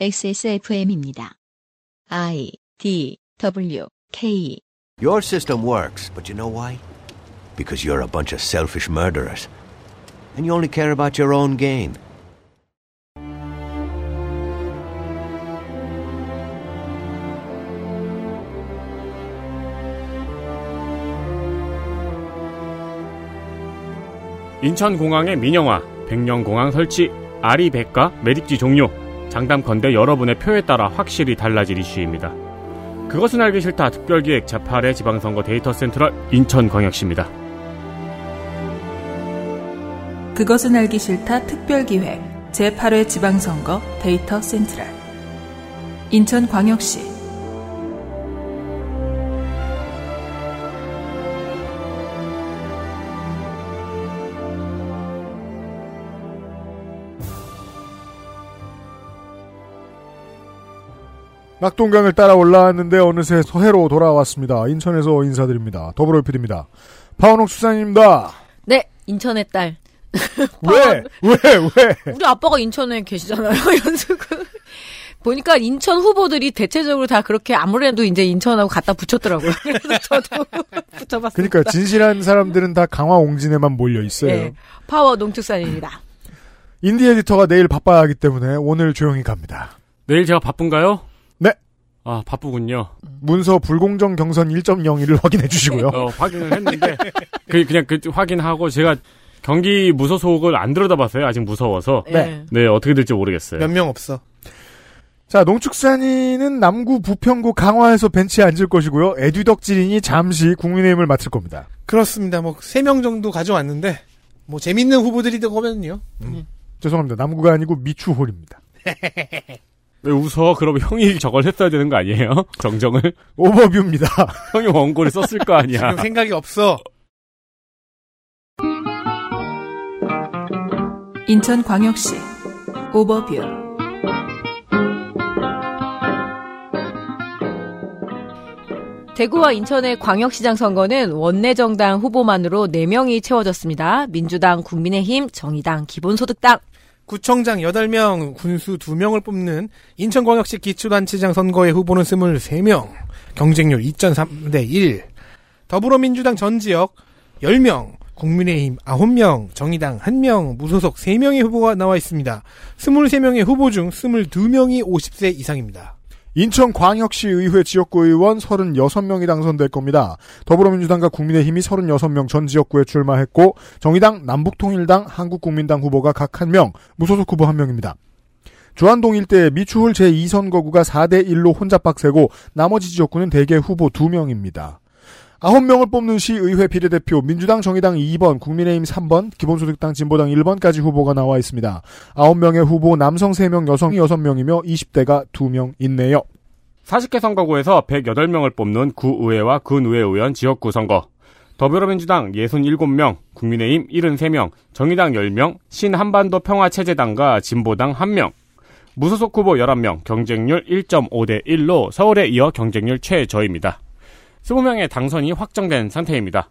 XSFM입니다. I D W K Your system works, but you know why? Because you're a bunch of selfish murderers. And you only care about your own gain. 인천공항의 민영화, 백령공항 설치, 아리백과 메딕지 종료, 장담컨대 여러분의 표에 따라 확실히 달라질 이슈입니다. 그것은 알기 싫다 특별기획 제8회 지방선거 Data Central 인천광역시입니다. 그것은 알기 싫다 특별기획 제8회 지방선거 Data Central 인천광역시 낙동강을 따라 올라왔는데 어느새 서해로 돌아왔습니다. 인천에서 인사드립니다. 더불어 PD입니다. 파원옥 수사님입니다. 네, 인천의 딸. 왜? 왜? 왜? 우리 아빠가 인천에 계시잖아요, 연수구. 보니까 인천 후보들이 대체적으로 다 그렇게 아무래도 이제 인천하고 갖다 붙였더라고요. 그래서 저도 붙여봤습니다. 그러니까 진실한 사람들은 다 강화 옹진에만 몰려 있어요. 네, 파워 농축산입니다. 인디 에디터가 내일 바빠야 하기 때문에 오늘 조용히 갑니다. 내일 제가 바쁜가요? 네. 아, 바쁘군요. 문서 불공정 경선 1.01을 확인해 주시고요. 어, 확인을 했는데, 그, 그냥 그 확인하고 제가 경기 무소속을 안 들여다 봤어요. 아직 무서워서. 네. 네, 어떻게 될지 모르겠어요. 몇 명 없어. 자, 농축산인은 남구 부평구 강화에서 벤치에 앉을 것이고요. 에듀덕지린이 잠시 국민의힘을 맡을 겁니다. 그렇습니다. 뭐세명 정도 가져왔는데 뭐 재밌는 후보들이 되면요. 죄송합니다. 남구가 아니고 미추홀입니다. 왜 웃어? 그럼 형이 저걸 했어야 되는 거 아니에요? 정정을? 오버뷰입니다. 형이 원고를 썼을 거 아니야. 지금 생각이 없어. 인천광역시 오버뷰 대구와 인천의 광역시장 선거는 원내정당 후보만으로 4명이 채워졌습니다. 민주당, 국민의힘, 정의당, 기본소득당. 구청장 8명, 군수 2명을 뽑는 인천광역시 기초단체장 선거의 후보는 23명, 경쟁률 2.3대 1, 더불어민주당 전 지역 10명, 국민의힘 9명, 정의당 1명, 무소속 3명의 후보가 나와 있습니다. 23명의 후보 중 22명이 50세 이상입니다. 인천광역시 의회 지역구 의원 36명이 당선될 겁니다. 더불어민주당과 국민의힘이 36명 전 지역구에 출마했고 정의당, 남북통일당, 한국국민당 후보가 각 1명, 무소속 후보 1명입니다. 주안동 일대 미추홀 제2선거구가 4대1로 혼자 빡세고 나머지 지역구는 대개 후보 2명입니다. 9명을 뽑는 시의회 비례대표 민주당 정의당 2번 국민의힘 3번 기본소득당 진보당 1번까지 후보가 나와 있습니다. 9명의 후보 남성 3명 여성 6명이며 20대가 2명 있네요. 40개 선거구에서 108명을 뽑는 구의회와 군의회 의원 지역구 선거. 더불어민주당 67명, 국민의힘 73명, 정의당 10명, 신한반도 평화체제당과 진보당 1명, 무소속 후보 11명, 경쟁률 1.5대 1로 서울에 이어 경쟁률 최저입니다. 20명의 당선이 확정된 상태입니다.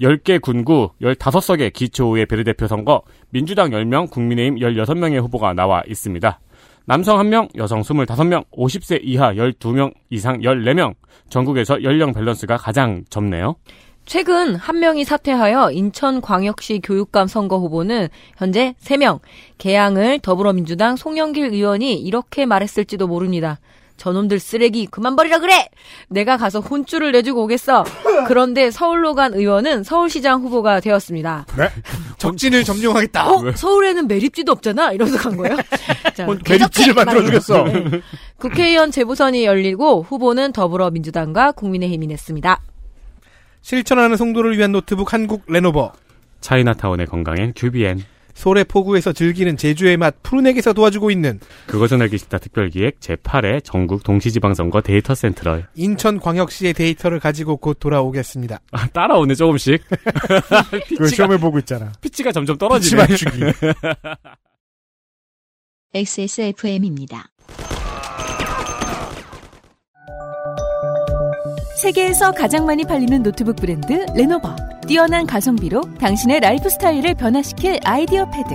10개 군구, 15석의 기초의회 비례대표 선거, 민주당 10명, 국민의힘 16명의 후보가 나와 있습니다. 남성 1명, 여성 25명, 50세 이하 12명 이상 14명, 전국에서 연령 밸런스가 가장 좁네요. 최근 한 명이 사퇴하여 인천광역시 교육감 선거 후보는 현재 3명. 개항을 더불어민주당 송영길 의원이 이렇게 말했을지도 모릅니다. 저놈들 쓰레기 그만 버리라 그래! 내가 가서 혼쭐을 내주고 오겠어. 그런데 서울로 간 의원은 서울시장 후보가 되었습니다. 적진을 점령하겠다. 어? 서울에는 매립지도 없잖아? 이러면서 간 거예요. 자, 매립지를 만들어주겠어. 네. 국회의원 재보선이 열리고 후보는 더불어민주당과 국민의힘이 냈습니다. 실천하는 송도를 위한 노트북 한국 레노버. 차이나타운의 건강엔 QBN. 소래 포구에서 즐기는 제주의 맛 푸르넥에서 도와주고 있는 그것은 알기 싫다 특별기획 제8회 전국 동시지방선거 Data Central. 인천광역시의 데이터를 가지고 곧 돌아오겠습니다. 아, 따라오네 조금씩. 그 시험을 보고 있잖아. 피치가 점점 떨어지네. 피치 맞추기. XSFM입니다. 세계에서 가장 많이 팔리는 노트북 브랜드 레노버. 뛰어난 가성비로 당신의 라이프 스타일을 변화시킬 IdeaPad.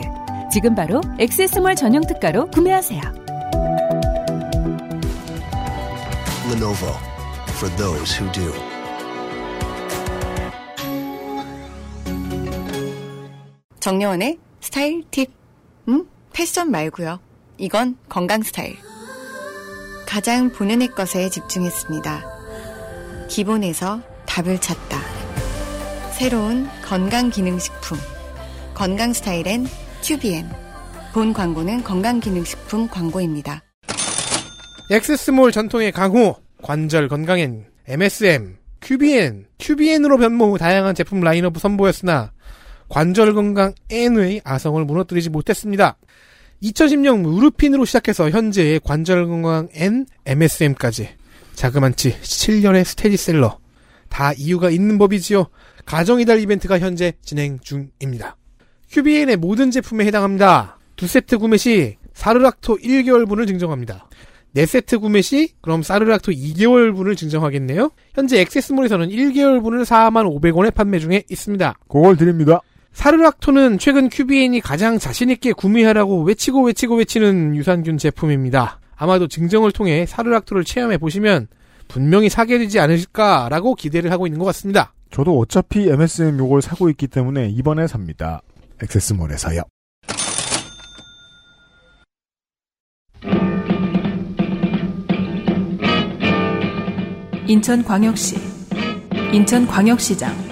지금 바로 XS몰 전용 특가로 구매하세요. Lenovo for those who do. 정려원의 스타일 팁. 음? 패션 말고요. 이건 건강 스타일. 가장 본연의 것에 집중했습니다. 기본에서 답을 찾다. 새로운 건강기능식품. 건강 스타일엔 튜비엔. 본 광고는 건강기능식품 광고입니다. XS몰 전통의 강호, 관절 건강엔 MSM, QBN, QBN으로 변모 후 다양한 제품 라인업 선보였으나 관절 건강 N의 아성을 무너뜨리지 못했습니다. 2010년 우르핀으로 시작해서 현재의 관절 건강 N, MSM까지 자그만치 7년의 스테디셀러. 다 이유가 있는 법이지요. 가정의 달 이벤트가 현재 진행 중입니다. QBN의 모든 제품에 해당합니다. 두 세트 구매 시 사르락토 1개월분을 증정합니다. 네 세트 구매 시 그럼 사르락토 2개월분을 증정하겠네요. 현재 액세스몰에서는 1개월분을 4만 500원에 판매 중에 있습니다. 그걸 드립니다. 사르락토는 최근 QBN이 가장 자신있게 구매하라고 외치고 외치고 외치는 유산균 제품입니다. 아마도 증정을 통해 사르락토를 체험해 보시면 분명히 사게 되지 않으실까라고 기대를 하고 있는 것 같습니다. 저도 어차피 MSM 요걸 사고 있기 때문에 이번에 삽니다. 액세스몰에서요. 인천광역시 인천광역시장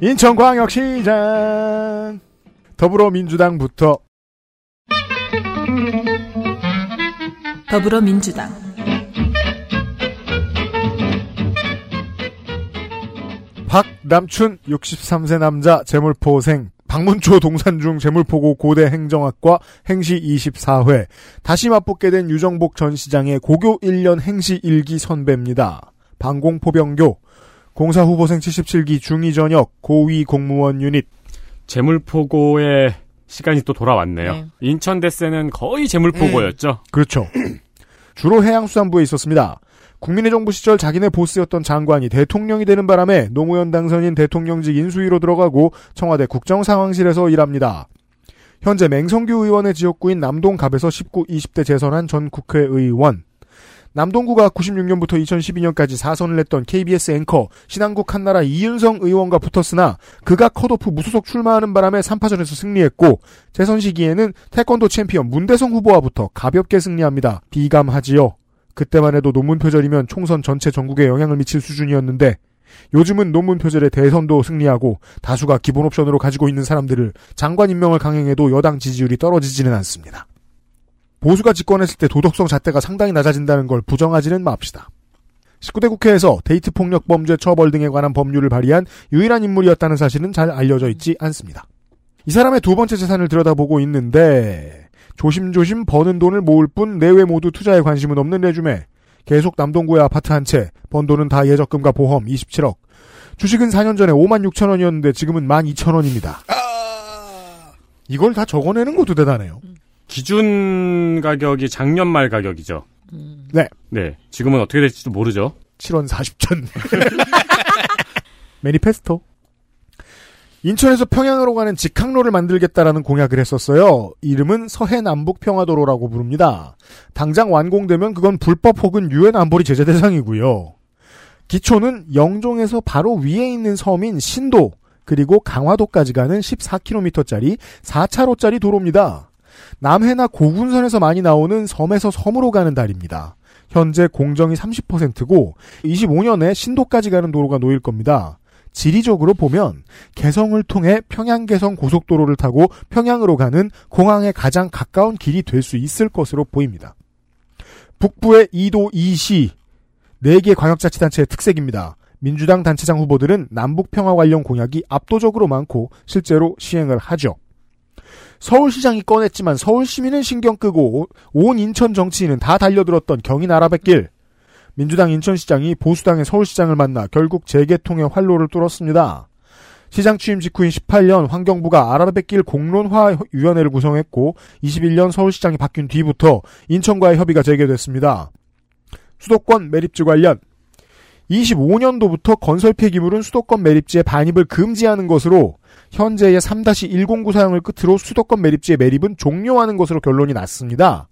인천광역시장 더불어민주당부터 더불어민주당 박남춘 63세 남자 재물포생 박문초 동산중 재물포고 고대 행정학과 행시 24회 다시 맞붙게 된 유정복 전 시장의 고교 1년 행시 1기 선배입니다. 방공포병교 공사 후보생 77기 중2 전역 고위 공무원 유닛 재물포고의 시간이 또 돌아왔네요. 네. 인천 대세는 거의 재물포고였죠. 그렇죠. 주로 해양수산부에 있었습니다. 국민의 정부 시절 자기네 보스였던 장관이 대통령이 되는 바람에 노무현 당선인 대통령직 인수위로 들어가고 청와대 국정상황실에서 일합니다. 현재 맹성규 의원의 지역구인 남동갑에서 19, 20대 재선한 전 국회의원. 남동구갑 96년부터 2012년까지 사선을 했던 KBS 앵커 신한국 한나라 이윤성 의원과 붙었으나 그가 컷오프 무소속 출마하는 바람에 3파전에서 승리했고 재선 시기에는 태권도 챔피언 문대성 후보와 붙어 가볍게 승리합니다. 비감하지요. 그때만 해도 논문 표절이면 총선 전체 전국에 영향을 미칠 수준이었는데 요즘은 논문 표절에 대선도 승리하고 다수가 기본 옵션으로 가지고 있는 사람들을 장관 임명을 강행해도 여당 지지율이 떨어지지는 않습니다. 보수가 집권했을 때 도덕성 잣대가 상당히 낮아진다는 걸 부정하지는 맙시다. 19대 국회에서 데이트 폭력 범죄 처벌 등에 관한 법률을 발의한 유일한 인물이었다는 사실은 잘 알려져 있지 않습니다. 이 사람의 두 번째 재산을 들여다보고 있는데 조심조심 버는 돈을 모을 뿐 내외 모두 투자에 관심은 없는 레주메. 계속 남동구에 아파트 한 채, 번 돈은 다 예적금과 보험 27억. 주식은 4년 전에 5만 6천 원이었는데 지금은 1만 2천 원입니다. 이걸 다 적어내는 것도 대단해요. 기준 가격이 작년 말 가격이죠. 네. 네. 지금은 어떻게 될지도 모르죠. 7원 40천. 매니페스토. 인천에서 평양으로 가는 직항로를 만들겠다라는 공약을 했었어요. 이름은 서해남북평화도로라고 부릅니다. 당장 완공되면 그건 불법 혹은 유엔 안보리 제재 대상이고요. 기초는 영종에서 바로 위에 있는 섬인 신도 그리고 강화도까지 가는 14km짜리 4차로짜리 도로입니다. 남해나 고군선에서 많이 나오는 섬에서 섬으로 가는 다리입니다. 현재 공정이 30%고 25년에 신도까지 가는 도로가 놓일 겁니다. 지리적으로 보면 개성을 통해 평양 개성 고속도로를 타고 평양으로 가는 공항에 가장 가까운 길이 될 수 있을 것으로 보입니다. 북부의 2도 2시 4개 광역자치단체의 특색입니다. 민주당 단체장 후보들은 남북평화 관련 공약이 압도적으로 많고 실제로 시행을 하죠. 서울시장이 꺼냈지만 서울시민은 신경 끄고 온 인천 정치인은 다 달려들었던 경인 아라뱃길. 민주당 인천시장이 보수당의 서울시장을 만나 결국 재개통의 활로를 뚫었습니다. 시장 취임 직후인 18년 환경부가 아라뱃길 공론화 위원회를 구성했고 21년 서울시장이 바뀐 뒤부터 인천과의 협의가 재개됐습니다. 수도권 매립지 관련 25년도부터 건설 폐기물은 수도권 매립지에 반입을 금지하는 것으로 현재의 3-109 사용을 끝으로 수도권 매립지의 매립은 종료하는 것으로 결론이 났습니다.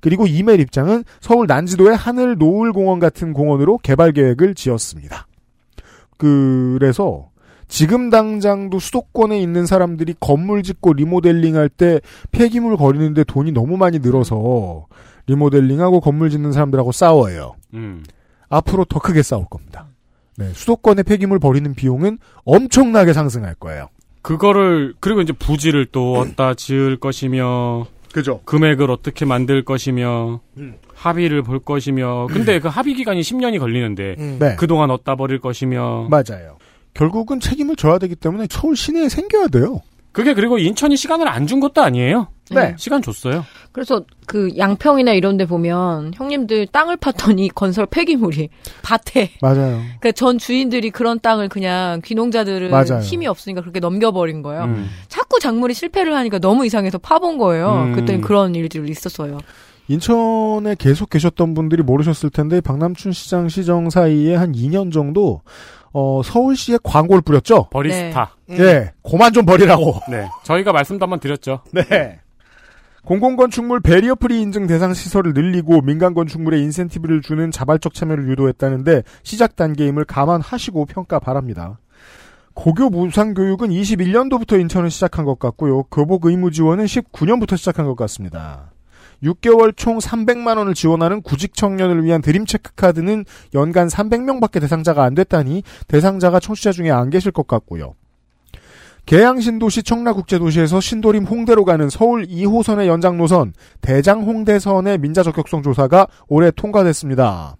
그리고 이 매립장은 서울 난지도의 하늘 노을 공원 같은 공원으로 개발 계획을 지었습니다. 그래서 지금 당장도 수도권에 있는 사람들이 건물 짓고 리모델링 할 때 폐기물 거리는데 돈이 너무 많이 늘어서 리모델링하고 건물 짓는 사람들하고 싸워요. 음. 앞으로 더 크게 싸울 겁니다. 네, 수도권의 폐기물 버리는 비용은 엄청나게 상승할 거예요. 그거를 그리고 이제 부지를 또 어디다 지을 것이며 그죠. 금액을 어떻게 만들 것이며 음. 합의를 볼 것이며 근데 그 합의 기간이 10년이 걸리는데 음. 네. 그동안 어디다 버릴 것이며 맞아요. 결국은 책임을 져야 되기 때문에 서울 시내에 생겨야 돼요. 그게 그리고 인천이 시간을 안 준 것도 아니에요. 네. 시간 줬어요. 그래서 그 양평이나 이런 데 보면 형님들 땅을 팠더니 건설 폐기물이 밭에 맞아요. 그러니까 전 주인들이 그런 땅을 그냥 귀농자들은 맞아요. 힘이 없으니까 그렇게 넘겨버린 거예요. 음. 자꾸 작물이 실패를 하니까 너무 이상해서 파본 거예요. 음. 그때는 그런 일들이 있었어요. 인천에 계속 계셨던 분들이 모르셨을 텐데 박남춘 시장 시정 사이에 한 2년 정도 어, 서울시에 광고를 뿌렸죠. 버리스타. 예, 고만 좀 버리라고. 네. 저희가 말씀도 한번 드렸죠. 네. 공공건축물 barrier free 인증 대상 시설을 늘리고 민간 건축물에 인센티브를 주는 자발적 참여를 유도했다는데 시작 단계임을 감안하시고 평가 바랍니다. 고교 무상 교육은 21년도부터 인천은 시작한 것 같고요. 교복 의무 지원은 19년부터 시작한 것 같습니다. 6개월 총 300만 원을 지원하는 구직 청년을 위한 드림 체크 카드는 연간 300명밖에 대상자가 안 됐다니 대상자가 청취자 중에 안 계실 것 같고요. 계양 신도시 청라국제도시에서 신도림 홍대로 가는 서울 2호선의 연장 노선 대장 홍대선의 민자 적격성 조사가 올해 통과됐습니다.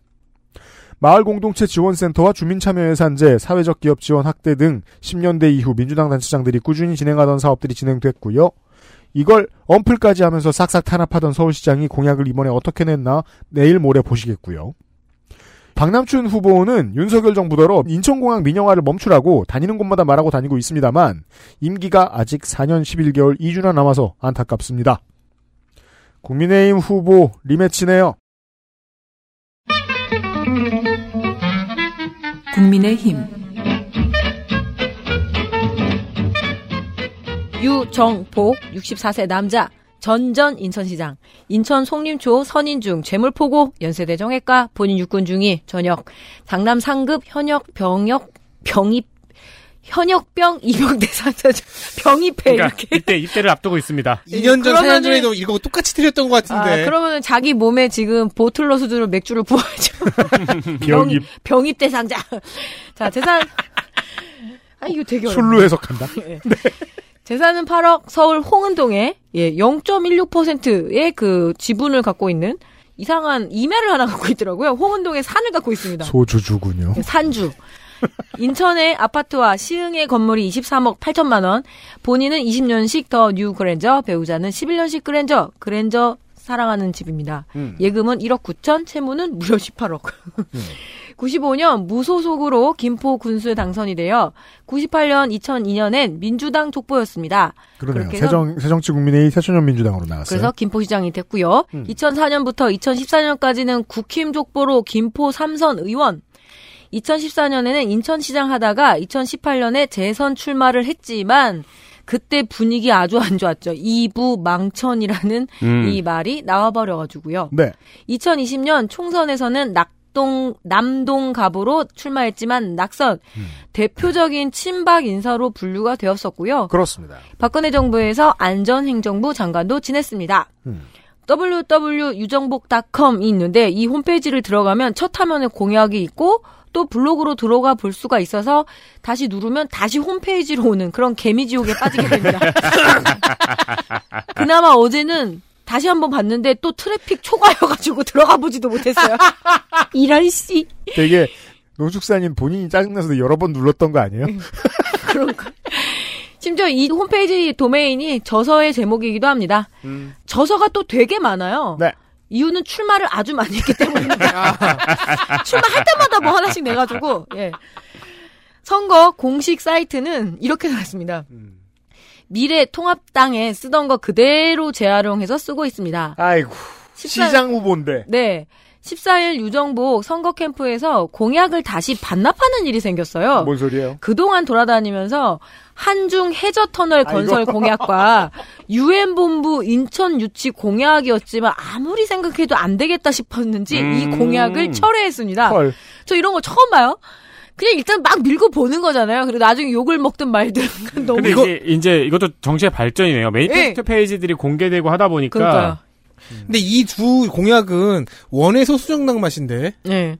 마을 공동체 지원센터와 주민참여예산제, 사회적 기업 지원 확대 등 10년대 이후 민주당 단체장들이 꾸준히 진행하던 사업들이 진행됐고요. 이걸 언플까지 하면서 싹싹 탄압하던 서울시장이 공약을 이번에 어떻게 냈나 내일 모레 보시겠고요. 박남춘 후보는 윤석열 정부더러 인천공항 민영화를 멈추라고 다니는 곳마다 말하고 다니고 있습니다만 임기가 아직 4년 11개월 2주나 남아서 안타깝습니다. 국민의힘 후보 리매치네요. 국민의힘 유정복 64세 남자 전전 인천시장 인천 송림초 선인중 재물포고 연세대 정외과 본인 육군 중위 전역 장남 상급 현역 병역 병입 현역병 입영 대 상자 병입회 그러니까 이렇게 이때 입대를 앞두고 있습니다. 2년 전, 그러면은- 4년 전에도 이거 똑같이 드렸던 것 아, 같은데. 그러면은 자기 몸에 지금 보틀러 수준으로 맥주를 부어야죠. 병입. 병입 대 상자. 자, 재산. 아, 이거 되게. 술로 해석한다. 예. 재산은 8억 서울 홍은동에 예, 0.16%의 그 지분을 갖고 있는 이상한 이매를 하나 갖고 있더라고요. 홍은동에 산을 갖고 있습니다. 소주주군요. 산주. 인천의 아파트와 시흥의 건물이 23억 8천만 원. 본인은 20년씩 더뉴 그랜저, 배우자는 11년씩 그랜저, 그랜저 사랑하는 집입니다. 음. 예금은 1억 9천, 채무는 무려 18억. 95년 무소속으로 김포 군수에 당선이 되어 98년 2002년엔 민주당 족보였습니다. 그러네요. 새정, 새정치국민회의 새천년 민주당으로 나갔어요. 그래서 김포시장이 됐고요. 음. 2004년부터 2014년까지는 국힘 족보로 김포 삼선 의원. 2014년에는 인천시장 하다가 2018년에 재선 출마를 했지만 그때 분위기 아주 안 좋았죠. 이부 망천이라는 음. 이 말이 나와버려가지고요. 네. 2020년 총선에서는 낙 동 남동 갑으로 출마했지만 낙선 음. 대표적인 친박 인사로 분류가 되었었고요. 그렇습니다. 박근혜 정부에서 안전행정부 장관도 지냈습니다. 음. www.유정복.com이 있는데 이 홈페이지를 들어가면 첫 화면에 공약이 있고 또 블로그로 들어가 볼 수가 있어서 다시 누르면 다시 홈페이지로 오는 그런 개미지옥에 빠지게 됩니다. 그나마 어제는 다시 한번 봤는데 또 트래픽 초과여가지고 들어가 보지도 못했어요. 이런 씨. 되게 노숙산인 본인이 짜증나서 여러 번 눌렀던 거 아니에요? 그런가. 심지어 이 홈페이지 도메인이 저서의 제목이기도 합니다. 저서가 또 되게 많아요. 네. 이유는 출마를 아주 많이 했기 때문입니다. 출마할 때마다 뭐 하나씩 내가지고, 예. 선거 공식 사이트는 이렇게 나왔습니다. 미래 통합당에 쓰던 거 그대로 재활용해서 쓰고 있습니다. 아이고. 14 시장 후보인데. 네. 14일 유정복 선거 캠프에서 공약을 다시 반납하는 일이 생겼어요. 뭔 소리예요? 그동안 돌아다니면서 한중 해저 터널 건설 공약과 유엔 본부 인천 유치 공약이었지만 아무리 생각해도 안 되겠다 싶었는지 이 음. 공약을 철회했습니다. 헐. 저 이런 거 처음 봐요. 그냥 일단 막 밀고 보는 거잖아요. 그리고 나중에 욕을 먹든 말든 너무 근데 이게 이제 이것도 정치의 발전이네요. 메니페스토 페이지들이 공개되고 하다 보니까 그러니까요. 근데 이 두 공약은 원외 소수정당 맛인데. 네.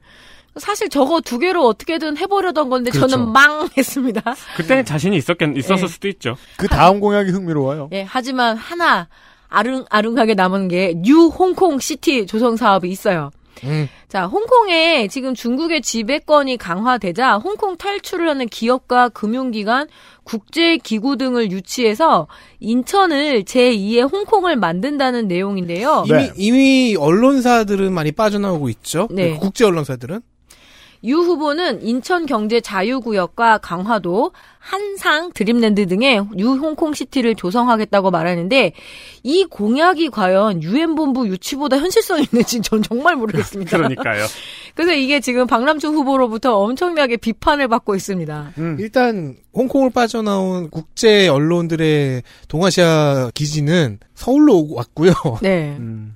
사실 저거 두 개로 어떻게든 해보려던 건데 그렇죠. 저는 망 했습니다. 그때는 자신이 있었겠 있었을 네. 수도 있죠. 그 다음 공약이 흥미로워요. 예, 하지만 하나 아릉아릉하게 남은 게 뉴 홍콩 시티 조성 사업이 있어요. 음. 자, 홍콩에 지금 중국의 지배권이 강화되자 홍콩 탈출을 하는 기업과 금융기관, 국제기구 등을 유치해서 인천을 제2의 홍콩을 만든다는 내용인데요. 이미 네. 이미 언론사들은 많이 빠져나오고 있죠. 네. 그 국제 언론사들은. 유 후보는 인천 경제 자유구역과 강화도, 한상드림아일랜드 등의 뉴 홍콩시티를 조성하겠다고 말하는데 이 공약이 과연 유엔 본부 유치보다 현실성이 있는지 전 정말 모르겠습니다. 그러니까요. 그래서 이게 지금 박남춘 후보로부터 엄청나게 비판을 받고 있습니다. 음. 일단 홍콩을 빠져나온 국제 언론들의 동아시아 기지는 서울로 왔고요. 네. 음.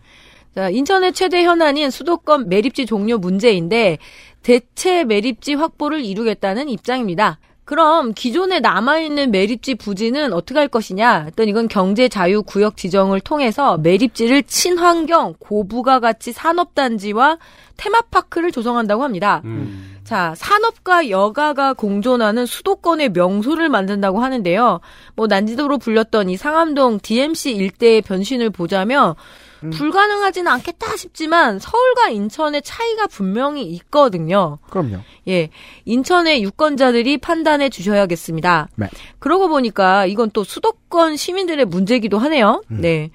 자, 인천의 최대 현안인 수도권 매립지 종료 문제인데 대체 매립지 확보를 이루겠다는 입장입니다. 그럼 기존에 남아있는 매립지 부지는 어떻게 할 것이냐? 했더니 이건 경제자유구역 지정을 통해서 매립지를 친환경, 고부가 가치 산업단지와 테마파크를 조성한다고 합니다. 음. 자, 산업과 여가가 공존하는 수도권의 명소를 만든다고 하는데요. 뭐 난지도로 불렸던 이 상암동 DMC 일대의 변신을 보자면 불가능하지는 않겠다 싶지만 서울과 인천의 차이가 분명히 있거든요. 그럼요. 예. 인천의 유권자들이 판단해 주셔야겠습니다. 네. 그러고 보니까 이건 또 수도권 시민들의 문제기도 하네요. 네.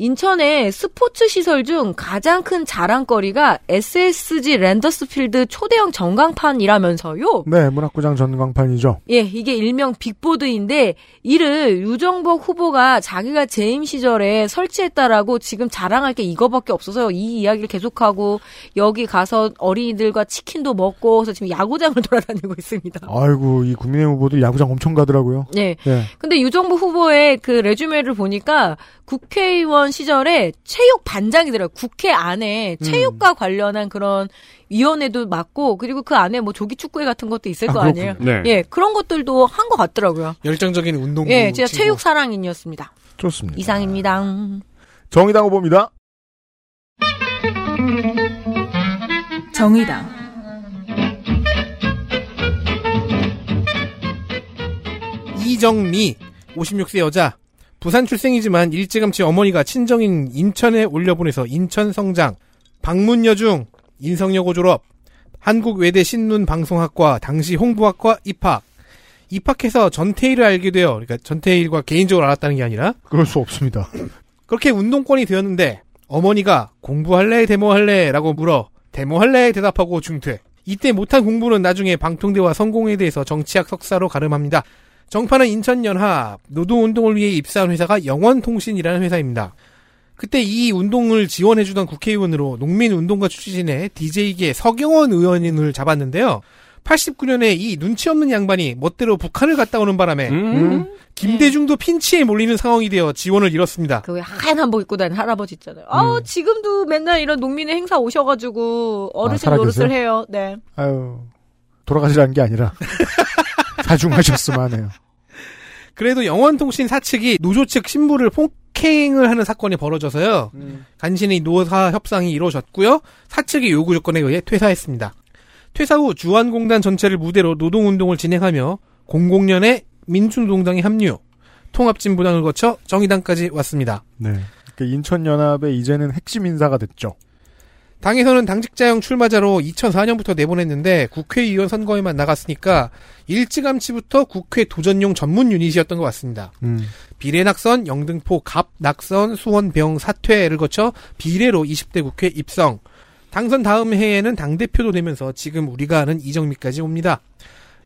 인천의 스포츠 시설 중 가장 큰 자랑거리가 SSG 랜더스필드 초대형 전광판이라면서요. 네, 문학구장 전광판이죠. 예, 이게 일명 빅보드인데 이를 유정복 후보가 자기가 재임 시절에 설치했다라고 지금 자랑할 게 이거밖에 없어서 이 이야기를 계속하고 여기 가서 어린이들과 치킨도 먹고 그래서 지금 야구장을 돌아다니고 있습니다. 아이고, 이 국민의힘 후보들 야구장 엄청 가더라고요. 예. 예. 근데 유정복 후보의 그 레주메를 보니까 국회의원 시절에 체육 반장이더라고요. 국회 안에 체육과 관련한 그런 위원회도 맡고 그리고 그 안에 뭐 조기 축구회 같은 것도 있을 아, 거 아니에요. 네. 예, 그런 것들도 한 것 같더라고요. 열정적인 운동부. 예, 진짜 친구. 체육 사랑인이었습니다. 좋습니다. 이상입니다. 정의당 후보입니다. 정의당 이정미 56세 여자 부산 출생이지만 일찌감치 어머니가 친정인 인천에 올려보내서 인천 성장 방문여중 인성여고 졸업 한국 외대 신문 방송학과 당시 홍보학과 입학 입학해서 전태일을 알게 되어 그러니까 전태일과 개인적으로 알았다는 게 아니라 그럴 수 없습니다. 그렇게 운동권이 되었는데 어머니가 공부할래 데모할래 라고 물어 데모할래 대답하고 중퇴 이때 못한 공부는 나중에 방통대와 성공에 대해서 정치학 석사로 가름합니다. 정파는 인천연합 노동운동을 위해 입사한 회사가 영원통신이라는 회사입니다. 그때 이 운동을 지원해주던 국회의원으로 농민운동가 출신의 DJ계 서경원 의원을 잡았는데요. 89년에 이 눈치 없는 양반이 멋대로 북한을 갔다 오는 바람에 음. 김대중도 핀치에 몰리는 상황이 되어 지원을 잃었습니다. 그 왜 하얀 한복 입고 다니는 할아버지 있잖아요. 아, 지금도 맨날 이런 농민의 행사 오셔가지고 어르신 살아계세요? 노릇을 해요. 네. 아유, 돌아가시라는 게 아니라 사중하셨으면 하네요. 그래도 영원통신 사측이 노조 측 신부를 폭행을 하는 사건이 벌어져서요. 간신히 노사 협상이 이루어졌고요. 사측의 요구 조건에 의해 퇴사했습니다. 퇴사 후 주한공단 전체를 무대로 노동운동을 진행하며 00년에 민주노동당에 합류, 통합진보당을 거쳐 정의당까지 왔습니다. 네. 그 인천연합의 이제는 핵심 인사가 됐죠. 당에서는 당직자형 출마자로 2004년부터 내보냈는데 국회의원 선거에만 나갔으니까 일찌감치부터 국회 도전용 전문 유닛이었던 것 같습니다. 음. 비례 낙선, 영등포 갑 낙선, 수원 병 사퇴를 거쳐 비례로 20대 국회 입성. 당선 다음 해에는 당대표도 되면서 지금 우리가 아는 이정미까지 옵니다.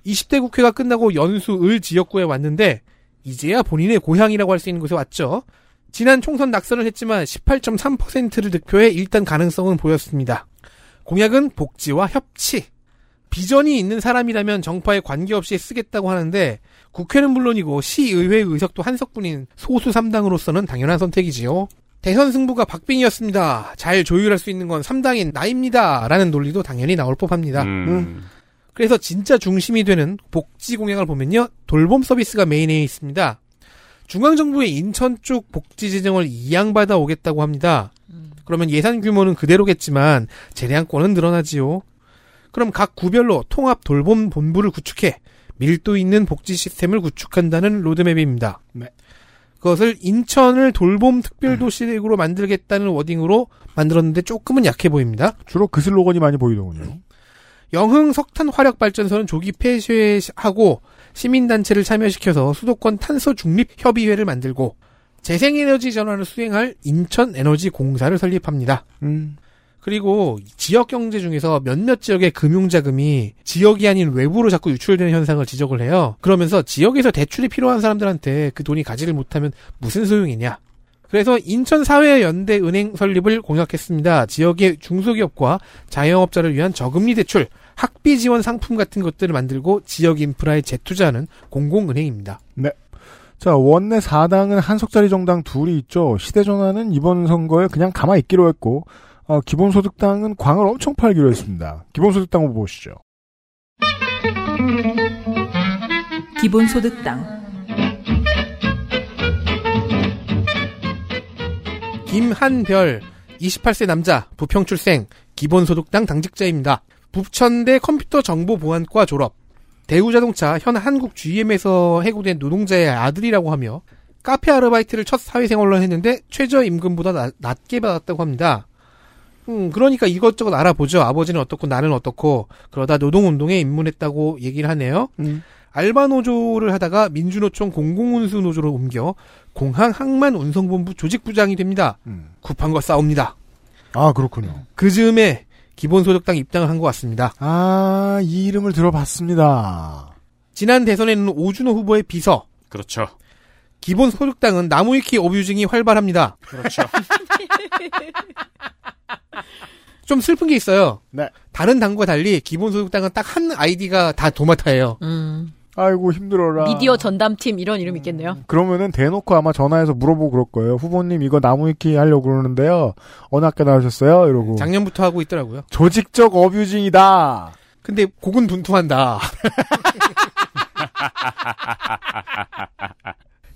20대 국회가 끝나고 연수 을 지역구에 왔는데 이제야 본인의 고향이라고 할 수 있는 곳에 왔죠. 지난 총선 낙선을 했지만 18.3%를 득표해 일단 가능성은 보였습니다. 공약은 복지와 협치. 비전이 있는 사람이라면 정파에 관계없이 쓰겠다고 하는데 국회는 물론이고 시의회 의석도 한석분인 소수 3당으로서는 당연한 선택이지요. 대선 승부가 박빙이었습니다. 잘 조율할 수 있는 건 3당인 나입니다. 라는 논리도 당연히 나올 법합니다. 음. 그래서 진짜 중심이 되는 복지 공약을 보면요. 돌봄 서비스가 메인에 있습니다. 중앙정부의 인천 쪽 복지 재정을 이양받아 오겠다고 합니다. 그러면 예산 규모는 그대로겠지만 재량권은 늘어나지요. 그럼 각 구별로 통합 돌봄 본부를 구축해 밀도 있는 복지 시스템을 구축한다는 로드맵입니다. 네. 그것을 인천을 돌봄 특별도시로 만들겠다는 워딩으로 만들었는데 조금은 약해 보입니다. 주로 그 슬로건이 많이 보이더군요. 영흥 석탄 화력 발전소는 조기 폐쇄하고 시민단체를 참여시켜서 수도권 탄소 중립 협의회를 만들고 재생에너지 전환을 수행할 인천 에너지 공사를 설립합니다. 음. 그리고 지역 경제 중에서 몇몇 지역의 금융 자금이 지역이 아닌 외부로 자꾸 유출되는 현상을 지적을 해요. 그러면서 지역에서 대출이 필요한 사람들한테 그 돈이 가지를 못하면 무슨 소용이냐. 그래서 인천 사회 연대 은행 설립을 공약했습니다. 지역의 중소기업과 자영업자를 위한 저금리 대출, 학비 지원 상품 같은 것들을 만들고 지역 인프라에 재투자하는 공공은행입니다. 자, 원내 4당은 한석자리 정당 둘이 있죠. 시대전환은 이번 선거에 그냥 가만히 있기로 했고, 어, 기본소득당은 광을 엄청 팔기로 했습니다. 기본소득당 후보 보시죠. 기본소득당 김한별 28세 남자 부평 출생 기본소득당 당직자입니다. 부천대 컴퓨터정보보안과 졸업 대우자동차 현 한국 GM에서 해고된 노동자의 아들이라고 하며 카페 아르바이트를 첫 사회생활로 했는데 최저임금보다 나- 낮게 받았다고 합니다. 음, 그러니까 이것저것 알아보죠. 아버지는 어떻고 나는 어떻고 그러다 노동운동에 입문했다고 얘기를 하네요. 알바 노조를 하다가 민주노총 공공운수 노조로 옮겨 공항 항만 운송본부 조직부장이 됩니다. 음. 급한 거 싸웁니다. 아, 그렇군요. 그 즈음에 기본소득당 입당을 한 것 같습니다. 아, 이 이름을 들어봤습니다. 지난 대선에는 오준호 후보의 비서, 그렇죠. 기본소득당은 나무위키 어뷰징이 활발합니다. 그렇죠. 좀 슬픈 게 있어요. 네. 다른 당과 달리 기본소득당은 딱 한 아이디가 다 도맡아예요. 음, 아이고, 힘들어라. 미디어 전담팀 이런 이름 있겠네요. 그러면은 대놓고 아마 전화해서 물어보고 그럴 거예요. 후보님 이거 나무위키 하려고 그러는데요. 어느 학교 나오셨어요? 이러고. 작년부터 하고 있더라고요. 조직적 어뷰징이다. 근데 곡은 분투한다.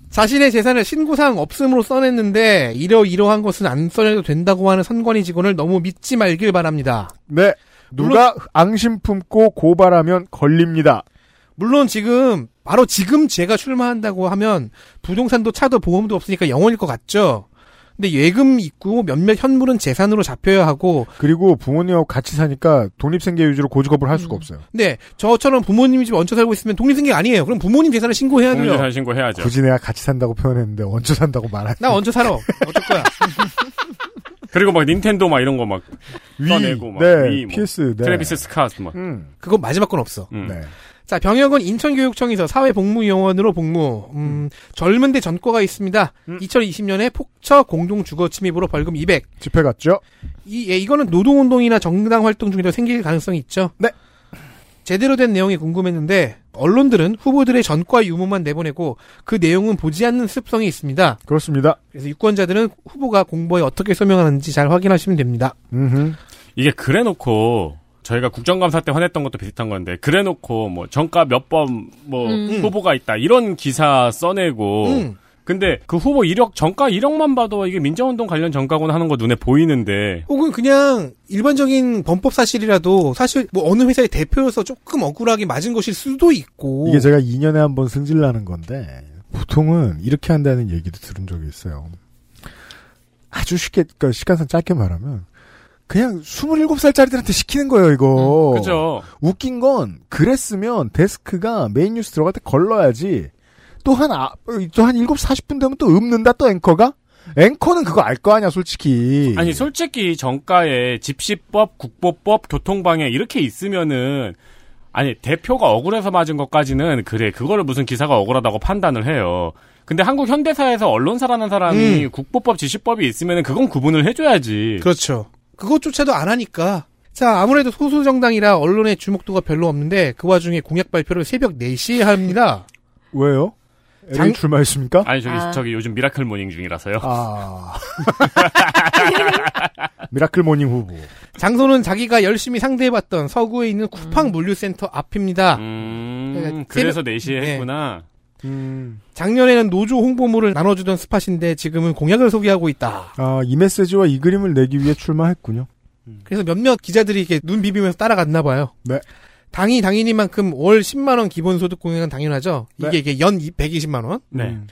자신의 재산을 신고사항 없음으로 써냈는데 이러이러한 것은 안 써내도 된다고 하는 선관위 직원을 너무 믿지 말길 바랍니다. 네. 누가 앙심 품고 고발하면 걸립니다. 물론 지금 바로 지금 제가 출마한다고 하면 부동산도 차도 보험도 없으니까 영원일 것 같죠. 근데 예금 있고 몇몇 현물은 재산으로 잡혀야 하고 그리고 부모님하고 같이 사니까 독립생계 위주로 고직업을 할 수가 음. 없어요. 근데 저처럼 부모님 집 얹혀 살고 있으면 독립생계 아니에요. 그럼 부모님 재산을 신고해야 돼요. 공인재산 신고해야죠. 굳이 내가 같이 산다고 표현했는데 얹혀 산다고 말하지. 나 얹혀 살아. 어쩔 거야. 그리고 막 닌텐도 막 이런 거막 위, 써내고 막 네, 위, 뭐. PS, 네. 트래비스 스카스 막. 음, 그거 마지막 건 없어. 음. 네. 자, 병역은 인천교육청에서 사회복무요원으로 복무. 음, 젊은데 전과가 있습니다. 2020년에 폭처 공동주거 침입으로 벌금 200. 집회 갔죠? 이, 예, 이거는 노동운동이나 정당 활동 중에도 생길 가능성이 있죠. 네. 제대로 된 내용이 궁금했는데 언론들은 후보들의 전과 유무만 내보내고 그 내용은 보지 않는 습성이 있습니다. 그렇습니다. 그래서 유권자들은 후보가 공보에 어떻게 설명하는지 잘 확인하시면 됩니다. 음흠. 이게 그래놓고 저희가 국정감사 때 화냈던 것도 비슷한 건데 그래놓고 뭐 정가 몇 번뭐 음. 후보가 있다 이런 기사 써내고 음. 근데 그 후보 이력 정가 이력만 봐도 이게 민정운동 관련 정가구나 하는 거 눈에 보이는데 혹은 그냥 일반적인 범법 사실이라도 사실 뭐 어느 회사의 대표여서 조금 억울하게 맞은 것일 수도 있고 이게 제가 2년에 한 번 승질나는 건데 보통은 이렇게 한다는 얘기도 들은 적이 있어요. 아주 쉽게 그러니까 시간상 짧게 말하면 그냥 27살짜리들한테 시키는 거예요, 이거. 그죠 웃긴 건 그랬으면 데스크가 메인 뉴스 들어갈 때 걸러야지. 또 한, 아, 또한 7시 40분 되면 또 읊는다, 또 앵커가? 앵커는 그거 알 거 아니야, 솔직히. 아니 솔직히 정가에 집시법, 국보법, 교통방해 이렇게 있으면은 아니 대표가 억울해서 맞은 것까지는 그래 그거를 무슨 기사가 억울하다고 판단을 해요. 근데 한국 현대사에서 언론사라는 사람이 음. 국보법, 집시법이 있으면은 그건 구분을 해줘야지. 그렇죠. 그것조차도 안 하니까 자, 아무래도 소수 정당이라 언론의 주목도가 별로 없는데 그 와중에 공약 발표를 새벽 4시에 합니다. 왜요? 장- 장... 출마했습니까? 아니 저기 아. 저기 요즘 miracle morning 중이라서요. 아. miracle morning 후보. 장소는 자기가 열심히 상대해봤던 서구에 있는 음. 쿠팡 물류센터 앞입니다. 음, 그러니까 그래서 새벽- 4시에 네. 했구나. 음. 작년에는 노조 홍보물을 나눠주던 스팟인데 지금은 공약을 소개하고 있다. 아, 이 메시지와 이 그림을 내기 위해 출마했군요. 그래서 몇몇 기자들이 이렇게 눈 비비면서 따라갔나 봐요. 네. 당이 당이니만큼 월 10만 원 기본소득 공약은 당연하죠. 이게 네. 이게 연 120만 원. 네. 음.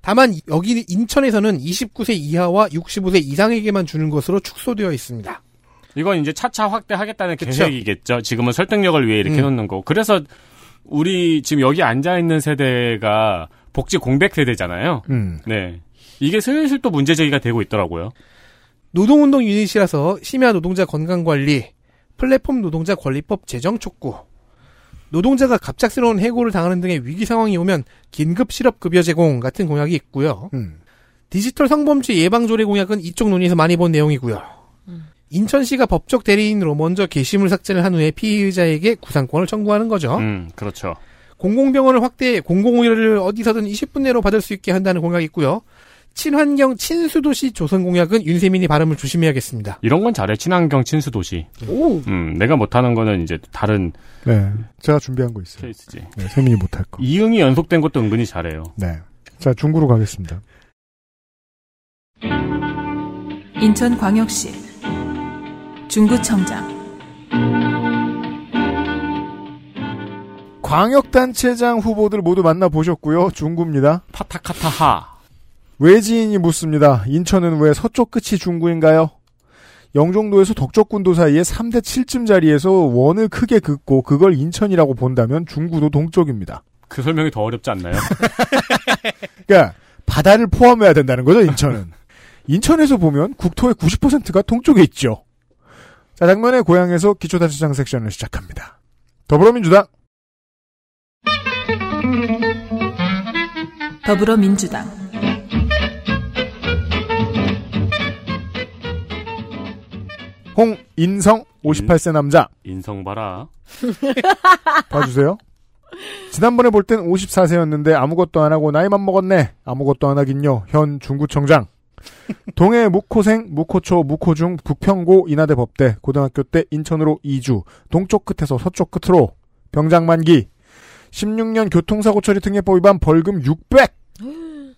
다만 여기 인천에서는 29세 이하와 65세 이상에게만 주는 것으로 축소되어 있습니다. 이건 이제 차차 확대하겠다는. 계획이겠죠. 지금은 설득력을 위해 이렇게 음. 놓는 거. 그래서 우리 지금 여기 앉아 있는 세대가 복지 공백 세대잖아요. 음. 네. 이게 슬슬 또 문제 제기가 되고 있더라고요. 노동운동 유닛이라서 심야 노동자 건강관리, 플랫폼 노동자 권리법 제정 촉구, 노동자가 갑작스러운 해고를 당하는 등의 위기 상황이 오면 긴급 실업급여 제공 같은 공약이 있고요. 음. 디지털 성범죄 예방조례 공약은 이쪽 논의에서 많이 본 내용이고요. 인천시가 법적 대리인으로 먼저 게시물 삭제를 한 후에 피의자에게 구상권을 청구하는 거죠. 음, 그렇죠. 공공병원을 확대해 공공의료를 어디서든 20분 내로 받을 수 있게 한다는 공약이 있고요. 친환경 친수도시 조성 공약은 윤세민이 발음을 조심해야겠습니다. 이런 건 잘해. 친환경 친수도시. 오. 음, 내가 못하는 거는 이제 다른 네. 제가 준비한 거 있어요. 케이스지. 네, 세민이 못할 거. 이응이 연속된 것도 은근히 잘해요. 네. 자, 중구로 가겠습니다. 인천광역시 중구청장 광역단체장 후보들 모두 만나보셨고요. 중구입니다. 파타카타하. 외지인이 묻습니다. 인천은 왜 서쪽 끝이 중구인가요? 영종도에서 덕적군도 사이에 3대 7쯤 자리에서 원을 크게 긋고 그걸 인천이라고 본다면 중구도 동쪽입니다. 그 설명이 더 어렵지 않나요? 그러니까 바다를 포함해야 된다는 거죠, 인천은. 인천에서 보면 국토의 90%가 동쪽에 있죠. 자, 장면의 고향에서 기초단체장 섹션을 시작합니다. 더불어민주당 더불어민주당 홍인성 58세 남자 인성 봐라. 봐주세요. 지난번에 볼 땐 54세였는데 아무것도 안 하고 나이만 먹었네. 아무것도 안 하긴요. 현 중구청장. 동해 묵호생, 묵호초, 묵호중, 북평고, 인하대 법대, 고등학교 때 인천으로 이주, 동쪽 끝에서 서쪽 끝으로, 병장 만기, 16년 교통사고 처리 특례법 위반 벌금 600!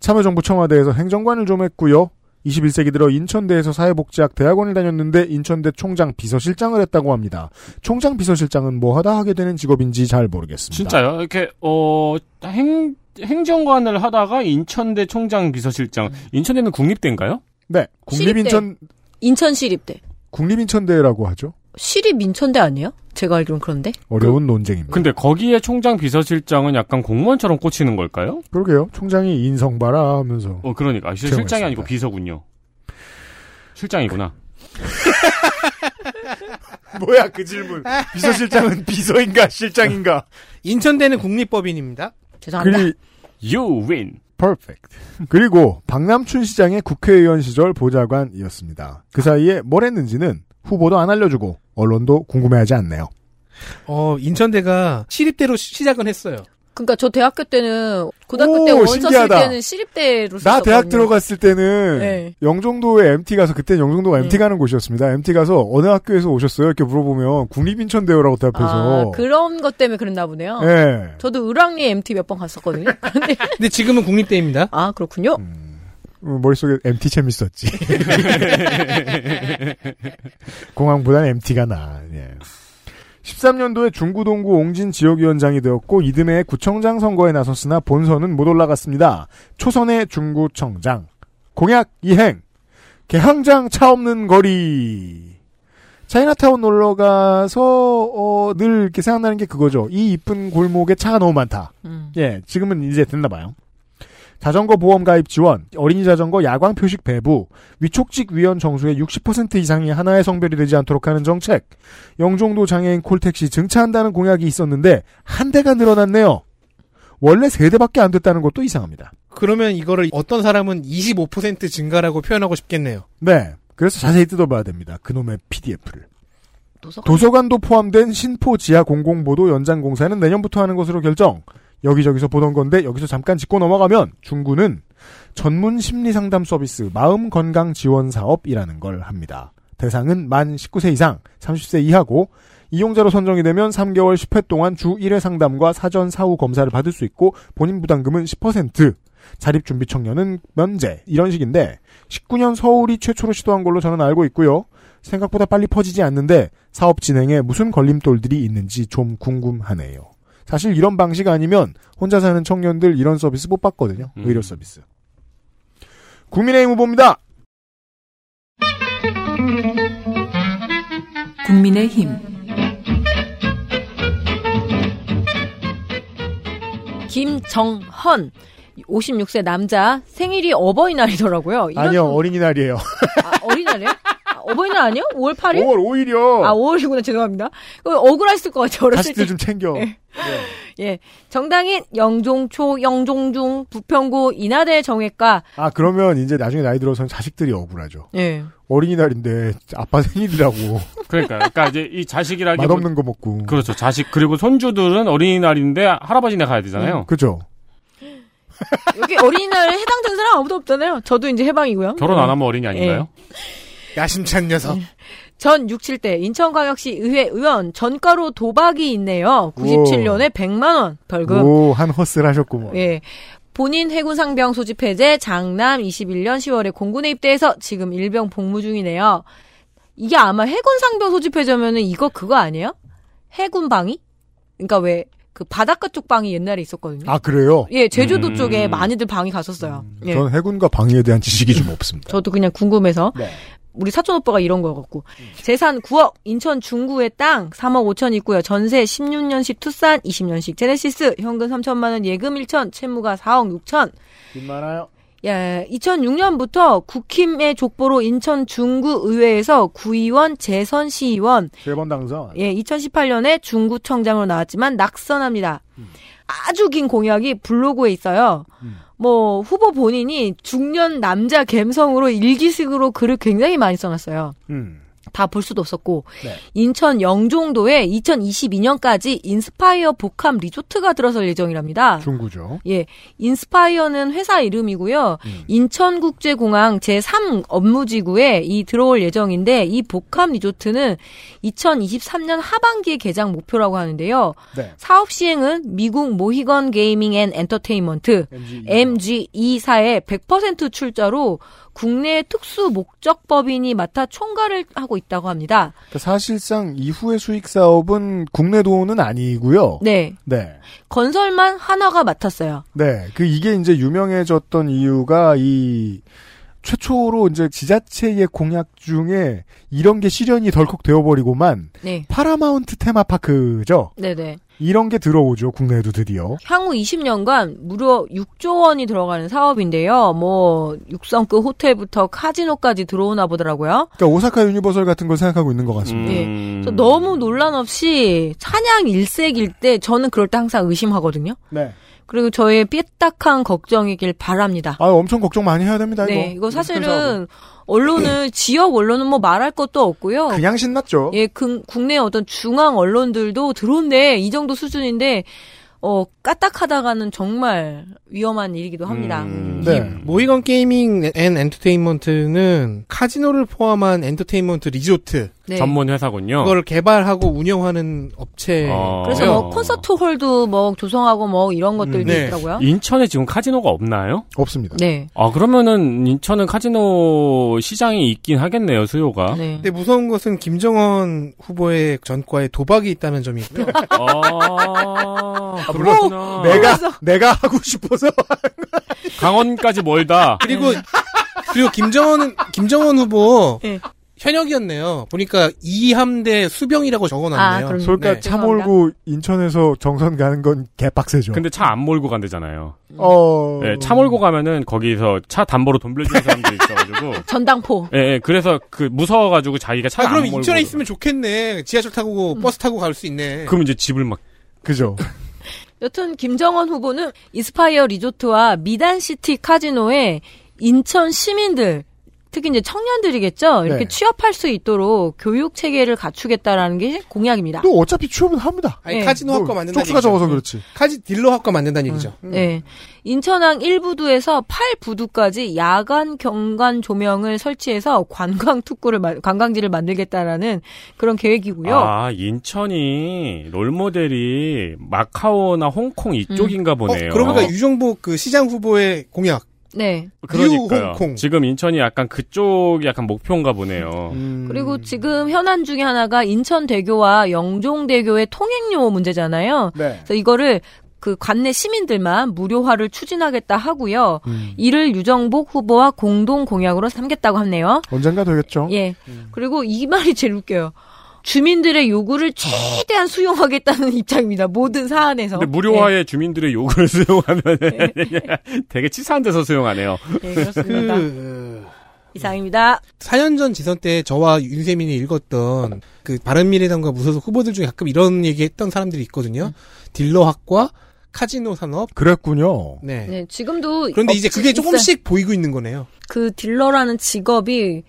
참여정부 청와대에서 행정관을 좀 했고요. 21세기 들어 인천대에서 사회복지학 대학원을 다녔는데 인천대 총장 비서실장을 했다고 합니다. 총장 비서실장은 뭐 하다 하게 되는 직업인지 잘 모르겠습니다. 진짜요? 이렇게 어 행, 행정관을 하다가 인천대 총장 비서실장. 인천대는 국립대인가요? 네, 국립인천 인천시립대. 국립인천대라고 하죠. 시립인천대 아니에요? 제가 알기론 그런데. 어려운 논쟁입니다. 근데 거기에 총장 비서실장은 약간 공무원처럼 꽂히는 걸까요? 그러게요. 총장이 인성 봐라 하면서 어 그러니까 아, 실-. 실장이 아니고 비서군요. 실장이구나. 뭐야 그 질문. 비서실장은 비서인가 실장인가? 인천대는 국립법인입니다. 죄송합니다. 그리 You win. 퍼펙트. 그리고 박남춘 시장의 국회의원 시절 보좌관이었습니다. 그 사이에 뭘 했는지는 후보도 안 알려주고 언론도 궁금해하지 않네요. 어, 인천대가 시립대로 시- 시작은 했어요. 그러니까 저 대학교 때는 고등학교 오, 때원 썼을 신기하다. 때는 시립대로 나 대학. 들어갔을 때는 네. 영종도에 MT 가서 그때 영종도가 MT 가는 곳이었습니다. MT 가서 어느 학교에서 오셨어요? 이렇게 물어보면 국립인천대요라고 대답해서. 아, 그런 것 때문에 그랬나 보네요. 예. 저도 을왕리 MT 몇 번 갔었거든요. 근데 지금은 국립대입니다. 아 그렇군요. 음, 머릿속에 MT 재밌었지. 공항보다는 MT가 나. 예. 13년도에 중구동구 옹진 지역위원장이 되었고 이듬해 구청장 선거에 나섰으나 본선은 못 올라갔습니다. 초선의 중구청장. 공약 이행. 개항장 차 없는 거리. 차이나타운 놀러 가서 어, 늘 이렇게 생각나는 게 그거죠. 이 이쁜 골목에 차가 너무 많다. 음. 예, 지금은 이제 됐나 봐요. 자전거 보험 가입 지원, 어린이 자전거 야광 표식 배부, 위촉직 위원 정수의 60% 이상이 하나의 성별이 되지 않도록 하는 정책, 영종도 장애인 콜택시 증차한다는 공약이 있었는데 한 대가 늘어났네요. 원래 세 대밖에 안 됐다는 것도 이상합니다. 그러면 이거를 어떤 사람은 25% 증가라고 표현하고 싶겠네요. 네, 그래서 자세히 뜯어봐야 됩니다. 그놈의 PDF를. 도서관. 도서관도 포함된 신포 지하 공공보도 연장 공사는 내년부터 하는 것으로 결정. 여기저기서 보던 건데 여기서 잠깐 짚고 넘어가면 중구는 전문 심리 상담 서비스 마음 건강 지원 사업이라는 걸 합니다. 대상은 만 19세 이상, 30세 이하고 이용자로 선정이 되면 3개월 10회 동안 주 1회 상담과 사전 사후 검사를 받을 수 있고 본인 부담금은 10%, 자립 준비 청년은 면제 이런 식인데 19년 서울이 최초로 시도한 걸로 저는 알고 있고요. 생각보다 빨리 퍼지지 않는데 사업 진행에 무슨 걸림돌들이 있는지 좀 궁금하네요. 사실 이런 방식 아니면 혼자 사는 청년들 이런 서비스 못 받거든요. 음. 의료 서비스. 국민의힘 후보입니다. 국민의힘 김정헌 56세 남자 생일이 어버이날이더라고요. 이런 아니요 분- 어린이날이에요. 아, 어린이날이요? 아, 어버이날 아니요? 5월 8일? 5월 5일이요. 아 5월이구나 죄송합니다. 그 억울했을 것 같아요. 어렸을 자식들 때. 좀 챙겨. 예. 예. 정당인 영종초, 영종중, 부평구 인하대 정외과. 아 그러면 이제 나중에 나이 들어서는 자식들이 억울하죠. 예. 어린이날인데 아빠 생일이라고 그러니까, 그러니까 이제 이 자식이라기 맛없는 거 먹고. 그렇죠. 자식 그리고 손주들은 어린이날인데 할아버지네 가야 되잖아요. 그죠. 여기 어린이날에 해당된 사람 아무도 없잖아요. 저도 이제 해방이고요. 결혼 안 하면 어린이 아닌가요? 야심찬 녀석. 전 67대 인천광역시 의회 의원 전가로 도박이 있네요. 97년에 100만 원 벌금. 오, 한 허스를 하셨구먼. 예. 본인 해군 상병 소집 해제 장남 21년 10월에 공군에 입대해서 지금 일병 복무 중이네요. 이게 아마 해군 상병 소집 해제면은 이거 그거 아니에요? 해군 방위? 그러니까 왜 그 바닷가 쪽 방이 옛날에 있었거든요. 아, 그래요? 예, 제주도 음. 쪽에 많이들 방이 갔었어요. 예. 저는 해군과 방위에 대한 지식이 좀 없습니다. 저도 그냥 궁금해서 네. 우리 사촌 오빠가 이런 거 갖고 재산 9억 인천 중구의 땅 3억 5천 있고요 전세 16년식 투싼 20년식 제네시스 현금 3천만 원 예금 1천 채무가 4억 6천 돈 많아요. 야 2006년부터 국힘의 족보로 인천 중구 의회에서 구의원 재선 시의원 세 번 당선. 예 2018년에 중구청장으로 나왔지만 낙선합니다 아주 긴 공약이 블로그에 있어요 음. 뭐 후보 본인이 중년 남자 감성으로 일기식으로 글을 굉장히 많이 써놨어요. 음. 다 볼 수도 없었고 네. 인천 영종도에 2022년까지 인스파이어 복합 리조트가 들어설 예정이랍니다. 중구죠. 예, 인스파이어는 회사 이름이고요. 음. 인천국제공항 제3 업무지구에 이 들어올 예정인데 이 복합 리조트는 2023년 하반기에 개장 목표라고 하는데요. 네. 사업 시행은 미국 모히건 게이밍 앤 엔터테인먼트 MGE. MGE사의 100% 출자로 국내 특수 목적법인이 맡아 총괄을 하고 있다고 합니다. 그러니까 사실상 이후의 수익 사업은 국내 돈은 아니고요. 네. 네. 건설만 하나가 맡았어요. 네. 그 이게 이제 유명해졌던 이유가 이 최초로 이제 지자체의 공약 중에 이런 게 실현이 덜컥 되어버리고만 네. 파라마운트 테마파크죠. 네네. 이런 게 들어오죠. 국내에도 드디어. 향후 20년간 무려 6조 원이 들어가는 사업인데요. 뭐 육성급 호텔부터 카지노까지 들어오나 보더라고요. 그러니까 오사카 유니버설 같은 걸 생각하고 있는 것 같습니다. 예. 음. 그래서 너무 논란 없이 찬양 일색일 때 저는 그럴 때 항상 의심하거든요. 네. 그리고 저의 삐딱한 걱정이길 바랍니다. 아 엄청 걱정 많이 해야 됩니다. 이거. 네, 이거 큰 사업. 사실은 언론은 지역 언론은 뭐 말할 것도 없고요. 그냥 신났죠. 예, 그, 국내 어떤 중앙 언론들도 들어온데 이 정도 수준인데 어 까딱하다가는 정말 위험한 일이기도 합니다. 음. 네. 모히건 게이밍 앤 엔터테인먼트는 카지노를 포함한 엔터테인먼트 리조트 네. 전문 회사군요. 그걸 개발하고 운영하는 업체. 어. 그래서 뭐 콘서트 홀도 뭐 조성하고 뭐 이런 것들도 음, 네. 있더라고요. 인천에 지금 카지노가 없나요? 없습니다. 네. 아 그러면은 인천은 카지노 시장이 있긴 하겠네요 수요가. 네. 근데 무서운 것은 김정헌 후보의 전과에 도박이 있다는 점이고요. 아, 그렇구나. 내가 내가 하고 싶어서 강원까지 멀다. 그리고 그리고 김정은 김정은 후보 네. 현역이었네요. 보니까 이함대 수병이라고 아, 적어놨네요. 그럼 솔까 네. 차 몰고 인천에서 정선 가는 건 개빡세죠. 근데 차 안 몰고 간대잖아요. 어. 네, 차 몰고 가면은 거기서 차 담보로 돈 빌려주는 사람들이 있어가지고. 전당포. 예, 예, 그래서 그 무서워가지고 자기가 차를 아, 그럼 안 몰고. 인천에 있으면 좋겠네. 지하철 타고 버스 타고 갈 수 있네. 그럼 이제 집을 막 그죠. 여튼 김정헌 후보는 인스파이어 리조트와 미단시티 카지노에 인천 시민들 특히 이제 청년들이겠죠. 이렇게 네. 취업할 수 있도록 교육 체계를 갖추겠다라는 게 공약입니다. 또 어차피 취업은 합니다. 아니 예. 카지노 학과 뭐, 만든다는 쪽수가 얘기죠. 적어서 그렇지. 카지 딜러 학과 만든다는 얘기죠. 네. 인천항 1부두에서 8부두까지 야간 경관 조명을 설치해서 관광 특구를 마- 관광지를 만들겠다라는 그런 계획이고요. 아, 인천이 롤모델이 마카오나 홍콩 이쪽인가 어, 보네요. 그러고 보니까 유정복 그 시장 후보의 공약. 네. 그러니까요. 홍콩. 지금 인천이 약간 그쪽이 약간 목표인가 보네요. 음. 그리고 지금 현안 중에 하나가 인천대교와 영종대교의 통행료 문제잖아요. 네. 그래서 이거를 그 관내 시민들만 무료화를 추진하겠다 하고요. 음. 이를 유정복 후보와 공동 공약으로 삼겠다고 하네요. 언젠가 되겠죠. 예. 그리고 이 말이 제일 웃겨요. 주민들의 요구를 최대한 수용하겠다는 입장입니다. 모든 사안에서. 근데 무료화에 주민들의 요구를 수용하면 되게 치사한 데서 수용하네요. 예, 예, 그렇습니다. 그 이상입니다. 4년 전 지선 때 저와 윤세민이 읽었던 그 바른미래당과 무소속 후보들 중에 가끔 이런 얘기 했던 사람들이 있거든요. 딜러 학과, 카지노 산업. 그랬군요. 네. 네, 지금도 그런데 이제 그게 있어요. 조금씩 보이고 있는 거네요. 그 딜러라는 직업이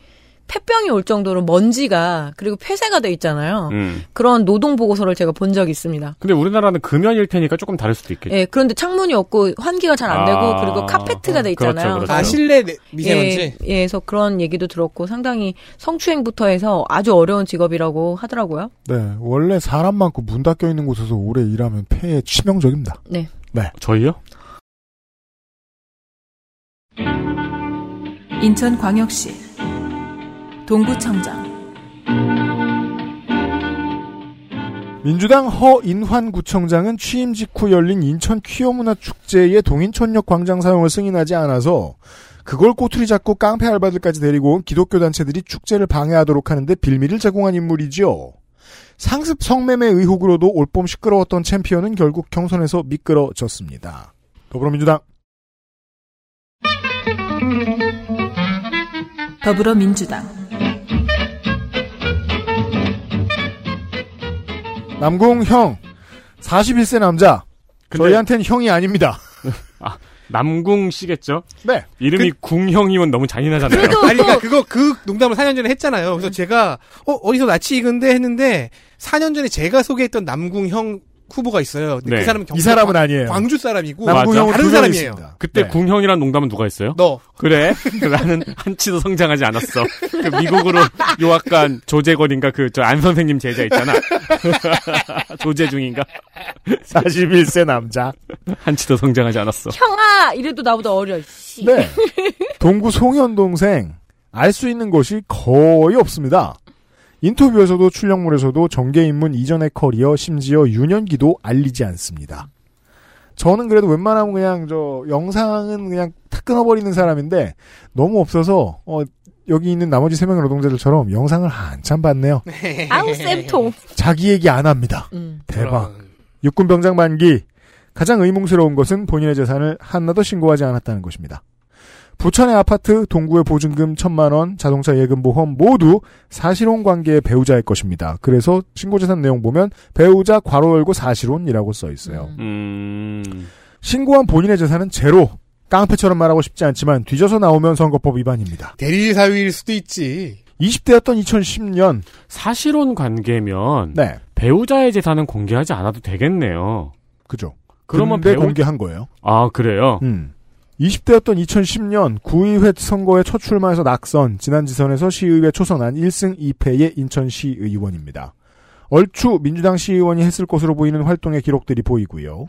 폐병이 올 정도로 먼지가 그리고 폐쇄가 돼 있잖아요. 음. 그런 노동 보고서를 제가 본 적이 있습니다. 근데 우리나라는 금연일 테니까 조금 다를 수도 있겠죠. 예, 그런데 창문이 없고 환기가 잘 안 되고 아. 그리고 카페트가 돼 그렇죠, 있잖아요. 그렇죠. 아, 실내 내- 미세먼지? 예, 예, 그래서 그런 얘기도 들었고 상당히 성추행부터 해서 아주 어려운 직업이라고 하더라고요. 네. 원래 사람 많고 문 닫혀 있는 곳에서 오래 일하면 폐에 치명적입니다. 네. 저희요? 인천광역시 동구청장 민주당 허인환 구청장은 취임 직후 열린 인천 퀴어문화 축제의 동인천역 광장 사용을 승인하지 않아서 그걸 꼬투리 잡고 깡패 알바들까지 데리고 온 기독교 단체들이 축제를 방해하도록 하는데 빌미를 제공한 인물이죠. 상습 성매매 의혹으로도 올봄 시끄러웠던 챔피언은 결국 경선에서 미끄러졌습니다. 더불어민주당 더불어민주당 남궁형 41세 남자 근데- 저희한텐 형이 아닙니다. 남궁 씨겠죠? 네. 이름이 궁형이면 너무 잔인하잖아요. 그래도 아니, 그러니까 또 그거, 그 농담을 4년 전에 했잖아요. 그래서 제가, 어, 어디서 낯이 익은데 했는데, 4년 전에 제가 소개했던 남궁형 후보가 있어요. 근데 네. 그 사람은 이 사람은 광- 아니에요. 광주 사람이고, 남궁형은 다른 사람이에요. 있습니다. 그때 네. 궁형이란 농담은 누가 했어요? 너. 그래? 나는 한치도 성장하지 않았어. 그 미국으로 유학간 조재걸인가 그 저 안 선생님 제자 있잖아. 조재중인가? 41세 남자. 한치도 성장하지 않았어. 형아 이래도 나보다 어려. 씨. 네. 동구 송현 동생 알 수 있는 것이 거의 없습니다. 인터뷰에서도 출력물에서도 정계 입문 이전의 커리어 심지어 유년기도 알리지 않습니다. 저는 그래도 웬만하면 그냥 저 영상은 그냥 탁 끊어버리는 사람인데 너무 없어서 어, 여기 있는 나머지 세 명의 노동자들처럼 영상을 한참 봤네요. 아우 쌤통. 자기 얘기 안 합니다. 음. 대박. 육군병장 만기 가장 의문스러운 것은 본인의 재산을 하나도 신고하지 않았다는 것입니다. 부천의 아파트, 동구의 보증금 천만 원, 자동차 예금 보험 모두 사실혼 관계의 배우자의 것입니다. 그래서 신고재산 내용 보면 배우자 괄호 열고 사실혼이라고 써 있어요. 음. 신고한 본인의 재산은 제로. 깡패처럼 말하고 싶지 않지만 뒤져서 나오면 선거법 위반입니다. 대리 사위일 수도 있지. 20대였던 2010년 사실혼 관계면 네 배우자의 재산은 공개하지 않아도 되겠네요. 그죠. 그러면 배우 공개한 거예요. 아 그래요? 음. 20대였던 2010년 구의회 선거에 첫 출마해서 낙선, 지난 지선에서 시의회 초선한 1승 2패의 인천시 의원입니다. 얼추 민주당 시의원이 했을 것으로 보이는 활동의 기록들이 보이고요.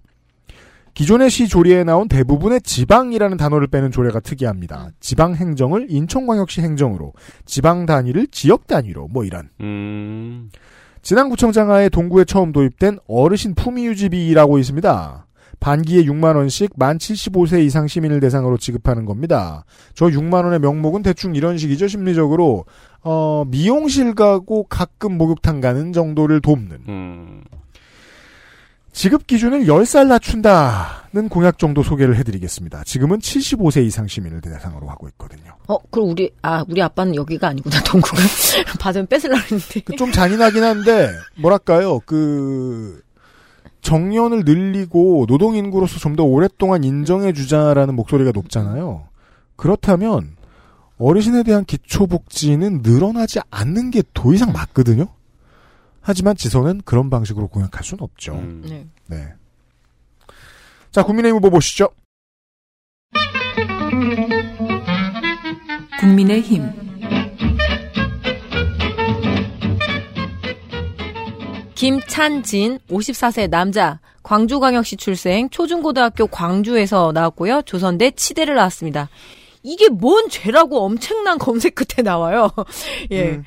기존의 시 조례에 나온 대부분의 지방이라는 단어를 빼는 조례가 특이합니다. 지방 행정을 인천광역시 행정으로, 지방 단위를 지역 단위로, 뭐 이런. 음. 진안구청장 하에 동구에 처음 도입된 어르신 품위유지비라고 있습니다. 반기에 6만 원씩 만 75세 이상 시민을 대상으로 지급하는 겁니다. 저 6만 원의 명목은 대충 이런 식이죠, 심리적으로. 어, 미용실 가고 가끔 목욕탕 가는 정도를 돕는. 음. 지급 기준을 10살 낮춘다는 공약 정도 소개를 해드리겠습니다. 지금은 75세 이상 시민을 대상으로 하고 있거든요. 어, 그럼 우리 아 우리 아빠는 여기가 아니구나 동구가 받으면 뺏으려 했는데. 그좀 잔인하긴 한데 뭐랄까요 그 정년을 늘리고 노동 인구로서 좀 더 오랫동안 인정해 주자라는 목소리가 높잖아요. 그렇다면 어르신에 대한 기초 복지는 늘어나지 않는 게 더 이상 맞거든요. 하지만 지선은 그런 방식으로 공약할 수는 없죠. 음. 네. 네. 자, 국민의힘 후보 보시죠. 국민의힘 김찬진 54세 남자 광주광역시 출생 초중고등학교 광주에서 나왔고요. 조선대 치대를 나왔습니다. 이게 뭔 죄라고 엄청난 검색 끝에 나와요. 예. 음.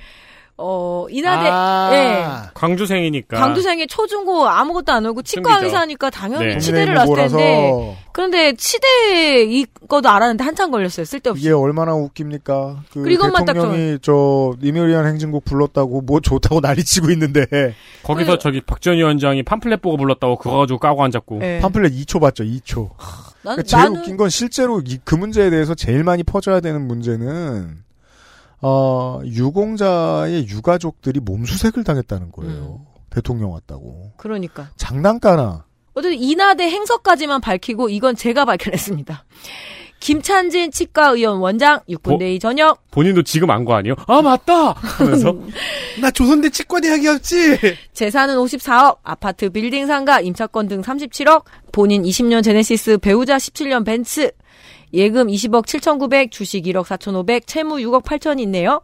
어, 이나대 아, 예. 광주생이니까. 강두생에 초중고 아무것도 안 오고 치과 승리죠. 의사니까 당연히 네. 치대를 나왔을 텐데 그런데 치대 이거도 알았는데 한참 걸렸어요. 쓸데없이. 이게 얼마나 웃깁니까? 그 그리고 대통령이 저 이묘리한 행진곡 불렀다고 뭐 좋다고 난리치고 있는데 거기서 그- 저기 박전 위원장이 팜플렛 보고 불렀다고 그거 가지고 까고 앉았고. 예. 팜플렛 2초 봤죠, 2초. 난, 그러니까 제일 나는 웃긴 건 실제로 이, 그 문제에 대해서 제일 많이 퍼져야 되는 문제는 어, 유공자의 유가족들이 몸수색을 당했다는 거예요. 대통령 왔다고. 그러니까. 장난까나. 어쨌든 이나대 행서까지만 밝히고 이건 제가 밝혀냈습니다. 김찬진 치과 의원 원장 육군대위 전역 본인도 지금 안 거 아니에요? 아 맞다 하면서 나 조선대 치과대학이었지. 재산은 54억, 아파트 빌딩 상가, 임차권 등 37억, 본인 20년 제네시스, 배우자 17년 벤츠, 예금 20억 7,900, 주식 1억 4,500, 채무 6억 8천이 있네요.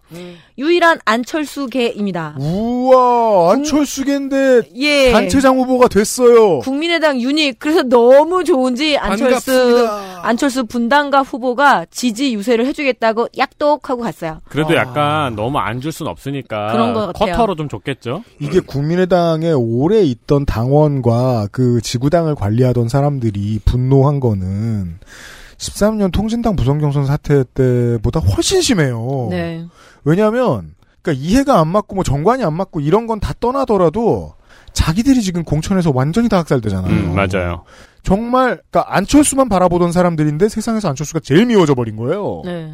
유일한 안철수계입니다. 우와, 안철수계인데 예. 단체장 후보가 됐어요. 국민의당 유닛. 그래서 너무 좋은지 안철수 반갑습니다. 안철수 분당가 후보가 지지 유세를 해주겠다고 약독하고 갔어요. 그래도 아. 약간 너무 안 줄 순 없으니까 그런 것 같아요. 커터로 좀 줬겠죠. 이게 국민의당에 오래 있던 당원과 그 지구당을 관리하던 사람들이 분노한 거는 13년 통진당 부정경선 사태 때보다 훨씬 심해요. 네. 왜냐하면 그러니까 이해가 안 맞고 뭐 정관이 안 맞고 이런 건 다 떠나더라도 자기들이 지금 공천에서 완전히 다 학살되잖아요. 음, 맞아요. 정말 그러니까 안철수만 바라보던 사람들인데 세상에서 안철수가 제일 미워져 버린 거예요. 네.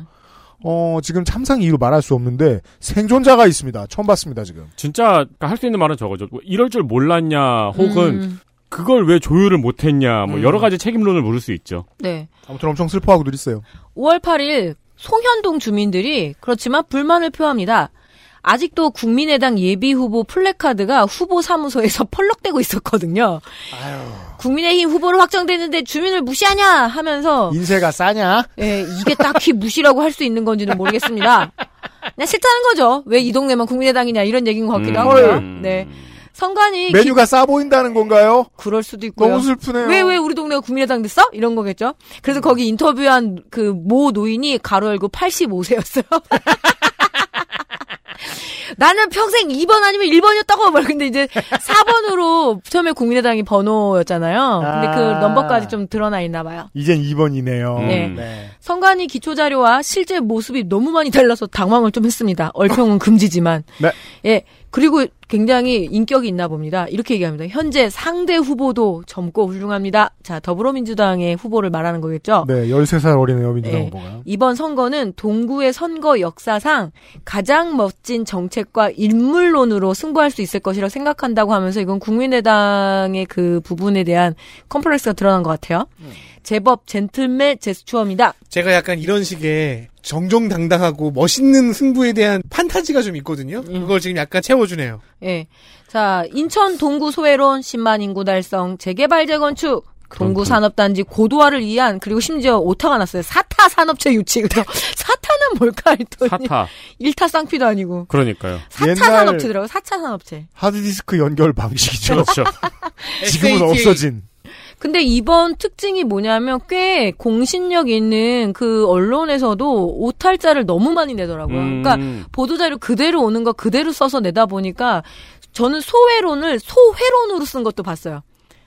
어 지금 참상 이유로 말할 수 없는데 생존자가 있습니다. 처음 봤습니다 지금. 진짜 할 수 있는 말은 저거죠. 뭐 이럴 줄 몰랐냐, 혹은 음, 그걸 왜 조율을 못했냐, 뭐 음. 여러 가지 책임론을 물을 수 있죠. 네. 아무튼 엄청 슬퍼하고들 있어요. 5월 8일 송현동 주민들이 그렇지만 불만을 표합니다. 아직도 국민의당 예비 후보 플래카드가 후보 사무소에서 펄럭대고 있었거든요. 국민의힘 후보로 확정됐는데 주민을 무시하냐 하면서 인세가 싸냐? 예, 이게 딱히 무시라고 할 수 있는 건지는 모르겠습니다. 그냥 싫다는 거죠. 왜 이 동네만 국민의당이냐 이런 얘기인 것 같기도 음. 하고요. 음. 네. 선관위 메뉴가 싸 보인다는 건가요? 기- 그럴 수도 있고요. 너무 슬프네요. 왜, 왜 우리 동네가 국민의당 됐어? 이런 거겠죠? 그래서 거기 인터뷰한 그 모 노인이 가로 열고 85세였어요. 나는 평생 2번 아니면 1번이었다고 말 근데 이제 4번으로 처음에 국민의당이 번호였잖아요. 근데 그 아. 넘버까지 좀 드러나 있나 봐요. 이젠 2번이네요. 네. 선관위 기초 자료와 실제 모습이 너무 많이 달라서 당황을 좀 했습니다. 얼평은 금지지만. 네. 예. 그리고 굉장히 인격이 있나 봅니다. 이렇게 얘기합니다. 현재 상대 후보도 젊고 훌륭합니다. 자, 더불어민주당의 후보를 말하는 거겠죠? 네, 13살 어린애요, 민주당 네. 후보가. 이번 선거는 동구의 선거 역사상 가장 멋진 정책과 인물론으로 승부할 수 있을 것이라고 생각한다고 하면서 이건 국민의당의 그 부분에 대한 컴플렉스가 드러난 것 같아요. 제법 젠틀맨 제스처입니다. 제가 약간 이런 식의 정정당당하고 멋있는 승부에 대한 판타지가 좀 있거든요. 음. 그걸 지금 약간 채워주네요. 예. 자, 인천 동구 소외론 10만 인구 달성 재개발 재건축 동구 산업단지 고도화를 위한 그리고 심지어 오타가 났어요. 사타 산업체 유치. 사타는 뭘까 했더니 사타. 일타 쌍피도 아니고 그러니까요. 사차 옛날- 산업체더라고. 사차 산업체. 하드디스크 연결 방식이죠. 그렇죠. 지금은 SATA. 없어진. 근데 이번 특징이 뭐냐면 꽤 공신력 있는 그 언론에서도 오탈자를 너무 많이 내더라고요. 음. 그러니까 보도자료 그대로 오는 거 그대로 써서 내다 보니까 저는 소회론을 소회론으로 쓴 것도 봤어요.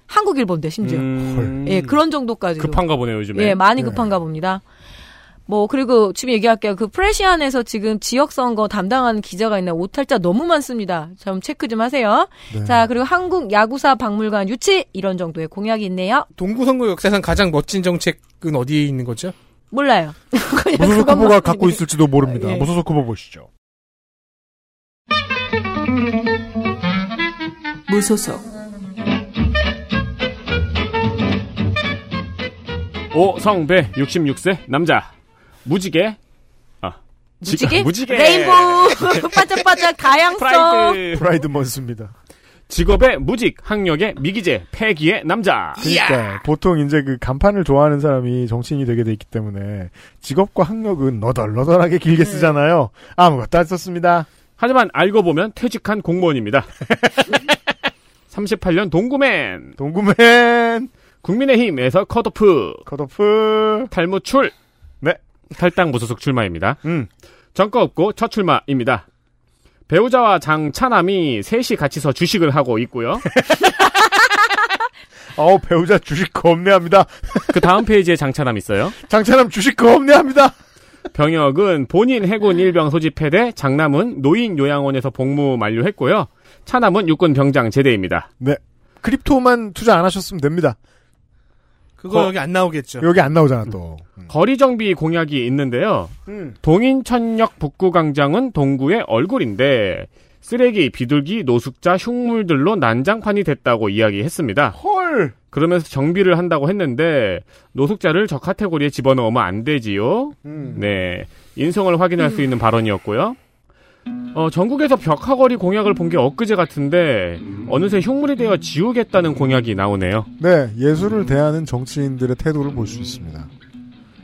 한국일보인데 심지어. 음, 예, 그런 정도까지. 급한가 보네요, 요즘에. 예, 많이 네. 급한가 봅니다. 뭐 그리고 지금 얘기할게요. 그 프레시안에서 지금 지역 선거 담당하는 기자가 있나 오탈자 너무 많습니다. 좀 체크 좀 하세요. 네. 자 그리고 한국 야구사 박물관 유치 이런 정도의 공약이 있네요. 동구 선거 역사상 가장 멋진 정책은 어디에 있는 거죠? 몰라요. 무소속 후보가 갖고 있을지도 모릅니다. 예. 무소속 후보 보시죠. 무소속 오성배 66세 남자 무지개 아 무지개? 무지개. Rainbow 반짝반짝 다양성. Pride. Pride Month입니다. 직업의 무직, 학력의 미기재, 패기의 남자. 그러니까 보통 이제 그 간판을 좋아하는 사람이 정치인이 되게 돼 있기 때문에 직업과 학력은 너덜너덜하게 길게 쓰잖아요. 아무것도 안 썼습니다. 하지만 알고 보면 퇴직한 공무원입니다. 38년 동구맨. 동구맨 국민의힘에서 컷오프. 컷오프 탈무출. 네. 탈당 무소속 출마입니다. 음. 정가 없고 첫 출마입니다. 배우자와 장차남이 셋이 같이 서 주식을 하고 있고요. 어우 배우자 주식 겁내합니다. 그 다음 페이지에 장차남 있어요. 장차남 주식 겁내합니다. 병역은 본인 해군 일병 소집해대, 장남은 노인 요양원에서 복무 만료했고요. 차남은 육군 병장 제대입니다. 네. 크립토만 투자 안 하셨으면 됩니다. 그거 거- 여기 안 나오겠죠. 여기 안 나오잖아 또. 거리 정비 공약이 있는데요. 음. 동인천역 북구광장은 동구의 얼굴인데 쓰레기, 비둘기, 노숙자, 흉물들로 난장판이 됐다고 이야기했습니다. 헐. 그러면서 정비를 한다고 했는데 노숙자를 저 카테고리에 집어넣으면 안 되지요. 음. 네, 인성을 확인할 수 있는 발언이었고요. 어, 전국에서 벽화거리 공약을 본 게 엊그제 같은데 어느새 흉물이 되어 지우겠다는 공약이 나오네요. 네, 예술을 대하는 정치인들의 태도를 볼 수 있습니다.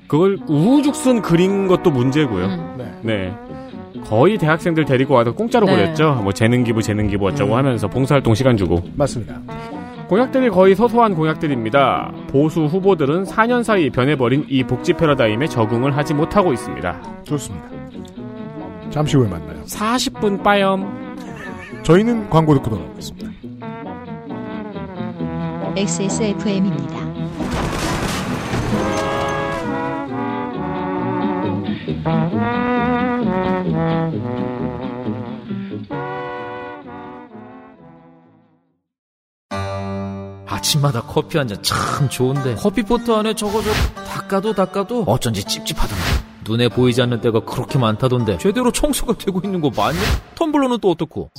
그걸 우후죽순 그린 것도 문제고요. 음. 네. 네. 거의 대학생들 데리고 와서 공짜로 네. 보냈죠. 뭐 재능 기부, 재능 기부 어쩌고 음. 하면서 봉사활동 시간 주고. 맞습니다. 공약들이 거의 소소한 공약들입니다. 보수 후보들은 4년 사이 변해버린 이 복지 패러다임에 적응을 하지 못하고 있습니다. 좋습니다. 잠시 후에 만나요. 40분 빠염. 저희는 광고 듣고 돌아오겠습니다. XSFM입니다. 아침마다 커피 한 잔 참 좋은데 커피포트 안에 저거 저 닦아도 닦아도 어쩐지 찝찝하던데 눈에 보이지 않는 때가 그렇게 많다던데 제대로 청소가 되고 있는 거 맞냐? 텀블러는 또 어떻고?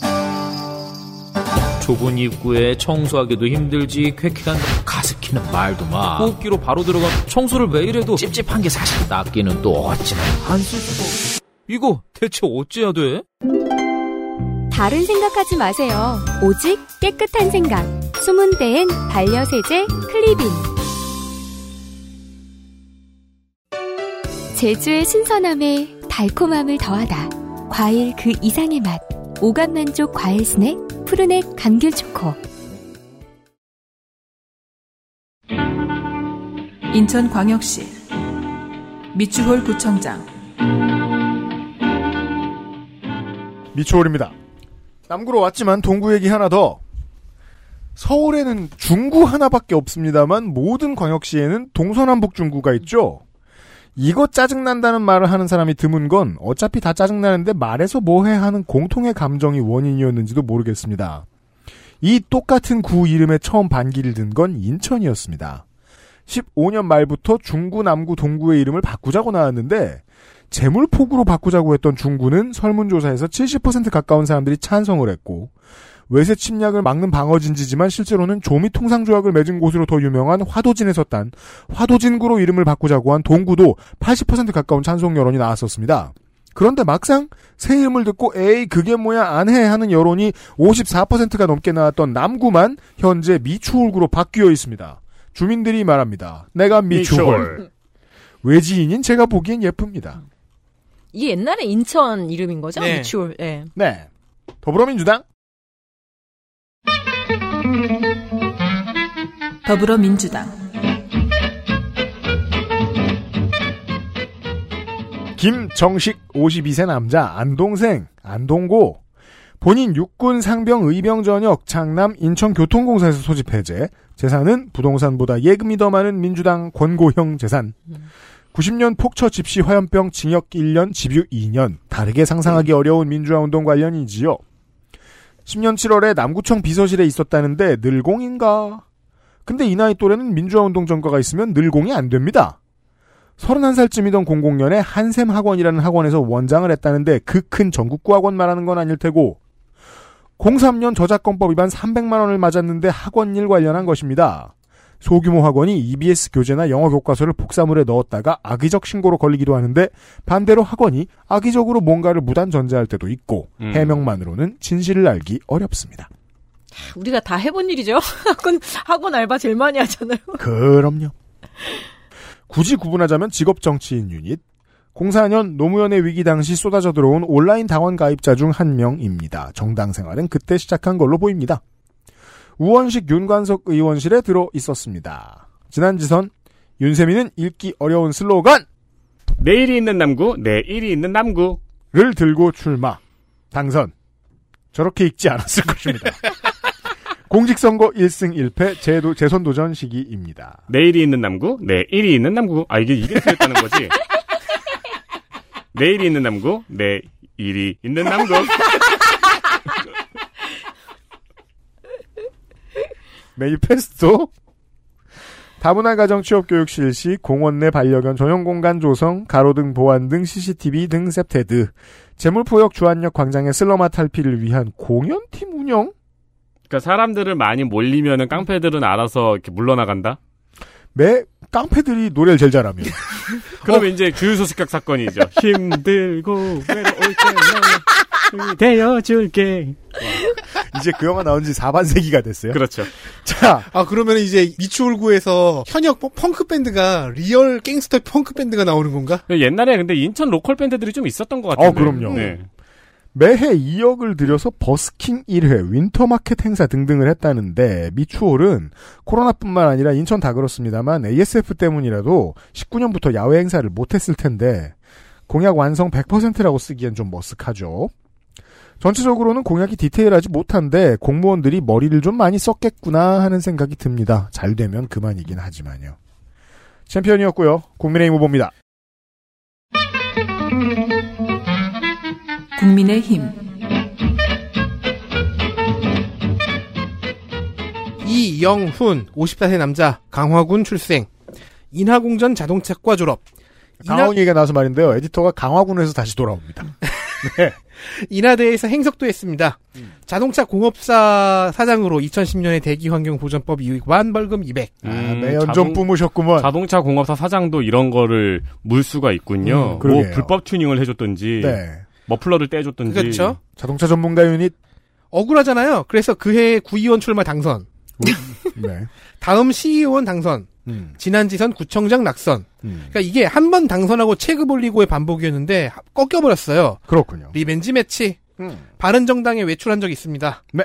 좁은 입구에 청소하기도 힘들지 쾌쾌한 가습기는 말도 마 호흡기로 바로 들어가 청소를 매일 해도 찝찝한 게 사실 낫기는 또 어찌나 안 쓸 수가 이거 대체 어째야 돼? 다른 생각하지 마세요. 오직 깨끗한 생각. 숨은 데엔 반려세제 클리빈. 제주의 신선함에 달콤함을 더하다. 과일 그 이상의 맛. 오감 만족 과일 스낵 푸르넥 감귤 초코. 인천광역시 미추홀 구청장 미추홀입니다. 남구로 왔지만 동구 얘기 하나 더. 서울에는 중구 하나밖에 없습니다만 모든 광역시에는 동서남북 중구가 있죠. 이거 짜증난다는 말을 하는 사람이 드문 건 어차피 다 짜증나는데 말해서 뭐해 하는 공통의 감정이 원인이었는지도 모르겠습니다. 이 똑같은 구 이름에 처음 반기를 든 건 인천이었습니다. 15년 말부터 중구, 남구, 동구의 이름을 바꾸자고 나왔는데 재물포구로 바꾸자고 했던 중구는 설문조사에서 70% 가까운 사람들이 찬성을 했고 외세 침략을 막는 방어진지지만 실제로는 조미 통상 조약을 맺은 곳으로 더 유명한 화도진에서 딴 화도진구로 이름을 바꾸자고 한 동구도 80% 가까운 찬성 여론이 나왔었습니다. 그런데 막상 새 이름을 듣고 에이 그게 뭐야 안해 하는 여론이 54%가 넘게 나왔던 남구만 현재 미추홀구로 바뀌어 있습니다. 주민들이 말합니다. 내가 미추홀. 외지인인 제가 보기엔 예쁩니다. 이게 옛날에 인천 이름인 거죠? 네. 미추홀. 예. 네. 더불어민주당 더불어민주당. 김정식 52세 남자 안동생 안동고. 본인 육군 상병 의병 전역 장남 인천교통공사에서 소집 해제. 재산은 부동산보다 예금이 더 많은 민주당 권고형 재산. 90년 폭처 집시 화염병 징역 1년 집유 2년. 다르게 상상하기 어려운 민주화 운동 관련이지요. 10년 7월에 남구청 비서실에 있었다는데 늘공인가 근데 이 나이 또래는 민주화 운동 전과가 있으면 늘공이 안 됩니다 31살쯤이던 00년에 한샘 학원이라는 학원에서 원장을 했다는데 그 큰 전국구 학원 말하는 건 아닐 테고 03년 저작권법 위반 300만 원을 맞았는데 학원 일 관련한 것입니다. 소규모 학원이 EBS 교재나 영어 교과서를 복사물에 넣었다가 악의적 신고로 걸리기도 하는데 반대로 학원이 악의적으로 뭔가를 무단 전제할 때도 있고 음. 해명만으로는 진실을 알기 어렵습니다. 우리가 다 해본 일이죠. 학원 학원 알바 제일 많이 하잖아요. 그럼요. 굳이 구분하자면 직업 정치인 유닛. 04년 노무현의 위기 당시 쏟아져 들어온 온라인 당원 가입자 중 한 명입니다. 정당 생활은 그때 시작한 걸로 보입니다. 우원식 윤관석 의원실에 들어 있었습니다. 지난 지선 윤세민은 읽기 어려운 슬로건 내일이 있는 남구, 내일이 있는 남구. 를 들고 출마. 당선. 저렇게 읽지 않았을 것입니다. 공직선거 1승 1패 제도, 재선 도전 시기입니다. 내일이 있는 남구, 내일이 있는 남구. 아, 이게, 이게 틀렸다는 거지. 내일이 있는 남구, 내일이 있는 남구. 메이페스토 다문화 가정 취업 교육 실시, 공원 내 반려견 전용 공간 조성, 가로등 보안 등 CCTV 등 셉테드, 재물포역 주안역 광장의 슬러마 탈피를 위한 공연팀 운영? 그러니까 사람들을 많이 몰리면은 깡패들은 알아서 이렇게 물러나간다? 매 깡패들이 노래를 제일 잘하면. 그럼 이제 주유소 습격 사건이죠. 힘들고 외로울 때는 되어줄게. 이제 그 영화 나온 지 4반세기가 됐어요. 그렇죠. 자. 아, 그러면 이제 미추홀구에서 현역 펑크 밴드가 real gangster 펑크 밴드가 나오는 건가? 옛날에 근데 인천 local 밴드들이 좀 있었던 것 같은데. 어, 그럼요. 네. 매해 2억을 들여서 버스킹 1회, winter market 행사 등등을 했다는데 미추홀은 코로나뿐만 아니라 인천 다 그렇습니다만 ASF 때문이라도 19년부터 야외 행사를 못했을 텐데 공약 완성 100%라고 쓰기엔 좀 머쓱하죠. 전체적으로는 공약이 디테일하지 못한데 공무원들이 머리를 좀 많이 썼겠구나 하는 생각이 듭니다. 잘 되면 그만이긴 하지만요. 챔피언이었고요. 국민의힘 후보입니다. 국민의힘 이영훈 54세 남자 강화군 출생 인하공전 자동차과 졸업 강화군 얘기가 나와서 말인데요. 에디터가 강화군에서 다시 돌아옵니다. 네. 인하대에서 행석도 했습니다. 자동차 공업사 사장으로 2010년에 대기환경보전법 위반 벌금 200. 아, 매연 좀 뿜으셨구먼. 음, 자동차 공업사 사장도 이런 거를 물 수가 있군요. 음, 뭐. 불법 튜닝을 해줬던지, 네. 머플러를 떼줬던지. 그렇죠. 자동차 전문가 유닛. 억울하잖아요. 그래서 그해 구의원 출마 당선. 네. 다음 시의원 당선. 음. 지난 지선 구청장 낙선. 음. 그러니까 이게 한 번 당선하고 체급 올리고의 반복이었는데 꺾여버렸어요. 그렇군요. Revenge match. 음. 바른정당에 외출한 적이 있습니다. 네.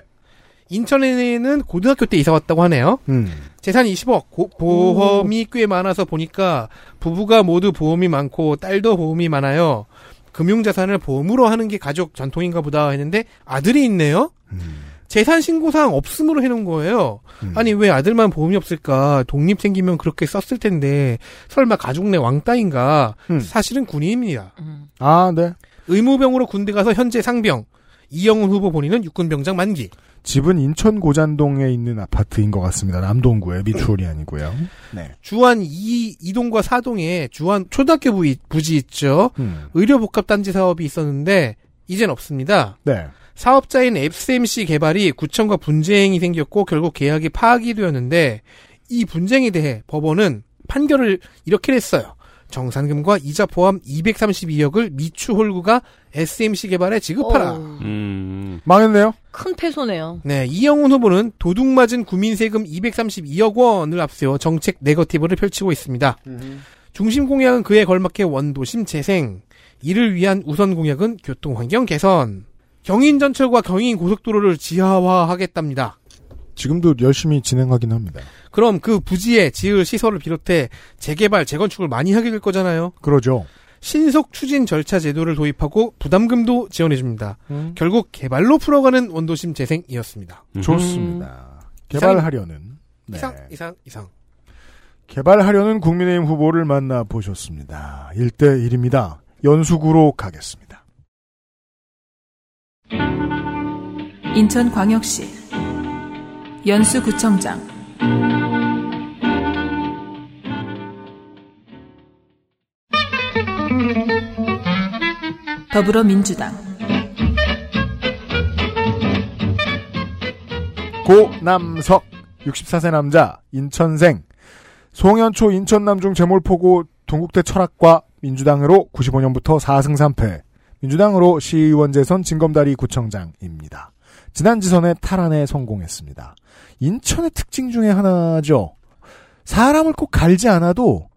인천에는 고등학교 때 이사 왔다고 하네요. 음. 재산 20억, 고- 보험이 꽤 많아서 보니까 부부가 모두 보험이 많고 딸도 보험이 많아요. 금융자산을 보험으로 하는 게 가족 전통인가 보다 했는데 아들이 있네요? 재산 신고사항 없음으로 해놓은 거예요. 아니 왜 아들만 보험이 없을까? 독립 생기면 그렇게 썼을 텐데 설마 가족 내 왕따인가? 사실은 군인입니다. 아, 네. 의무병으로 군대 가서 현재 상병. 이영훈 후보 본인은 육군병장 만기. 집은 인천 고잔동에 있는 아파트인 것 같습니다. 남동구에 미추홀이 아니고요. 네. 주안 2, 2동과 4동에 주안 초등학교 부지, 부지 있죠. 음. 의료복합단지 사업이 있었는데 이젠 없습니다. 네. 사업자인 FCMC 개발이 구청과 분쟁이 생겼고 결국 계약이 파악이 되었는데 이 분쟁에 대해 법원은 판결을 이렇게 냈어요. 정산금과 이자 포함 232억을 미추홀구가 SMC 개발에 지급하라. 음. 망했네요. 큰 패소네요. 네, 이영훈 후보는 도둑 맞은 구민세금 232억 원을 앞세워 정책 네거티브를 펼치고 있습니다. 중심 공약은 그에 걸맞게 원도심 재생, 이를 위한 우선 공약은 교통 환경 개선, 경인 전철과 경인 고속도로를 지하화하겠답니다. 지금도 열심히 진행하긴 합니다. 그럼 그 부지에 지을 시설을 비롯해 재개발, 재건축을 많이 하게 될 거잖아요. 그러죠. 신속 추진 절차 제도를 도입하고 부담금도 지원해 줍니다. 음. 결국 개발로 풀어가는 원도심 재생이었습니다. 좋습니다. 개발하려는 네. 이상, 이상, 이상. 개발하려는 국민의힘 후보를 만나 보셨습니다. 1대 1입니다. 연수구로 가겠습니다. 인천광역시 연수구청장. 더불어민주당. 고남석 64세 남자, 인천생, 송현초 인천 남중 재몰포고 동국대 철학과 민주당으로 95년부터 4승 3패, 민주당으로 시의원 재선 진검다리 구청장입니다. 지난 지선에 탈환에 성공했습니다. 인천의 특징 중에 하나죠. 사람을 꼭 갈지 않아도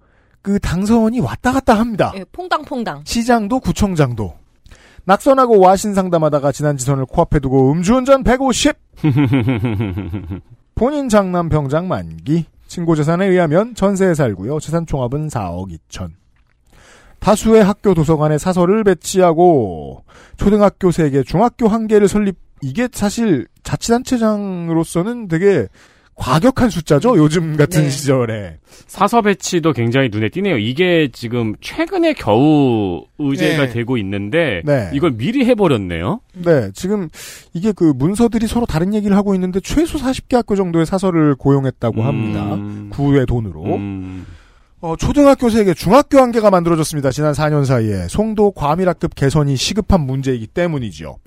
그 당선이 왔다 갔다 합니다. 예, 퐁당퐁당. 시장도 구청장도. 낙선하고 와신 상담하다가 지난 지선을 코앞에 두고 음주운전 150. 본인 장남 병장 만기. 친고 재산에 의하면 전세에 살고요. 재산 총합은 4억 2천. 다수의 학교 도서관에 사설을 배치하고 초등학교 3개, 중학교 1개를 설립. 이게 사실 자치단체장으로서는 되게 과격한 숫자죠. 요즘 같은 네. 시절에. 사서 배치도 굉장히 눈에 띄네요. 이게 지금 최근에 겨우 의제가 네. 되고 있는데 네. 이걸 미리 해버렸네요. 네, 지금 이게 그 문서들이 서로 다른 얘기를 하고 있는데 최소 40개 학교 정도의 사설을 고용했다고 합니다. 음. 구의 돈으로. 음. 어, 초등학교 3개, 중학교 1개가 만들어졌습니다. 지난 4년 사이에. 송도 과밀학급 개선이 시급한 문제이기 때문이지요.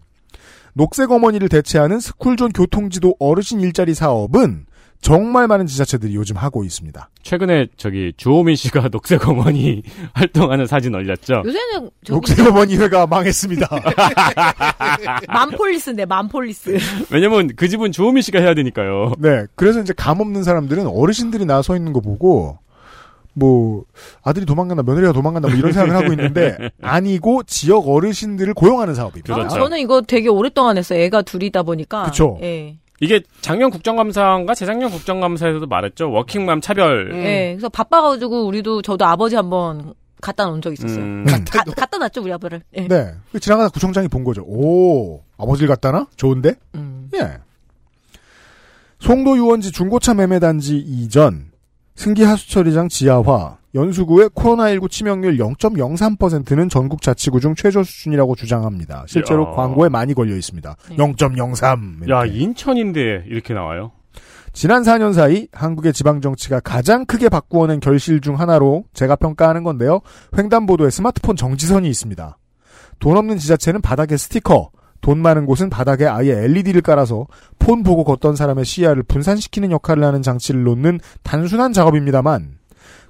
녹색 어머니를 대체하는 스쿨존 교통지도 어르신 일자리 사업은 정말 많은 지자체들이 요즘 하고 있습니다. 최근에 저기 주호민 씨가 녹색 어머니 활동하는 사진 올렸죠. 요새는 저기 녹색 어머니 회가 망했습니다. mom police인데 mom police. 왜냐면 그 집은 주호민 씨가 해야 되니까요. 네, 그래서 이제 감 없는 사람들은 어르신들이 나서 있는 거 보고 뭐 아들이 도망간다, 며느리가 도망간다 뭐 이런 생각을 하고 있는데 아니고 지역 어르신들을 고용하는 사업입니다. 그렇죠. 저는 이거 되게 오랫동안 했어요. 애가 둘이다 보니까. 그쵸. 예. 이게 작년 국정감사인가 재작년 국정감사에서도 말했죠. 워킹맘 차별. 예. 그래서 바빠가지고 우리도 저도 아버지 한번 갖다 놓은 적 있었어요. 음. 가- 갖다 놨죠 우리 아빠를. 예. 네. 그 지나가다 구청장이 본 거죠. 오, 아버지를 갖다나? 좋은데? 음. 예. 송도 유원지 중고차 매매단지 이전, 승기 하수처리장 지하화, 연수구의 코로나19 치명률 0.03%는 전국 자치구 중 최저 수준이라고 주장합니다. 실제로 야. 광고에 많이 걸려 있습니다. 네. 0.03. 야 이렇게. 인천인데 이렇게 나와요. 지난 4년 사이 한국의 지방 정치가 가장 크게 바꾸어낸 결실 중 하나로 제가 평가하는 건데요. 횡단보도에 스마트폰 정지선이 있습니다. 돈 없는 지자체는 바닥에 스티커, 돈 많은 곳은 바닥에 아예 LED를 깔아서 폰 보고 걷던 사람의 시야를 분산시키는 역할을 하는 장치를 놓는 단순한 작업입니다만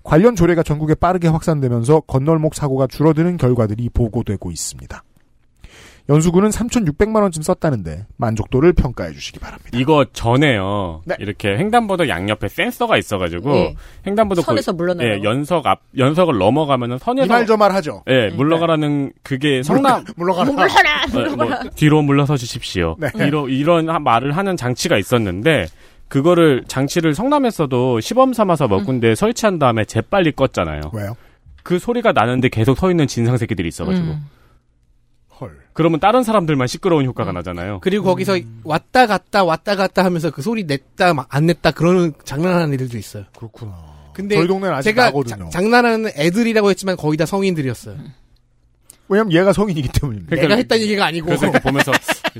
관련 조례가 전국에 빠르게 확산되면서 건널목 사고가 줄어드는 결과들이 보고되고 있습니다. 연수구는 3,600만 원쯤 썼다는데 만족도를 평가해 주시기 바랍니다. 이거 전에요. 네. 이렇게 횡단보도 양옆에 센서가 있어가지고 예. 횡단보도 선에서 물러나요. 예, 연석 앞 연석을 넘어가면은 선에서 이말저말 하죠. 예, 물러가라는 그게 성남 물러가라. 물러라. 어, 뭐, 뒤로 물러서 주십시오. 네. 이런 하- 말을 하는 장치가 있었는데 그거를 장치를 성남에서도 시범 삼아서 몇 군데 설치한 다음에 재빨리 껐잖아요. 왜요? 그 소리가 나는데 계속 서 있는 진상 새끼들이 있어가지고 음. 헐. 그러면 다른 사람들만 시끄러운 효과가 나잖아요. 그리고 거기서 왔다 갔다 왔다 갔다 하면서 그 소리 냈다 막안 냈다 그러는 장난하는 애들도 있어요. 그렇구나. 근데 저희 동네는 아직 제가 나거든요. 자- 장난하는 애들이라고 했지만 거의 다 성인들이었어요. 왜냐면 얘가 성인이기 때문입니다. 내가 했다는 얘기가 아니고 그래서 보면서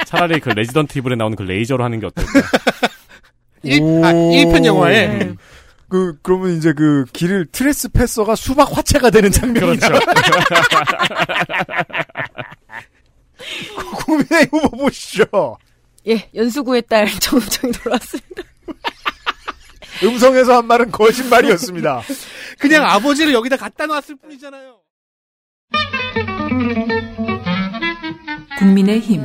차라리 그 레지던트 이블에 나오는 그 레이저로 하는 게 어떨까? 일, 아, 1편 영화에 그 그러면 이제 그 길을 trespasser가 수박 화채가 되는 장면이다. 그렇죠. 국민의 후보 보시죠. 예, 연수구의 딸 정우정이 돌아왔습니다. 음성에서 한 말은 거짓말이었습니다. 그냥 아버지를 여기다 갖다 놨을 뿐이잖아요. 국민의 힘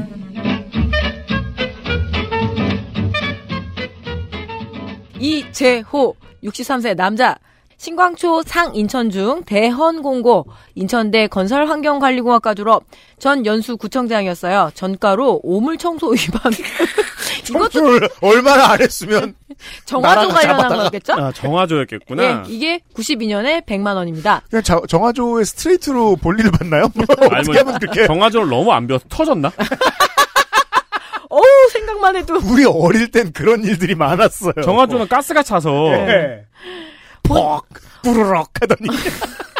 이재호 63세 남자 신광초 상인천중 대헌공고 인천대 건설환경관리공학과 졸업 전 연수구청장이었어요. 전과로 오물청소 위반 이것도 청소를 얼마나 안 했으면 정화조 나라가 관련한 잡아다가. 거겠죠? 아, 정화조였겠구나. 예, 이게 92년에 100만 원입니다. 그냥 자- 정화조의 스트레이트로 볼일을 봤나요? 뭐 어떻게 하면 그렇게 정화조를 너무 안 배워서 터졌나? 어우 생각만 해도 우리 어릴 땐 그런 일들이 많았어요. 정화조는 가스가 차서 예. 퍽 부르럭 하더니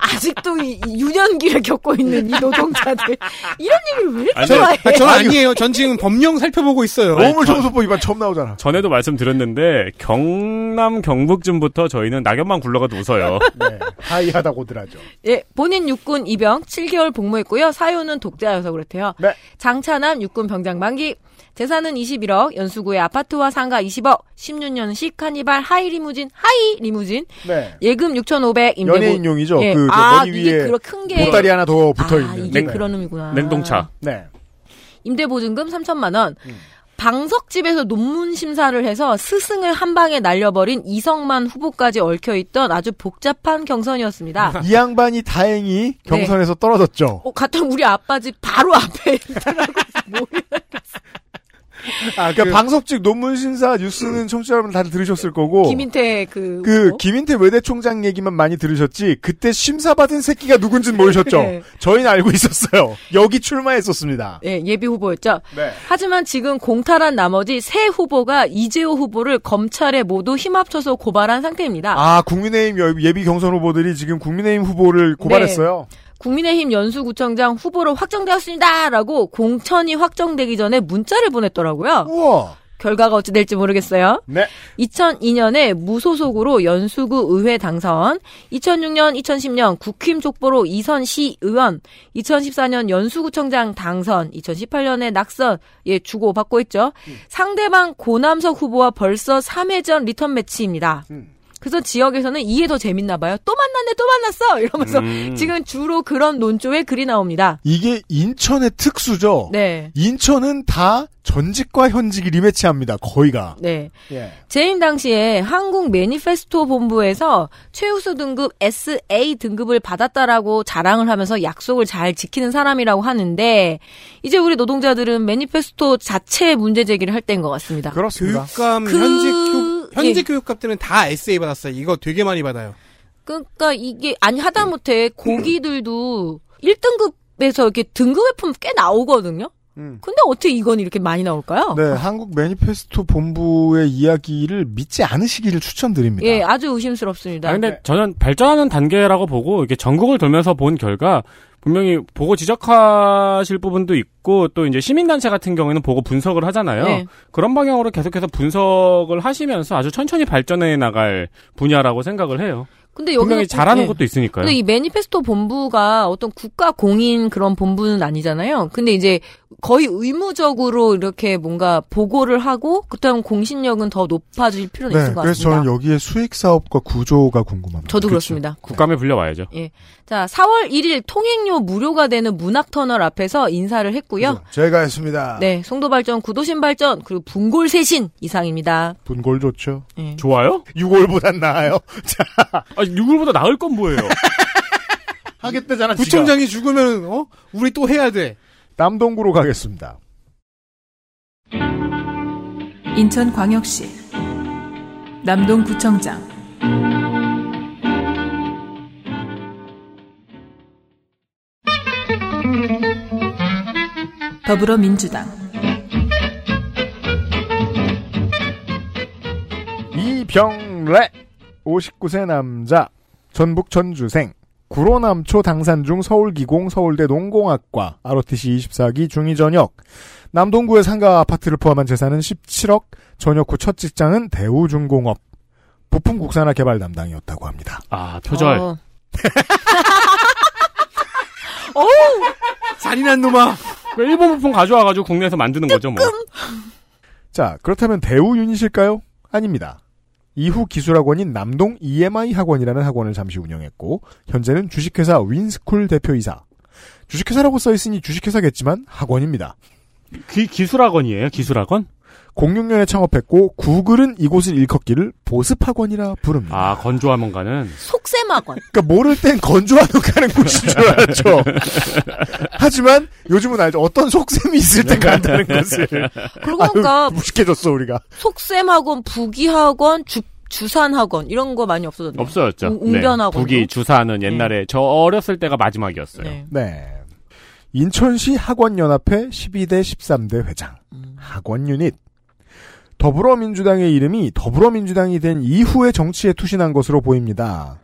아직도 이, 이 유년기를 겪고 있는 이 노동자들 이런 얘기를 왜 이렇게 아니, 좋아해? 아, 저는 아니에요. 전 지금 법령 살펴보고 있어요. 오물청소법 위반 처음 나오잖아. 전에도 말씀드렸는데 경남 경북쯤부터 저희는 낙엽만 굴러가도 웃어요. 네. high하다고들 하죠. 예, 본인 육군 입영 7개월 복무했고요. 사유는 독자여서 그렇대요. 네. 장차남 육군 병장 만기. 재산은 21억, 연수구의 아파트와 상가 20억, 16년식 카니발 하이 리무진, 하이 리무진, 네. 예금 6,500, 임대보. 연예인용이죠. 예. 그저 아, 머리 이게 위에 그런 큰 게. 보따리 하나 더 붙어 아, 있는. 이게 네. 그런 의미구나. 냉동차. 네. 임대보증금 3천만 원. 음. 방석집에서 논문 심사를 해서 스승을 한 방에 날려버린 이성만 후보까지 얽혀있던 아주 복잡한 경선이었습니다. 이 양반이 다행히 경선에서 떨어졌죠. 어, 같은 우리 아빠 집 바로 앞에 있더라고. 아, 그러니까 방석직 논문 신사 뉴스는 청취자 여러분 다들 들으셨을 거고. 김인태 그. 그 후보? 김인태 외대 총장 얘기만 많이 들으셨지 그때 심사 받은 새끼가 누군지는 모르셨죠. 네. 저희는 알고 있었어요. 여기 출마했었습니다. 예, 예비 후보였죠. 네. 하지만 지금 공탈한 나머지 세 후보가 이재호 후보를 검찰에 모두 힘합쳐서 고발한 상태입니다. 아 국민의힘 여- 예비 경선 후보들이 지금 국민의힘 후보를 고발했어요. 국민의힘 연수구청장 후보로 확정되었습니다라고 공천이 확정되기 전에 문자를 보냈더라고요. 우와. 결과가 어찌 될지 모르겠어요. 네. 2002년에 무소속으로 연수구 의회 당선, 2006년, 2010년 국힘 족보로 이선 시의원, 2014년 연수구청장 당선, 2018년에 낙선, 예, 주고받고 있죠. 상대방 고남석 후보와 벌써 3회전 리턴 매치입니다. 그래서 지역에서는 이게 더 재밌나 봐요. 또 만났네, 또 만났어! 이러면서 음. 지금 주로 그런 논조에 글이 나옵니다. 이게 인천의 특수죠. 네. 인천은 다 전직과 현직이 rematch합니다. 거의가. 네. 예. 재임 당시에 한국 매니페스토 본부에서 최우수 등급 SA 등급을 받았다라고 자랑을 하면서 약속을 잘 지키는 사람이라고 하는데 이제 우리 노동자들은 매니페스토 자체의 문제 제기를 할 때인 것 같습니다. 그렇습니다. 교육감 그- 현직 교, 현직 예. 교육감들은 다 SA 받았어요. 이거 되게 많이 받아요. 그러니까 이게 아니 하다못해 고기들도 1등급에서 이렇게 등급 회품 꽤 나오거든요. 음. 근데 어떻게 이건 이렇게 많이 나올까요? 네, 한국 매니페스토 본부의 이야기를 믿지 않으시기를 추천드립니다. 예, 아주 의심스럽습니다. 아, 근데 저는 발전하는 단계라고 보고 이렇게 전국을 돌면서 본 결과 분명히 보고 지적하실 부분도 있고 또 이제 시민단체 같은 경우에는 보고 분석을 하잖아요. 네. 그런 방향으로 계속해서 분석을 하시면서 아주 천천히 발전해 나갈 분야라고 생각을 해요. 근데 분명히 여기서 잘하는 예. 것도 있으니까요. 근데 이 매니페스토 본부가 어떤 국가 공인 그런 본부는 아니잖아요. 근데 이제 거의 의무적으로 이렇게 뭔가 보고를 하고 그다음 공신력은 더 높아질 필요는 네, 있을 것 그래서 같습니다. 저는 여기에 수익 사업과 구조가 궁금합니다. 저도 그렇습니다. 국감에 불려와야죠. 예. 자, 4월 1일 통행료 무료가 되는 문학 터널 앞에서 인사를 했고요. 제가 했습니다. 네, 송도 발전, 구도심 발전, 그리고 분골쇄신 이상입니다. 분골 좋죠. 예. 좋아요? 6월보단 나아요. 자, 아, 6월보다 나을 건 뭐예요? 하겠다잖아. 구청장이 죽으면 어 우리 또 해야 돼. 남동구로 가겠습니다. 인천광역시 남동구청장 더불어민주당 이병래 59세 남자 전북 전주생 구로남초 당산 중 서울기공 서울대 농공학과 ROTC 24기 중위 전역 남동구의 상가 아파트를 포함한 재산은 17억 전역 후 첫 직장은 대우중공업 부품 국산화 개발 담당이었다고 합니다. 아, 표절. 어. 잔인한 놈아. 그 일본 부품 가져와가지고 국내에서 만드는 거죠, 뭐. 자 그렇다면 대우 유닛일까요? 아닙니다. 이후 기술학원인 남동 EMI 학원이라는 학원을 잠시 운영했고 현재는 주식회사 윈스쿨 대표이사. 주식회사라고 써 있으니 주식회사겠지만 학원입니다. 기, 기술학원이에요, 기술학원? 06년에 창업했고 구글은 이곳을 일컫기를 보습학원이라 부릅니다. 아, 건조하면 가는. 속셈학원. 그러니까 모를 땐 건조하면 가는 곳인 줄 알았죠. 하지만 요즘은 알죠. 어떤 속셈이 있을 때 간다는 것을. 그러고 보니까 무식해졌어 우리가. 속셈학원, 부기학원, 주, 주산학원 이런 거 많이 없어졌네요. 없어졌죠. 웅- 웅변학원도? 북이 주사는 옛날에 저 어렸을 때가 마지막이었어요. 네. 네. 인천시 학원연합회 12대 13대 회장. 학원 유닛. 더불어민주당의 이름이 더불어민주당이 된 이후에 정치에 투신한 것으로 보입니다.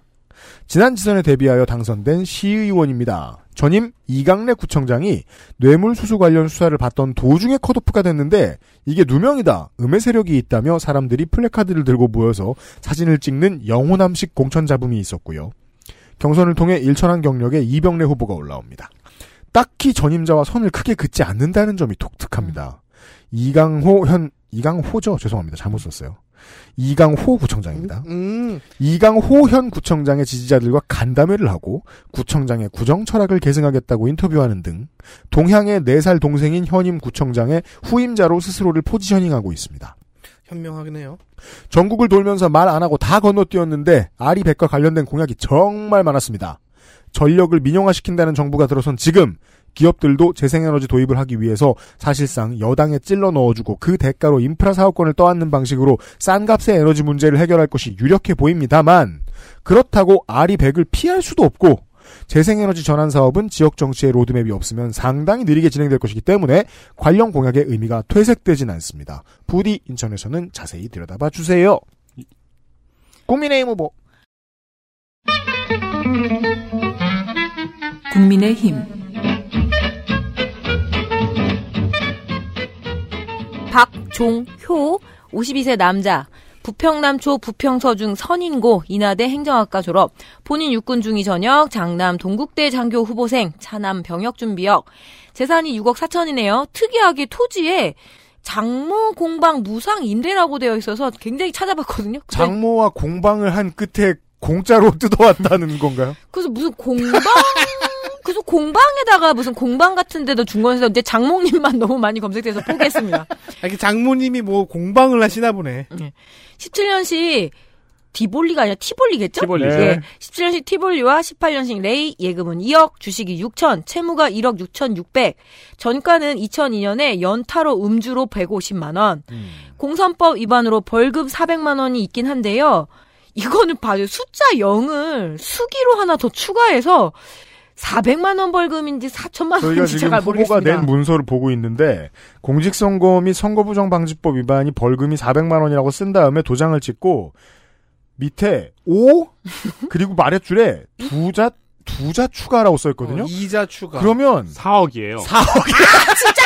지난 지선에 대비하여 당선된 시의원입니다. 전임 이강래 구청장이 뇌물수수 관련 수사를 받던 도중에 컷오프가 됐는데 이게 누명이다. 음의 세력이 있다며 사람들이 플래카드를 들고 모여서 사진을 찍는 영호남식 공천 잡음이 있었고요. 경선을 통해 일천한 경력에 이병래 후보가 올라옵니다. 딱히 전임자와 선을 크게 긋지 않는다는 점이 독특합니다. 이강호 현 이강호죠. 죄송합니다. 잘못 썼어요. 이강호 구청장입니다. 음. 이강호 현 구청장의 지지자들과 간담회를 하고 구청장의 구정 철학을 계승하겠다고 인터뷰하는 등 동향의 4살 동생인 현임 구청장의 후임자로 스스로를 포지셔닝하고 있습니다. 현명하네요. 전국을 돌면서 말 안 하고 다 건너뛰었는데 아리백과 관련된 공약이 정말 많았습니다. 전력을 민영화시킨다는 정부가 들어선 지금 기업들도 재생에너지 도입을 하기 위해서 사실상 여당에 찔러 넣어주고 그 대가로 인프라 사업권을 떠안는 방식으로 싼 값의 에너지 문제를 해결할 것이 유력해 보입니다만 그렇다고 아리백을 피할 수도 없고 재생에너지 전환 사업은 지역 정치의 로드맵이 없으면 상당히 느리게 진행될 것이기 때문에 관련 공약의 의미가 퇴색되진 않습니다. 부디 인천에서는 자세히 들여다봐 주세요. 국민의힘 후보 국민의힘 박종효 52세 남자 부평남초 부평서중 선인고 인하대 행정학과 졸업 본인 육군 중위 전역 장남 동국대 장교 후보생 차남 병역 준비역 재산이 6억 4천이네요. 특이하게 토지에 장모 공방 무상 임대라고 되어 있어서 굉장히 찾아봤거든요. 장모와 공방을 한 끝에 공짜로 뜯어왔다는 건가요? 그래서 무슨 공방 그래서 공방에다가 무슨 공방 같은 데도 준 거에서 이제 장모님만 너무 많이 검색돼서 포기했습니다. 아, 이렇게 장모님이 뭐 공방을 하시나 보네. 17년식 디볼리가 아니라 티볼리겠죠? 티볼리. 네. 예. 17년식 티볼리와 18년식 레이 예금은 2억, 주식이 6천, 채무가 1억 6천 6백. 전가는 2002년에 연타로 음주로 150만 원. 공선법 위반으로 벌금 400만 원이 있긴 한데요. 이거는 봐요. 숫자 0을 수기로 하나 더 추가해서 400만 원 벌금인지 4천만 저희가 원인지 지금 잘 후보가 모르겠습니다. 낸 문서를 보고 있는데 공직선거 및 선거부정 방지법 위반이 벌금이 400만 원이라고 쓴 다음에 도장을 찍고 밑에 5 그리고 아랫줄에 두자 두자 추가라고 써 있거든요. 어, 이자 추가. 그러면 4억이에요. 4억이야 진짜.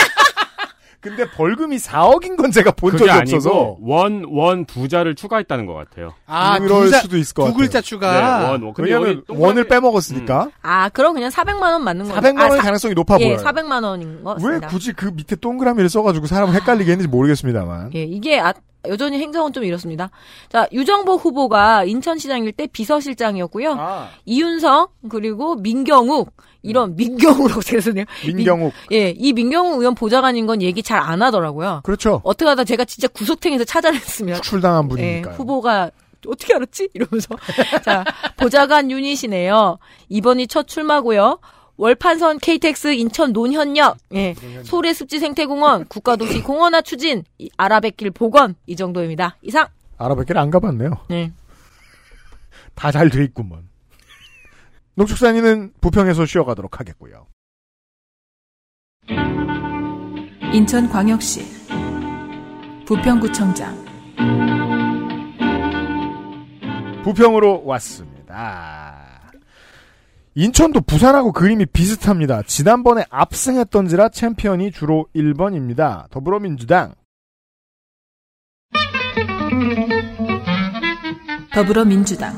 근데 벌금이 4억인 건 제가 본 그게 적이 없어서 원, 원 두자를 추가했다는 것 같아요. 아, 그럴 두 자- 수도 있을 것두 같아요. 글자 추가. 네, 원, 원. 근데 왜냐면 동그라미- 원을 빼먹었으니까 아, 그럼 그냥 400만 원 맞는 거예요. 400만 원의 아, 사- 가능성이 높아 예, 보여요. 400만 원인 것왜 같습니다. 굳이 그 밑에 동그라미를 써가지고 사람을 헷갈리게 했는지 모르겠습니다만. 예, 이게 아, 여전히 행정은 좀 이렇습니다. 자, 유정복 후보가 인천시장일 때 비서실장이었고요. 아, 이윤성 그리고 민경욱 이런 민경욱이라고 생겼네요. 민경욱. 예, 이 민경욱 의원 보좌관인 건 얘기 잘 안 하더라고요. 그렇죠. 어떻게 하다 제가 진짜 구속탱에서 찾아냈습니다. 출당한 예, 분이니까요. 후보가 어떻게 알았지? 이러면서. 자, 보좌관 유닛이네요. 이번이 첫 출마고요. 월판선 KTX 인천 논현역, 예, 소래 습지 생태공원, 국가도시 공원화 추진, 이 아라뱃길 복원 이 정도입니다. 이상. 아라뱃길 안 가봤네요. 네. 다 잘 돼 있구먼. 농축산인은 부평에서 쉬어가도록 하겠고요. 인천광역시 부평구청장 부평으로 왔습니다. 인천도 부산하고 그림이 비슷합니다. 지난번에 압승했던지라 챔피언이 주로 1번입니다. 더불어민주당. 더불어민주당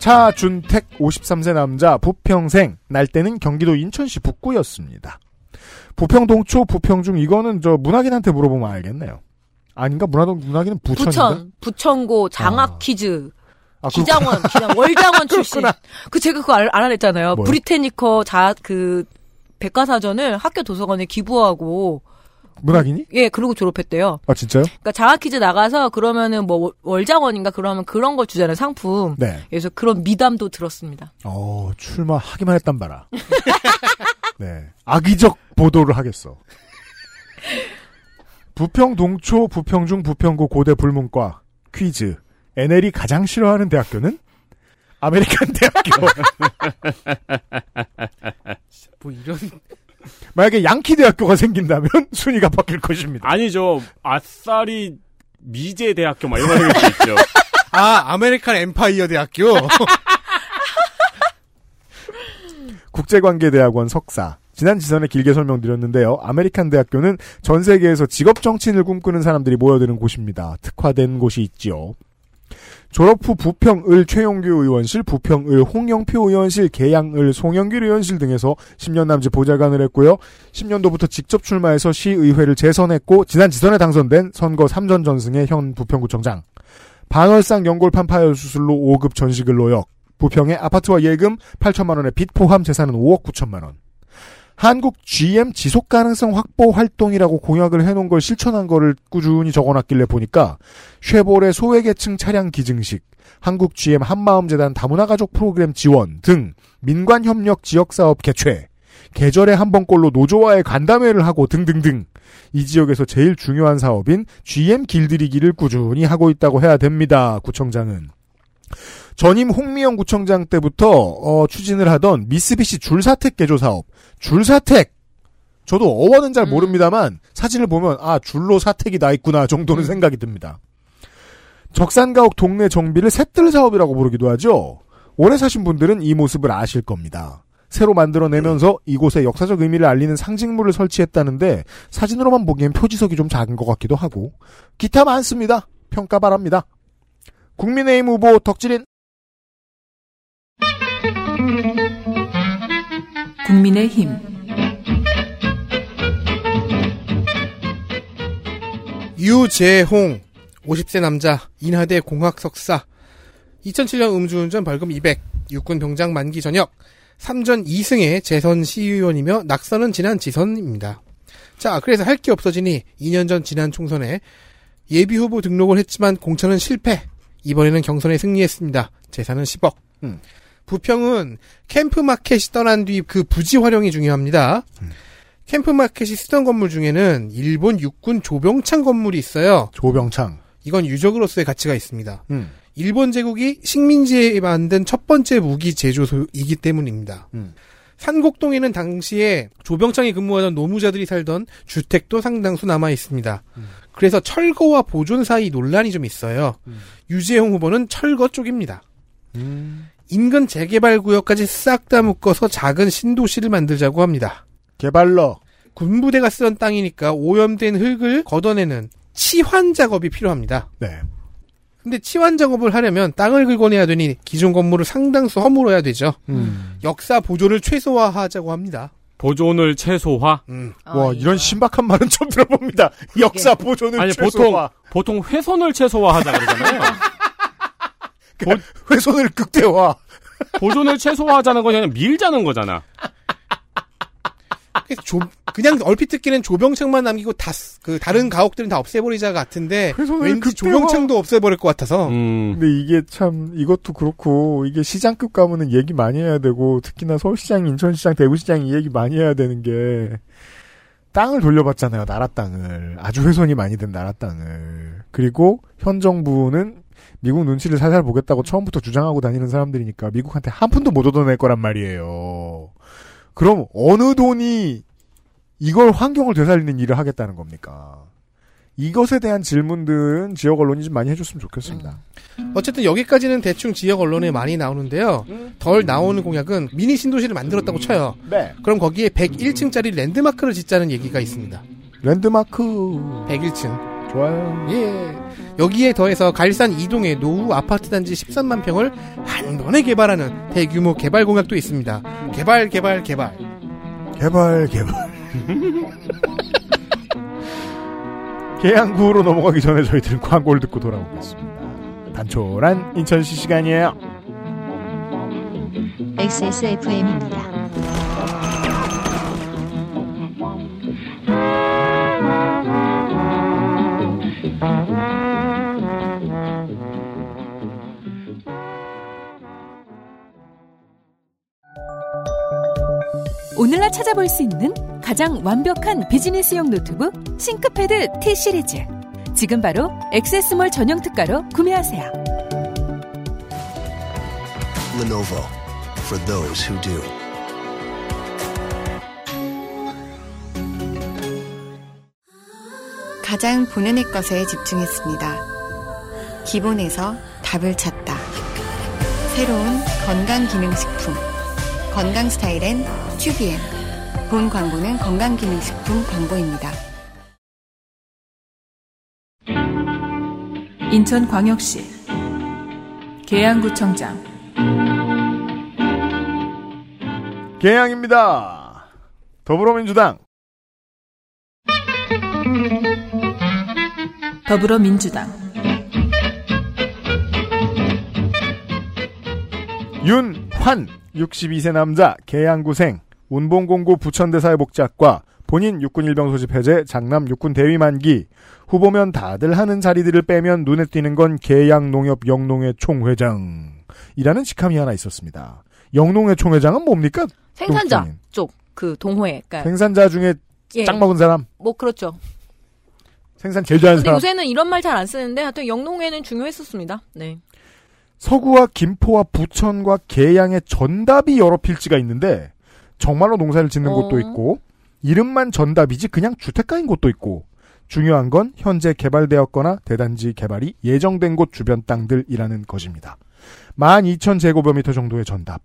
차준택 53세 남자 부평생 날 때는 경기도 인천시 북구였습니다. 부평 동초 부평 중 이거는 저 문학인한테 물어보면 알겠네요. 아닌가 문화동 문학인은 부천인가? 부천, 부천고 장학 아. 퀴즈. 아, 기장원, 기장, 월장원 출신. 그 제가 그거 알, 알아냈잖아요. 뭐요? 브리테니커 자, 그, 백과사전을 학교 도서관에 기부하고, 문학인이? 예, 그러고 졸업했대요. 아 진짜요? 그러니까 장학 퀴즈 나가서 그러면은 뭐 월- 월장원인가 그러면 그런 걸 주잖아요, 상품. 네. 그래서 그런 미담도 들었습니다. 어 출마하기만 했단 말아. 네. 악의적 보도를 하겠어. 부평 동초 부평중 부평고 고대 불문과 퀴즈 NL이 가장 싫어하는 대학교는 아메리칸 대학교. 뭐 이런 만약에 양키 대학교가 생긴다면 순위가 바뀔 것입니다. 아니죠. 아싸리 미제 대학교 막 이런 거 있죠. 아, American Empire 대학교. 국제관계대학원 석사. 지난 지선에 길게 설명드렸는데요. 아메리칸 대학교는 전 세계에서 직업 정치인을 꿈꾸는 사람들이 모여드는 곳입니다. 특화된 곳이 있지요. 졸업 후 부평을 최용규 의원실, 부평을 홍영표 의원실, 계양을 송영길 의원실 등에서 10년 남짓 보좌관을 했고요. 10년도부터 직접 출마해서 시의회를 재선했고 지난 지선에 당선된 선거 3전 전승의 현 부평구청장. 반월상 연골판 파열 수술로 5급 전식을 노역. 부평의 아파트와 예금 8천만 원의 빚 포함 재산은 5억 9천만 원. 한국 GM 지속 가능성 확보 활동이라고 공약을 해놓은 걸 실천한 거를 꾸준히 적어놨길래 보니까 쉐보레 소외계층 차량 기증식, 한국 GM 한마음재단 다문화 가족 프로그램 지원 등 민관 협력 지역 사업 개최, 계절에 한 번꼴로 노조와의 간담회를 하고 등등등 이 지역에서 제일 중요한 사업인 GM 길들이기를 꾸준히 하고 있다고 해야 됩니다. 구청장은. 전임 홍미영 구청장 때부터 어, 추진을 하던 미쓰비시 줄사택 개조 사업. 줄사택. 저도 어원은 잘 모릅니다만 사진을 보면 아 줄로 사택이 나 있구나 정도는 생각이 듭니다. 적산가옥 동네 정비를 셋들 사업이라고 부르기도 하죠. 오래 사신 분들은 이 모습을 아실 겁니다. 새로 만들어내면서 이곳에 역사적 의미를 알리는 상징물을 설치했다는데 사진으로만 보기엔 표지석이 좀 작은 것 같기도 하고 기타 많습니다. 평가 바랍니다. 국민의힘 후보 덕질인 국민의힘. 유재홍 50세 남자 인하대 공학 석사. 2007년 음주운전 벌금 200 육군 병장 만기 전역. 3전 2승의 재선 시의원이며 낙선은 지난 지선입니다. 자 그래서 할 게 없어지니 2년 전 지난 총선에 예비 후보 등록을 했지만 공천은 실패 이번에는 경선에 승리했습니다. 재산은 10억 음. 부평은 캠프마켓이 떠난 뒤 그 부지 활용이 중요합니다. 캠프마켓이 쓰던 건물 중에는 일본 육군 조병창 건물이 있어요. 조병창. 이건 유적으로서의 가치가 있습니다. 음. 일본 제국이 식민지에 만든 첫 번째 무기 제조소이기 때문입니다. 음. 산곡동에는 당시에 조병창이 근무하던 노무자들이 살던 주택도 상당수 남아 있습니다. 그래서 철거와 보존 사이 논란이 좀 있어요. 유재홍 후보는 철거 쪽입니다. 인근 재개발 구역까지 싹 다 묶어서 작은 신도시를 만들자고 합니다. 개발러. 군부대가 쓰던 땅이니까 오염된 흙을 걷어내는 치환 작업이 필요합니다. 네. 근데 치환 작업을 하려면 땅을 긁어내야 되니 기존 건물을 상당수 허물어야 되죠. 음. 역사 보존을 최소화하자고 합니다. 보존을 최소화? 음. 와 이런 신박한 말은 처음 들어봅니다. 역사 보존을 아니 최소화. 보통 보통 훼손을 최소화하자 그러잖아요. 훼손을 극대화. 보존을 최소화하자는 건 그냥 밀자는 거잖아. 그래서 조- 그냥 얼핏 듣기는 조병창만 남기고 다 그 다른 가옥들은 다 없애버리자 같은데 훼손을 왠지 극대화. 조병창도 없애버릴 것 같아서 음. 근데 이게 참 이것도 그렇고 이게 시장급 가면은 얘기 많이 해야 되고 특히나 서울시장, 인천시장, 대구시장 이 얘기 많이 해야 되는 게 땅을 돌려받잖아요. 나라 땅을 아주 훼손이 많이 된 나라 땅을 그리고 현 정부는 미국 눈치를 살살 보겠다고 처음부터 주장하고 다니는 사람들이니까 미국한테 한 푼도 못 얻어낼 거란 말이에요. 그럼 어느 돈이 이걸 환경을 되살리는 일을 하겠다는 겁니까? 이것에 대한 질문들은 지역 언론이 좀 많이 해줬으면 좋겠습니다. 어쨌든 여기까지는 대충 지역 언론에 많이 나오는데요. 덜 나오는 공약은 미니 신도시를 만들었다고 쳐요. 네. 그럼 거기에 101층짜리 랜드마크를 짓자는 얘기가 있습니다. 랜드마크 101층. 좋아요. 예. 여기에 더해서 갈산 이동의 노후 아파트 단지 13만 평을 한 번에 개발하는 대규모 개발 공약도 있습니다. 개발, 개발, 개발. 개발 개발. 계양구로 넘어가기 전에 저희들은 광고를 듣고 돌아오겠습니다. 단촐한 인천시 시간이에요. XSFM입니다. 오늘날 찾아볼 수 있는 가장 완벽한 비즈니스용 노트북 싱크패드 T 시리즈. 지금 바로 액세스몰 전용 특가로 구매하세요. Lenovo for those who do. 가장 본연의 것에 집중했습니다. 기본에서 답을 찾다. 새로운 건강 기능식품. 건강 스타일엔 튜비엔. 본 광고는 건강기능식품 광고입니다. 인천광역시 계양구청장 개양입니다. 더불어민주당 더불어민주당 윤환 62세 남자 계양구생 운봉공고 부천대사회복지학과 본인 육군 일병 소집 해제 장남 육군 대위 만기 후보면 다들 하는 자리들을 빼면 눈에 띄는 건 계양농협 영농회 총회장이라는 직함이 하나 있었습니다. 영농회 총회장은 뭡니까? 생산자 농촌인. 쪽 그 동호회. 그러니까 생산자 중에 예. 짱 먹은 사람, 뭐 그렇죠. 생산 제일 잘하는 사람. 요새는 이런 말 잘 안 쓰는데 하여튼 영농회는 중요했었습니다. 네. 서구와 김포와 부천과 계양의 전답이 여러 필지가 있는데 정말로 농사를 짓는 어. 곳도 있고 이름만 전답이지 그냥 주택가인 곳도 있고 중요한 건 현재 개발되었거나 대단지 개발이 예정된 곳 주변 땅들이라는 것입니다. 12,000제곱미터 정도의 전답.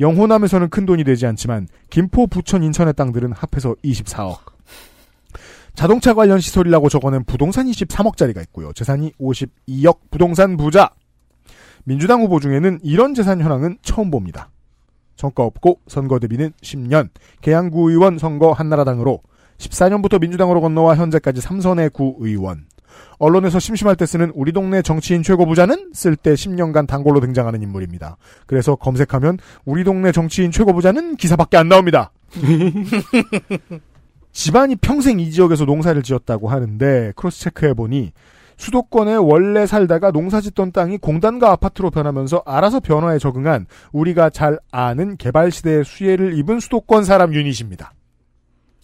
영호남에서는 큰 돈이 되지 않지만 김포, 부천, 인천의 땅들은 합해서 24억. 자동차 관련 시설이라고 적어낸 부동산 23억짜리가 있고요. 재산이 52억 부동산 부자. 민주당 후보 중에는 이런 재산 현황은 처음 봅니다. 성과 없고 선거 대비는 10년, 계양구의원 선거 한나라당으로 14년부터 민주당으로 건너와 현재까지 3선의 구의원. 언론에서 심심할 때 쓰는 우리 동네 정치인 최고 부자는 쓸 때 10년간 단골로 등장하는 인물입니다. 그래서 검색하면 우리 동네 정치인 최고 부자는 기사밖에 안 나옵니다. 집안이 평생 이 지역에서 농사를 지었다고 하는데 cross check해보니 수도권에 원래 살다가 농사 짓던 땅이 공단과 아파트로 변하면서 알아서 변화에 적응한 우리가 잘 아는 개발 시대의 수혜를 입은 수도권 사람 유닛입니다.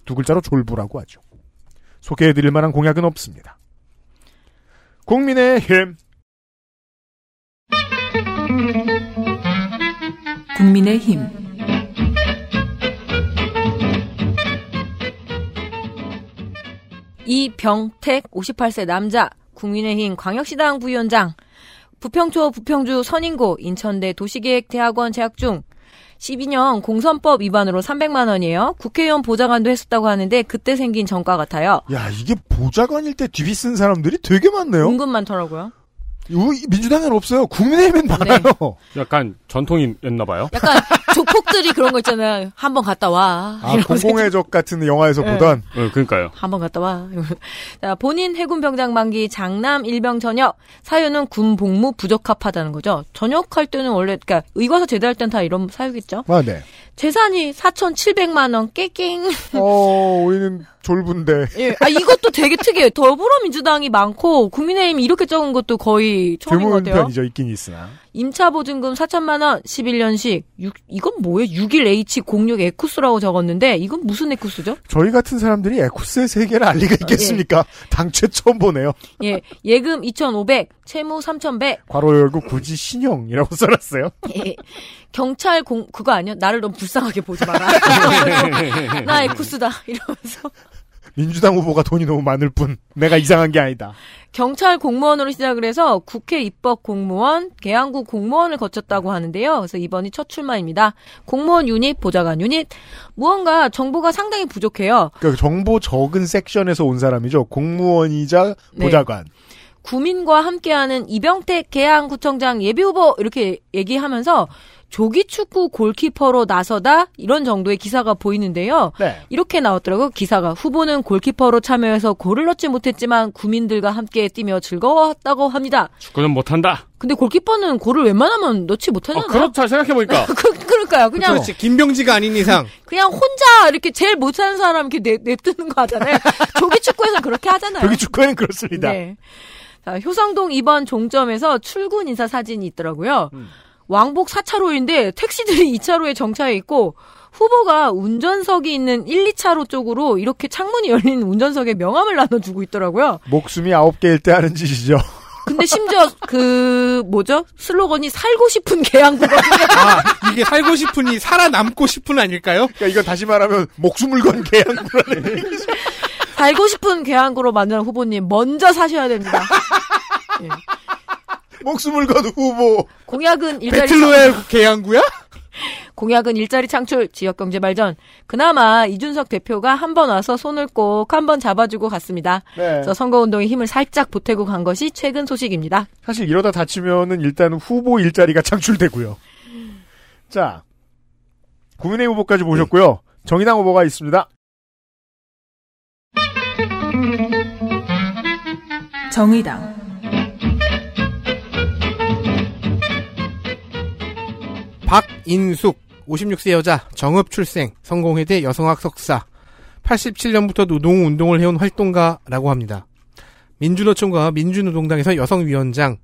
두 글자로 졸부라고 하죠. 소개해드릴 만한 공약은 없습니다. 국민의힘 국민의힘 이병택 58세 남자 국민의힘 광역시당 부위원장 부평초 부평주 선인고 인천대 도시계획대학원 재학 중 12년 공선법 위반으로 300만 원이에요. 국회의원 보좌관도 했었다고 하는데 그때 생긴 전과 같아요. 야 이게 보좌관일 때 뒤비 쓴 사람들이 되게 많네요. 은근 많더라고요. 이거 민주당엔 없어요. 국민의힘엔 많아요. 약간 전통이었나 봐요. 약간 조폭들이 그런 거 있잖아요. 한 번 갔다 와. 아 공공의 적 같은 영화에서 네. 보던 어, 그러니까요. 한 번 갔다 와. 자, 본인 해군 병장 만기 장남 일병 전역 사유는 군 복무 부적합하다는 거죠. 전역할 때는 원래 그러니까 의과서 제대할 땐 다 이런 사유겠죠. 아 네. 재산이 4,700만 원 깨갱. 어 우리는 졸분데 예. 아 이것도 되게 특이해요. 더불어민주당이 많고 국민의힘이 이렇게 적은 것도 거의 처음인 것 같아요. 편이죠. 있긴 있으나. 임차 보증금 4천만 원, 11년식. 6, 이건 뭐예요? 61H06 에쿠스라고 적었는데 이건 무슨 에쿠스죠? 저희 같은 사람들이 에쿠스의 세계를 알 리가 있겠습니까? 당최 처음 보네요. 예. 예금 2,500, 채무 3,100. 괄호 열고 굳이 신형이라고 써놨어요. 예. 경찰 공 그거 아니야? 나를 너무 불쌍하게 보지 마라. 나 에쿠스다 이러면서 민주당 후보가 돈이 너무 많을 뿐 내가 이상한 게 아니다. 경찰 공무원으로 시작을 해서 국회 입법 공무원, 계양구 공무원을 거쳤다고 하는데요. 그래서 이번이 첫 출마입니다. 공무원 유닛, 보좌관 유닛. 무언가 정보가 상당히 부족해요. 그러니까 정보 적은 섹션에서 온 사람이죠. 공무원이자 네. 보좌관. 구민과 함께하는 이병택 계양구청장 예비후보 이렇게 얘기하면서 조기 축구 골키퍼로 나서다 이런 정도의 기사가 보이는데요. 네. 이렇게 나왔더라고요. 기사가 후보는 골키퍼로 참여해서 골을 넣지 못했지만 구민들과 함께 뛰며 즐거웠다고 합니다. 축구는 못한다. 근데 골키퍼는 골을 웬만하면 넣지 어, 못하잖아요. 그렇다 생각해 보니까. 그, 그러니까요. 그냥 그렇지. 김병지가 아닌 이상. 그냥 혼자 이렇게 제일 못하는 사람 이렇게 내, 냅두는 거 하잖아요. 조기 축구에서 그렇게 하잖아요. 여기 축구에는 그렇습니다. 네. 자, 효성동 2번 종점에서 출근 인사 사진이 있더라고요. 음. 왕복 4차로인데 택시들이 2차로에 정차해 있고 후보가 운전석이 있는 1, 2차로 쪽으로 이렇게 창문이 열린 운전석에 명함을 나눠주고 있더라고요. 목숨이 아홉 개일 때 하는 짓이죠. 근데 심지어 그 뭐죠? 슬로건이 살고 싶은 계양구가 아, 이게 살고 싶으니 살아남고 싶은 아닐까요? 그러니까 이건 다시 말하면 목숨을 건 계양구라는 살고 싶은 계양구로 만드는 후보님 먼저 사셔야 됩니다. 예. 목숨을 건 후보. 공약은 일자리 배틀로얄 계양구야? 공약은 일자리 창출, 지역 경제 발전. 그나마 이준석 대표가 한 번 와서 손을 꼭 한 번 잡아주고 갔습니다. 네. 그래서 선거 운동에 힘을 살짝 보태고 간 것이 최근 소식입니다. 사실 이러다 다치면은 일단 후보 일자리가 창출되고요. 자, 국민의힘 후보까지 보셨고요. 정의당 후보가 있습니다. 정의당 박인숙 56세 여자 정읍 출생 성공회대 여성학 석사 87년부터 노동운동을 해온 활동가라고 합니다. 민주노총과 민주노동당에서 여성위원장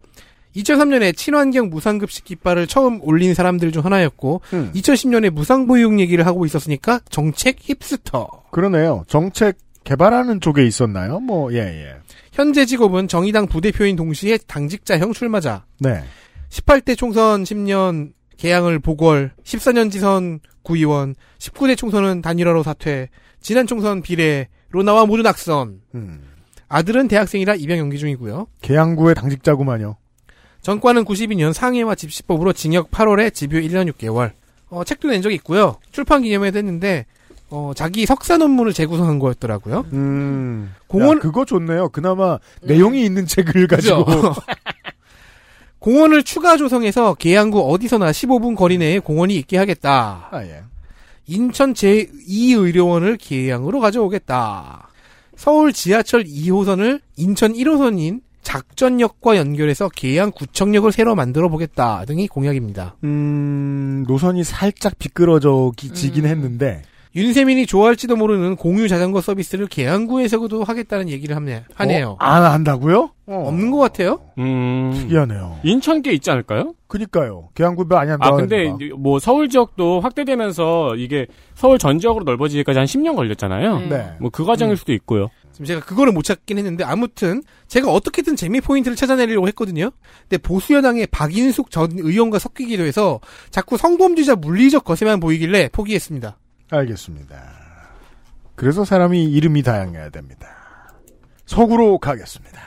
2003년에 친환경 무상급식 깃발을 처음 올린 사람들 중 하나였고 음. 2010년에 무상보육 얘기를 하고 있었으니까 정책 힙스터 그러네요. 정책 개발하는 쪽에 있었나요? 뭐, 예, 예. 현재 직업은 정의당 부대표인 동시에 당직자 형 출마자 네. 18대 총선 10년 개항을 보궐, 14년 지선 구의원, 19대 총선은 단일화로 사퇴, 지난 총선 비례로 나와 모두 낙선. 음. 아들은 대학생이라 입영 연기 중이고요. 계양구의 당직자구만요. 전과는 92년 상해와 집시법으로 징역 8월에 집유 1년 6개월. 어, 책도 낸 적이 있고요. 출판 기념회도 했는데 어, 자기 석사 논문을 재구성한 거였더라고요. 음. 공원- 야, 그거 좋네요. 그나마 내용이 있는 책을 가지고. 공원을 추가 조성해서 계양구 어디서나 15분 거리 내에 공원이 있게 하겠다. 아, 예. 인천 제2의료원을 계양으로 가져오겠다. 서울 지하철 2호선을 인천 1호선인 작전역과 연결해서 계양 구청역을 새로 만들어 보겠다 등이 공약입니다. 음, 노선이 살짝 비끄러져지긴 했는데, 윤세민이 좋아할지도 모르는 공유 자전거 서비스를 계양구에서도 하겠다는 얘기를 하네, 하네요. 어, 안 한다고요? 없는 것 같아요. 음. 특이하네요. 인천께 있지 않을까요? 그니까요. 계양구배 아니 아, 한다. 근데 뭐 서울 지역도 확대되면서 이게 서울 전 지역으로 넓어지기까지 한 10년 걸렸잖아요. 네. 뭐 그 과정일 음. 수도 있고요. 지금 제가 그거를 못 찾긴 했는데 아무튼 제가 어떻게든 재미 포인트를 찾아내려고 했거든요. 근데 보수여당의 박인숙 전 의원과 섞이기도 해서 자꾸 성범죄자 물리적 거세만 보이길래 포기했습니다. 알겠습니다. 그래서 사람이 이름이 다양해야 됩니다. 서구로 가겠습니다.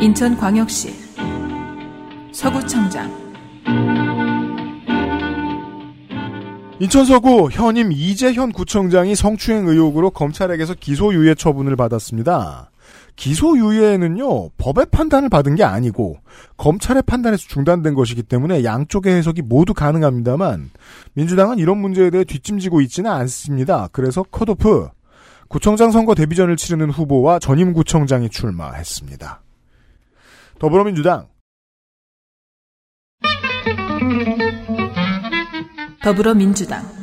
인천광역시 서구청장 인천 서구 현임 이재현 구청장이 성추행 의혹으로 검찰에게서 기소유예 처분을 받았습니다. 기소유예는요, 법의 판단을 받은 게 아니고, 검찰의 판단에서 중단된 것이기 때문에 양쪽의 해석이 모두 가능합니다만, 민주당은 이런 문제에 대해 뒷짐지고 있지는 않습니다. 그래서 컷오프, 구청장 선거 데뷔전을 치르는 후보와 전임 구청장이 출마했습니다. 더불어민주당, 더불어민주당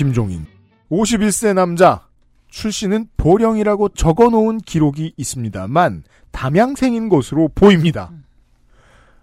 김종인. 51세 남자. 출신은 보령이라고 적어놓은 기록이 있습니다만, 담양생인 것으로 보입니다.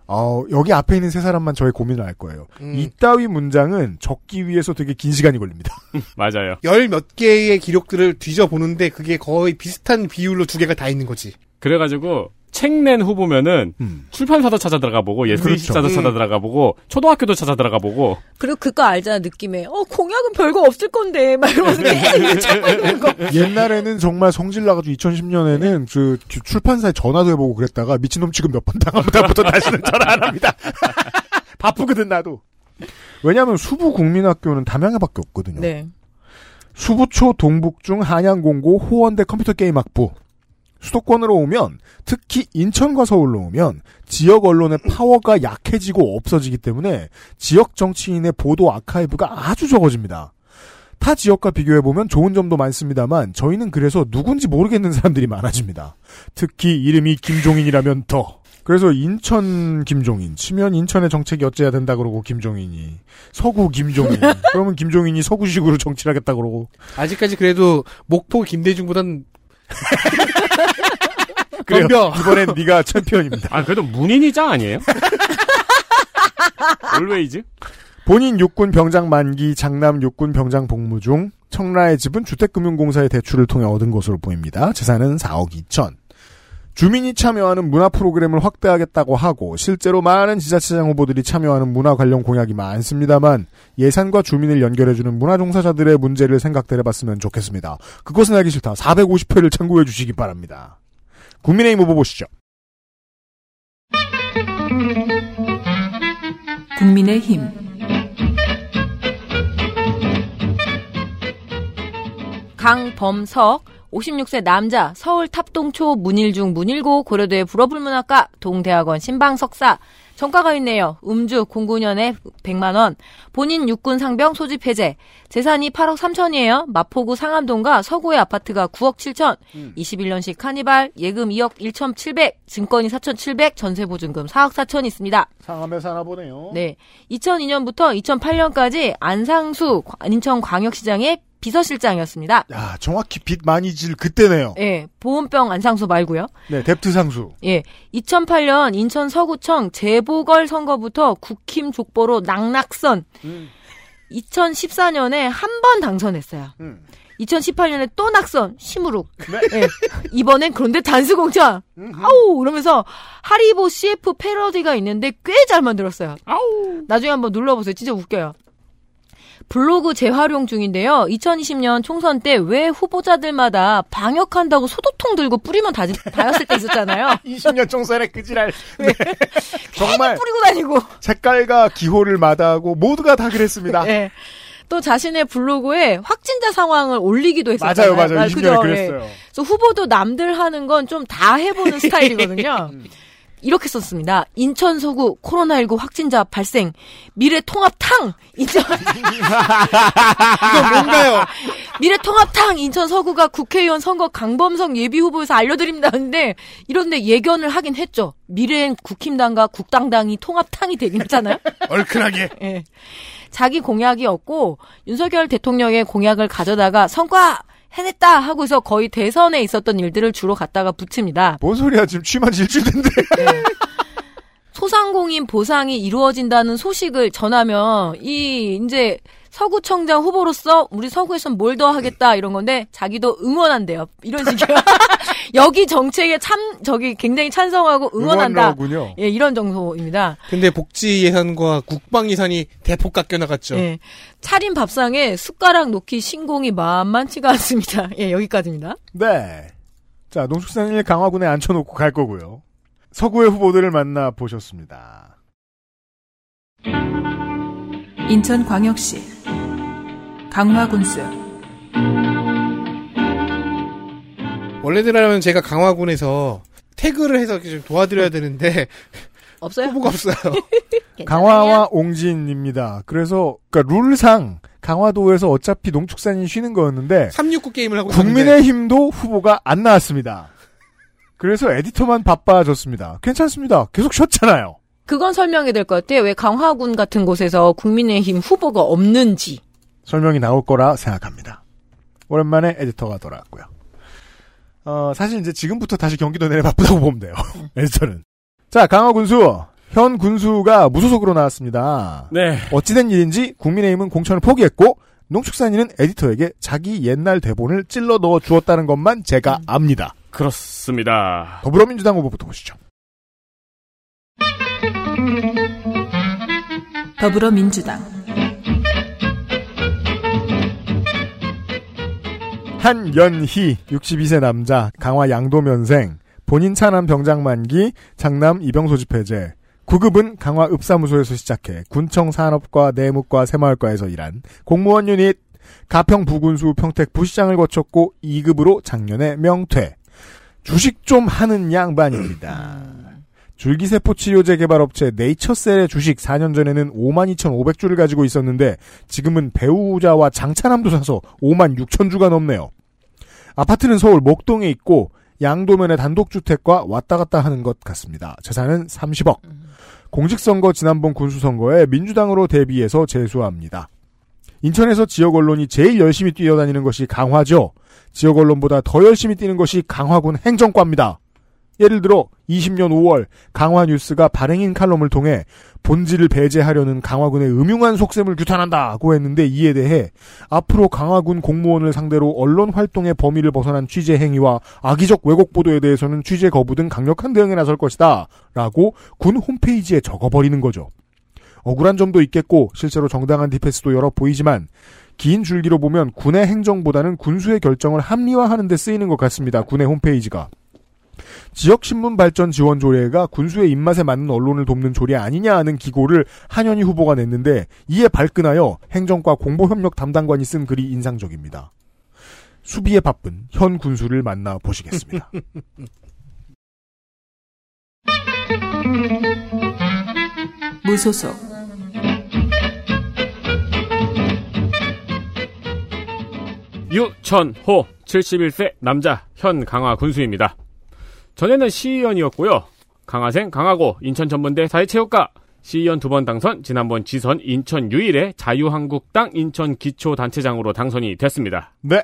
어, 여기 앞에 있는 세 사람만 저의 고민을 알 거예요. 음. 이따위 문장은 적기 위해서 되게 긴 시간이 걸립니다. 맞아요. 열 몇 개의 기록들을 뒤져보는데 그게 거의 비슷한 비율로 두 개가 다 있는 거지. 그래가지고 책 낸 후보면은 음. 출판사도 찾아 들어가 보고 예술인식사도 그렇죠. 찾아 음. 들어가 보고 초등학교도 찾아 들어가 보고 그리고 그거 알잖아, 느낌에. 어, 공약은 별거 없을 건데. 막 이러면서 계속 찾고 있는 거. 옛날에는 정말 성질 나가지고 2010년에는 그 출판사에 전화도 해보고 그랬다가 미친놈 지금 몇 번 당하면 다부터 다시는 전화 안 합니다. 바쁘거든 나도. 왜냐하면 수부 국민학교는 담양에밖에 없거든요. 네. 수부초 동북중 한양공고 호원대 컴퓨터 게임 학부 수도권으로 오면 특히 인천과 서울로 오면 지역 언론의 파워가 약해지고 없어지기 때문에 지역 정치인의 보도 아카이브가 아주 적어집니다. 타 지역과 비교해보면 좋은 점도 많습니다만 저희는 그래서 누군지 모르겠는 사람들이 많아집니다. 특히 이름이 김종인이라면 더. 그래서 인천 김종인 치면 인천의 정책이 어째야 된다 그러고 김종인이 서구 김종인 그러면 김종인이 서구식으로 정치를 하겠다 그러고 아직까지 그래도 목포 김대중보단 그래요. 덤벼. 이번엔 네가 챔피언입니다. 아 그래도 문인이 짱 아니에요? always? 본인 육군 병장 만기 장남 육군 병장 복무 중 청라의 집은 주택금융공사의 대출을 통해 얻은 것으로 보입니다. 재산은 4억 2천. 주민이 참여하는 문화 프로그램을 확대하겠다고 하고 실제로 많은 지자체장 후보들이 참여하는 문화 관련 공약이 많습니다만 예산과 주민을 연결해주는 문화 종사자들의 문제를 생각해봤으면 좋겠습니다. 그것은 알기 싫다. 450회를 참고해 주시기 바랍니다. 국민의힘 후보 보시죠. 국민의힘 강범석 56세 남자 서울 탑동초 문일중 문일고 고려대 불어불문학과 동대학원 신방석사 전과가 있네요. 음주 09년에 100만 원. 본인 육군 상병 소집 해제. 재산이 8억 3천이에요. 마포구 상암동과 서구의 아파트가 9억 7천. 21년식 카니발 예금 2억 1,700. 증권이 4,700. 전세 보증금 4억 4천 있습니다. 상암에 사나 보네요. 네. 2002년부터 2008년까지 안상수 인천광역시장의 비서실장이었습니다. 야, 정확히 빚 많이 질 그때네요. 예, 보온병 안상수 말고요. 네, 뎁트 상수. 예, 2008년 인천 서구청 재보궐 선거부터 국힘 족보로 낙낙선. 2014년에 한 번 당선했어요. 2018년에 또 낙선, 심으룩. 예, 이번엔 그런데 단수공천. 아우! 이러면서 하리보 CF 패러디가 있는데 꽤 잘 만들었어요. 아우! 나중에 한번 눌러보세요. 진짜 웃겨요. 블로그 재활용 중인데요. 2020년 총선 때 왜 후보자들마다 방역한다고 소도통 들고 뿌리면 다, 다였을 때 있었잖아요. 20년 총선에 그지랄. 네. 정말 뿌리고 다니고. 색깔과 기호를 마다하고 모두가 다 그랬습니다. 네. 또 자신의 블로그에 확진자 상황을 올리기도 했었잖아요. 맞아요, 맞아요. 아, 20년에 그죠? 그랬어요. 예. 그래서 후보도 남들 하는 건 좀 다 해보는 스타일이거든요. 이렇게 썼습니다. 인천 서구 코로나19 확진자 발생. 미래 통합탕 인천 이거 뭔가요? 미래 통합탕 인천 서구가 국회의원 선거 강범석 예비 후보에서 알려드립니다. 근데 이런데 예견을 하긴 했죠. 미래엔 국힘당과 국당당이 통합탕이 되긴 했잖아요. 얼큰하게. 예. 자기 공약이 없고 윤석열 대통령의 공약을 가져다가 성과 해냈다 하고서 거의 대선에 있었던 일들을 주로 갖다가 붙입니다. 뭔 소리야? 지금 취만 지 일주일 됐는데. 소상공인 보상이 이루어진다는 소식을 전하면 이 이제 서구청장 후보로서 우리 서구에선 뭘 더 하겠다 이런 건데 자기도 응원한대요. 이런 식이에요. 여기 정책에 참 저기 굉장히 찬성하고 응원한다. 응원러군요. 예, 이런 정도입니다. 근데 복지 예산과 국방 예산이 대폭 깎여 나갔죠. 예. 차린 밥상에 숟가락 놓기 신공이 만만치가 않습니다. 예, 여기까지입니다. 네. 자, 농축산인을 강화군에 앉혀놓고 갈 거고요. 서구의 후보들을 만나 보셨습니다. 인천광역시 강화군수 원래대로라면 제가 강화군에서 태그를 해서 좀 도와드려야 되는데 없어요? 후보가 없어요. 강화와 옹진입니다. 그래서 그러니까 룰상 강화도에서 어차피 농축산인 쉬는 거였는데 369 게임을 하고 국민의힘도 후보가 안 나왔습니다. 그래서 에디터만 바빠졌습니다. 괜찮습니다. 계속 쉬었잖아요. 그건 설명이 될 것 같아요. 왜 강화군 같은 곳에서 국민의힘 후보가 없는지. 설명이 나올 거라 생각합니다. 오랜만에 에디터가 돌아왔고요. 어, 사실 이제 지금부터 다시 경기도 내내 바쁘다고 보면 돼요. 에디터는. 자, 강화 군수. 현 군수가 무소속으로 나왔습니다. 네. 어찌된 일인지 국민의힘은 공천을 포기했고 농축산인은 에디터에게 자기 옛날 대본을 찔러 넣어 주었다는 것만 제가 압니다. 그렇습니다. 더불어민주당 후보부터 보시죠. 더불어민주당 한연희 62세 남자 강화 양도면생 본인 차남 병장 만기 장남 입영 소집 해제. 9급은 강화 읍사무소에서 시작해 군청 산업과 내무과 새마을과에서 일한 공무원 유닛. 가평 부군수 평택 부시장을 거쳤고 2급으로 작년에 명퇴. 주식 좀 하는 양반입니다. 줄기세포 치료제 개발 업체 네이처셀의 주식 4년 전에는 52,500주를 가지고 있었는데 지금은 배우자와 장차남도 사서 5만 6천 주가 넘네요. 아파트는 서울 목동에 있고 양도면의 단독주택과 왔다 갔다 하는 것 같습니다. 재산은 30억. 공직선거 지난번 군수선거에 민주당으로 대비해서 재수합니다. 인천에서 지역 언론이 제일 열심히 뛰어다니는 것이 강화죠. 지역 언론보다 더 열심히 뛰는 것이 강화군 행정과입니다. 예를 들어 20년 5월 강화뉴스가 발행인 칼럼을 통해 본질을 배제하려는 강화군의 음흉한 속셈을 규탄한다고 했는데 이에 대해 앞으로 강화군 공무원을 상대로 언론 활동의 범위를 벗어난 취재 행위와 악의적 왜곡 보도에 대해서는 취재 거부 등 강력한 대응에 나설 것이다 라고 군 홈페이지에 적어버리는 거죠. 억울한 점도 있겠고 실제로 정당한 디펜스도 여러 보이지만 긴 줄기로 보면 군의 행정보다는 군수의 결정을 합리화하는 데 쓰이는 것 같습니다. 군의 홈페이지가. 지역신문 발전 지원 조례가 군수의 입맛에 맞는 언론을 돕는 조례 아니냐 하는 기고를 한현희 후보가 냈는데 이에 발끈하여 행정과 공보협력 담당관이 쓴 글이 인상적입니다. 수비에 바쁜 현 군수를 만나 보시겠습니다. 무소속 유천호 71세 남자 현 강화 군수입니다. 전에는 시의원이었고요. 강화생 강화고 인천 전문대 사회체육과 시의원 두 번 당선 지난번 지선 인천 유일의 자유한국당 인천 기초단체장으로 당선이 됐습니다. 네.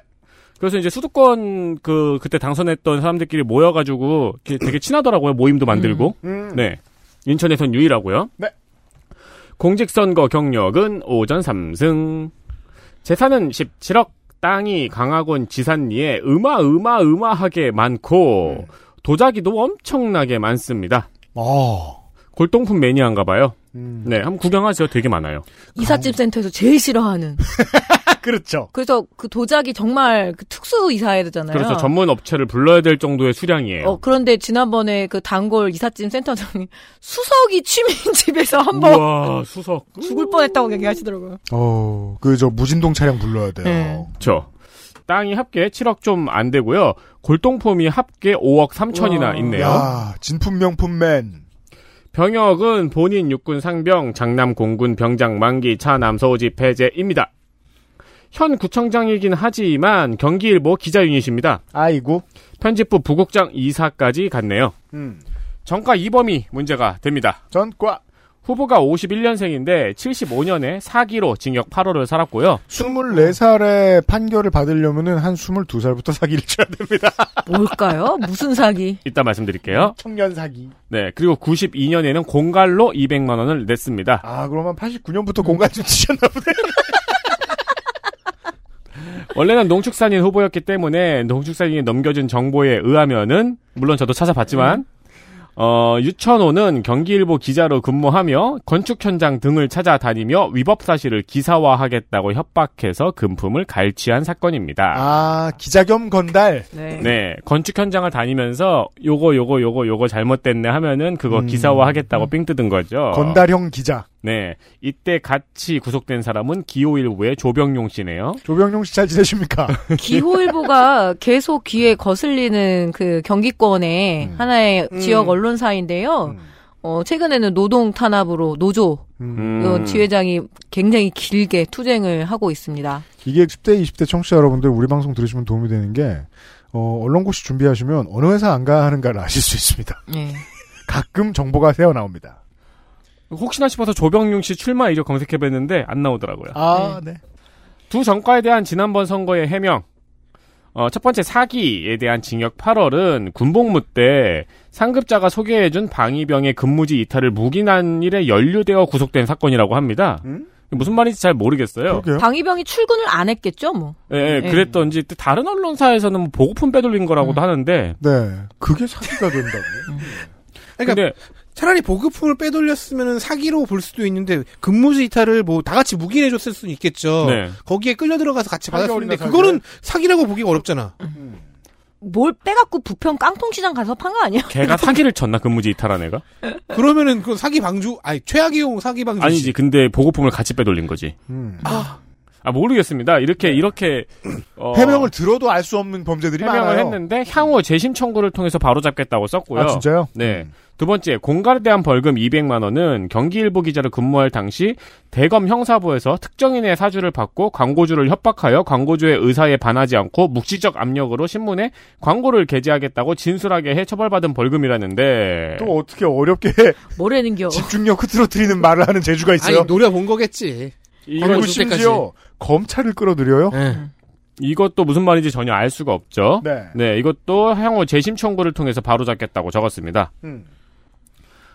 그래서 이제 수도권 그 그때 당선했던 사람들끼리 모여가지고 되게 친하더라고요 모임도 만들고 음. 네 인천에선 유일하고요. 네. 공직선거 경력은 오전 3승 재산은 17억 땅이 강화군 지산리에 으마으마으마하게 많고 도자기도 엄청나게 많습니다. 어. 골동품 매니아인가 봐요. 음. 네, 한번 구경하세요. 되게 많아요. 이삿짐 센터에서 제일 싫어하는. 그렇죠. 그래서 그 도자기 정말 그 특수 이사해야 되잖아요. 그래서 전문 업체를 불러야 될 정도의 수량이에요. 어, 그런데 지난번에 그 단골 이삿짐 센터장이 수석이 취미인 집에서 한번 우와, 수석. 죽을 뻔했다고 얘기하시더라고요. 어, 그 저 무진동 차량 불러야 돼요. 네. 그렇죠. 땅이 합계 7억 좀 안 되고요. 골동품이 합계 5억 3천이나 우와. 있네요. 야, 진품 명품맨. 병역은 본인 육군 상병, 장남 공군 병장 만기 차남 소집 해제입니다. 현 구청장이긴 하지만 경기일보 기자 유닛입니다. 아이고. 편집부 부국장 이사까지 갔네요. 음. 정가 이범이 문제가 됩니다. 전과 후보가 51년생인데 75년에 사기로 징역 8월을 살았고요. 24살에 판결을 받으려면은 한 22살부터 사기를 쳐야 됩니다. 뭘까요? 무슨 사기? 이따 말씀드릴게요. 청년 사기. 네, 그리고 92년에는 공갈로 200만 원을 냈습니다. 아, 그러면 89년부터 공간 좀 치셨나 보네. 원래는 농축산인 후보였기 때문에 농축산인이 넘겨준 정보에 의하면은 물론 저도 찾아봤지만 어, 유천호는 경기일보 기자로 근무하며 건축 현장 등을 찾아다니며 위법 사실을 기사화하겠다고 협박해서 금품을 갈취한 사건입니다. 아, 기자 겸 건달. 네. 네, 건축 현장을 다니면서 요거 요거 요거 요거 잘못됐네 하면은 그거 음. 기사화하겠다고 삥 뜯은 거죠. 건달형 기자. 네, 이때 같이 구속된 사람은 기호일보의 조병용 씨네요. 조병용 씨 잘 지내십니까? 기호일보가 계속 귀에 거슬리는 그 경기권의 음. 하나의 음. 지역 언론사인데요. 어, 최근에는 노동 탄압으로 노조 음. 어, 지회장이 굉장히 길게 투쟁을 하고 있습니다. 이게 10대, 20대 청취자 여러분들 우리 방송 들으시면 도움이 되는 게, 어, 언론고시 준비하시면 어느 회사 안 가는가를 아실 수 있습니다. 네. 가끔 정보가 새어 나옵니다. 혹시나 싶어서 조병용 씨 출마 이력 검색해봤는데 안 나오더라고요. 아, 네. 두 정과에 대한 지난번 선거의 해명. 어, 첫 번째 사기에 대한 징역 8월은 군복무 때 상급자가 소개해준 방위병의 근무지 이탈을 묵인한 일에 연루되어 구속된 사건이라고 합니다. 음? 무슨 말인지 잘 모르겠어요. 그러게요. 방위병이 출근을 안 했겠죠, 뭐. 예, 예, 네. 그랬던지 또 다른 언론사에서는 뭐 보고품 빼돌린 거라고도 하는데 네. 그게 사기가 된다고. 그러니까 근데 차라리 보급품을 빼돌렸으면 사기로 볼 수도 있는데 근무지 이탈을 뭐 다 같이 묵인해 줬을 수는 있겠죠. 네. 거기에 끌려 들어가서 같이 받았는데 그거는 사기라고 보기가 어렵잖아. 뭘 빼갖고 부평 깡통시장 가서 판 거 아니야? 걔가 사기를 쳤나 근무지 이탈한 애가? 그러면은 그 사기 방주 아니 최악이용 사기 방주 아니지. 근데 보고품을 같이 빼돌린 거지. 음. 아 모르겠습니다. 이렇게 이렇게 어, 해명을 들어도 알 수 없는 범죄들이 해명을 많아요. 했는데 향후 재심 청구를 통해서 바로 잡겠다고 썼고요. 아, 진짜요? 네. 두 번째, 공갈에 대한 벌금 200만 원은 경기일보 기자로 근무할 당시 대검 형사부에서 특정인의 사주를 받고 광고주를 협박하여 광고주의 의사에 반하지 않고 묵시적 압력으로 신문에 광고를 게재하겠다고 진술하게 해 처벌받은 벌금이라는데 또 어떻게 어렵게 뭐라는겨. 집중력 흐트러뜨리는 말을 하는 재주가 있어요. 아니 노려본 거겠지. 그리고. 심지어 검찰을 끌어들여요? 예. 이것도 무슨 말인지 전혀 알 수가 없죠. 네. 이것도 향후 재심 청구를 통해서 바로잡겠다고 적었습니다. 음.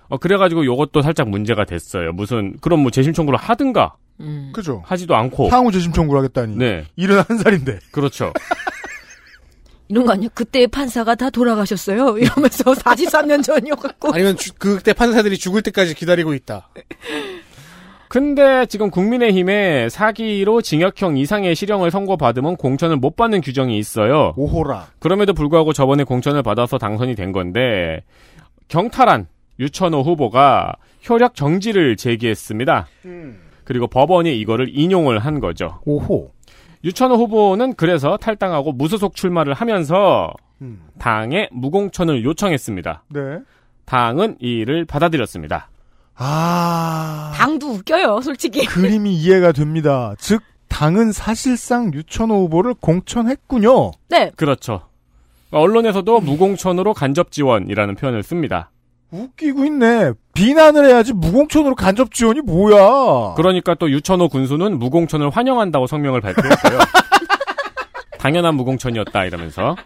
어, 그래가지고 요것도 살짝 문제가 됐어요. 무슨, 그럼 뭐 재심 청구를 하든가, 음. 그죠. 하지도 않고. 향후 재심 청구를 하겠다니. 네. 일은 한 살인데. 그렇죠. 이런 거 아니야? 그때 판사가 다 돌아가셨어요. 이러면서 43년 전이어갖고. 아니면 주- 그때 판사들이 죽을 때까지 기다리고 있다. 근데 지금 국민의힘에 사기로 징역형 이상의 실형을 선고받으면 공천을 못 받는 규정이 있어요. 오호라. 그럼에도 불구하고 저번에 공천을 받아서 당선이 된 건데 경탈한 유천호 후보가 효력 정지를 제기했습니다. 그리고 법원이 이거를 인용을 한 거죠. 오호. 유천호 후보는 그래서 탈당하고 무소속 출마를 하면서 음. 당에 무공천을 요청했습니다. 네. 당은 이 일을 받아들였습니다. 아. 당도 웃겨요, 솔직히. 그림이 이해가 됩니다. 즉, 당은 사실상 유천호 후보를 공천했군요. 네. 그렇죠. 언론에서도 무공천으로 간접 지원이라는 표현을 씁니다. 웃기고 있네. 비난을 해야지 무공천으로 간접 지원이 뭐야. 그러니까 또 유천호 군수는 무공천을 환영한다고 성명을 발표했고요. 당연한 무공천이었다 이러면서.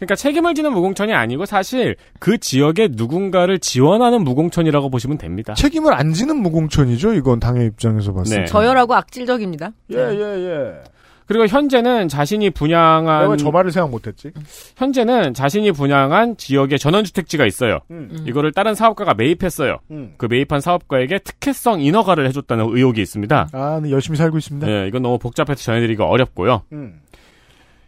그러니까 책임을 지는 무공천이 아니고 사실 그 지역의 누군가를 지원하는 무공천이라고 보시면 됩니다. 책임을 안 지는 무공천이죠. 이건 당의 입장에서 봤을 네. 때. 저열하고 악질적입니다. 예, 예, 예. 그리고 현재는 자신이 분양한 왜저 말을 생각 못했지? 현재는 자신이 분양한 지역에 전원주택지가 있어요. 음. 이거를 다른 사업가가 매입했어요. 음. 그 매입한 사업가에게 특혜성 인허가를 해줬다는 의혹이 있습니다. 아, 네, 열심히 살고 있습니다. 네, 이건 너무 복잡해서 전해드리기가 어렵고요. 음.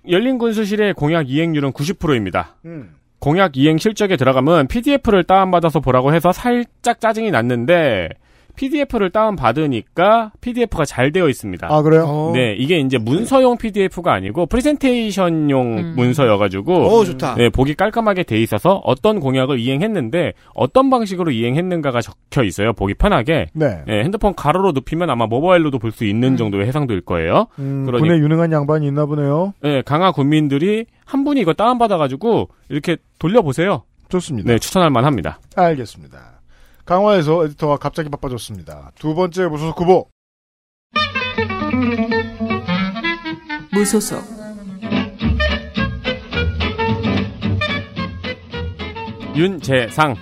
열린 군수실의 공약 이행률은 90%입니다. 음. 공약 이행 실적에 들어가면 PDF를 다운받아서 보라고 해서 살짝 짜증이 났는데 PDF를 다운받으니까 PDF가 잘 되어 있습니다. 아, 그래요? 네, 이게 이제 문서용 PDF가 아니고 프레젠테이션용 음. 문서여가지고 오, 좋다. 네, 보기 깔끔하게 돼 있어서 어떤 공약을 이행했는데 어떤 방식으로 이행했는가가 적혀 있어요. 보기 편하게. 네. 네, 핸드폰 가로로 눕히면 아마 모바일로도 볼 수 있는 음. 정도의 해상도일 거예요. 음, 그러니- 군에 유능한 양반이 있나 보네요. 네, 강화 군민들이 한 분이 이거 다운받아가지고 이렇게 돌려보세요. 좋습니다. 네, 추천할 만합니다. 알겠습니다. 강화에서 에디터가 갑자기 바빠졌습니다. 두 번째 무소속 후보. 무소속 윤재상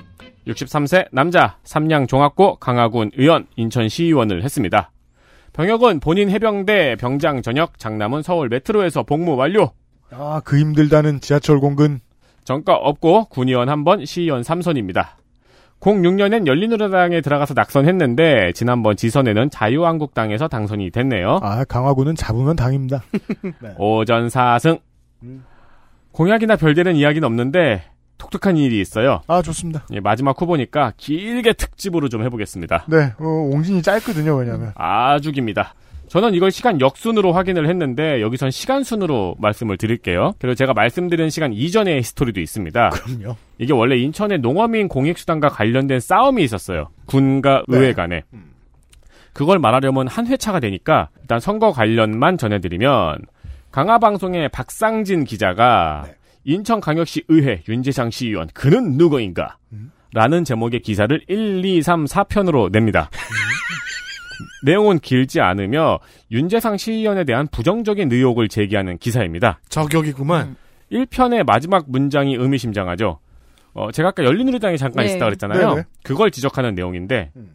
63세 남자 삼양 종합고 강화군 의원 인천시의원을 했습니다. 병역은 본인 해병대 병장 전역 장남은 서울 메트로에서 복무 완료. 아, 그 힘들다는 지하철 공근. 정가 없고 군의원 한 번, 시의원 3선입니다. 06년엔 열린우리당에 들어가서 낙선했는데 지난번 지선에는 자유한국당에서 당선이 됐네요. 아, 강화군은 잡으면 당입니다. 네. 오전 4승. 음. 공약이나 별다른 이야기는 없는데 독특한 일이 있어요. 아, 좋습니다. 예, 마지막 후보니까 길게 특집으로 좀 해보겠습니다. 네, 어, 옹진이 짧거든요, 왜냐면. 아주 깁니다. 저는 이걸 시간 역순으로 확인을 했는데 여기선 시간 순으로 말씀을 드릴게요. 그리고 제가 말씀드린 시간 이전의 히스토리도 있습니다. 그럼요. 이게 원래 인천의 농어민 공익수단과 관련된 싸움이 있었어요. 군과 네. 의회 간에. 그걸 말하려면 한 회차가 되니까 일단 선거 관련만 전해드리면 강화방송의 박상진 기자가 네. 인천광역시 의회 윤재상 시의원 그는 누구인가? 라는 제목의 기사를 1, 2, 3, 4편으로 냅니다. 내용은 길지 않으며 윤재상 시의원에 대한 부정적인 의혹을 제기하는 기사입니다. 저격이구만. 1편의 마지막 문장이 의미심장하죠. 어, 제가 아까 열린우리당에 잠깐 네. 있었다 그랬잖아요. 네네. 그걸 지적하는 내용인데 음.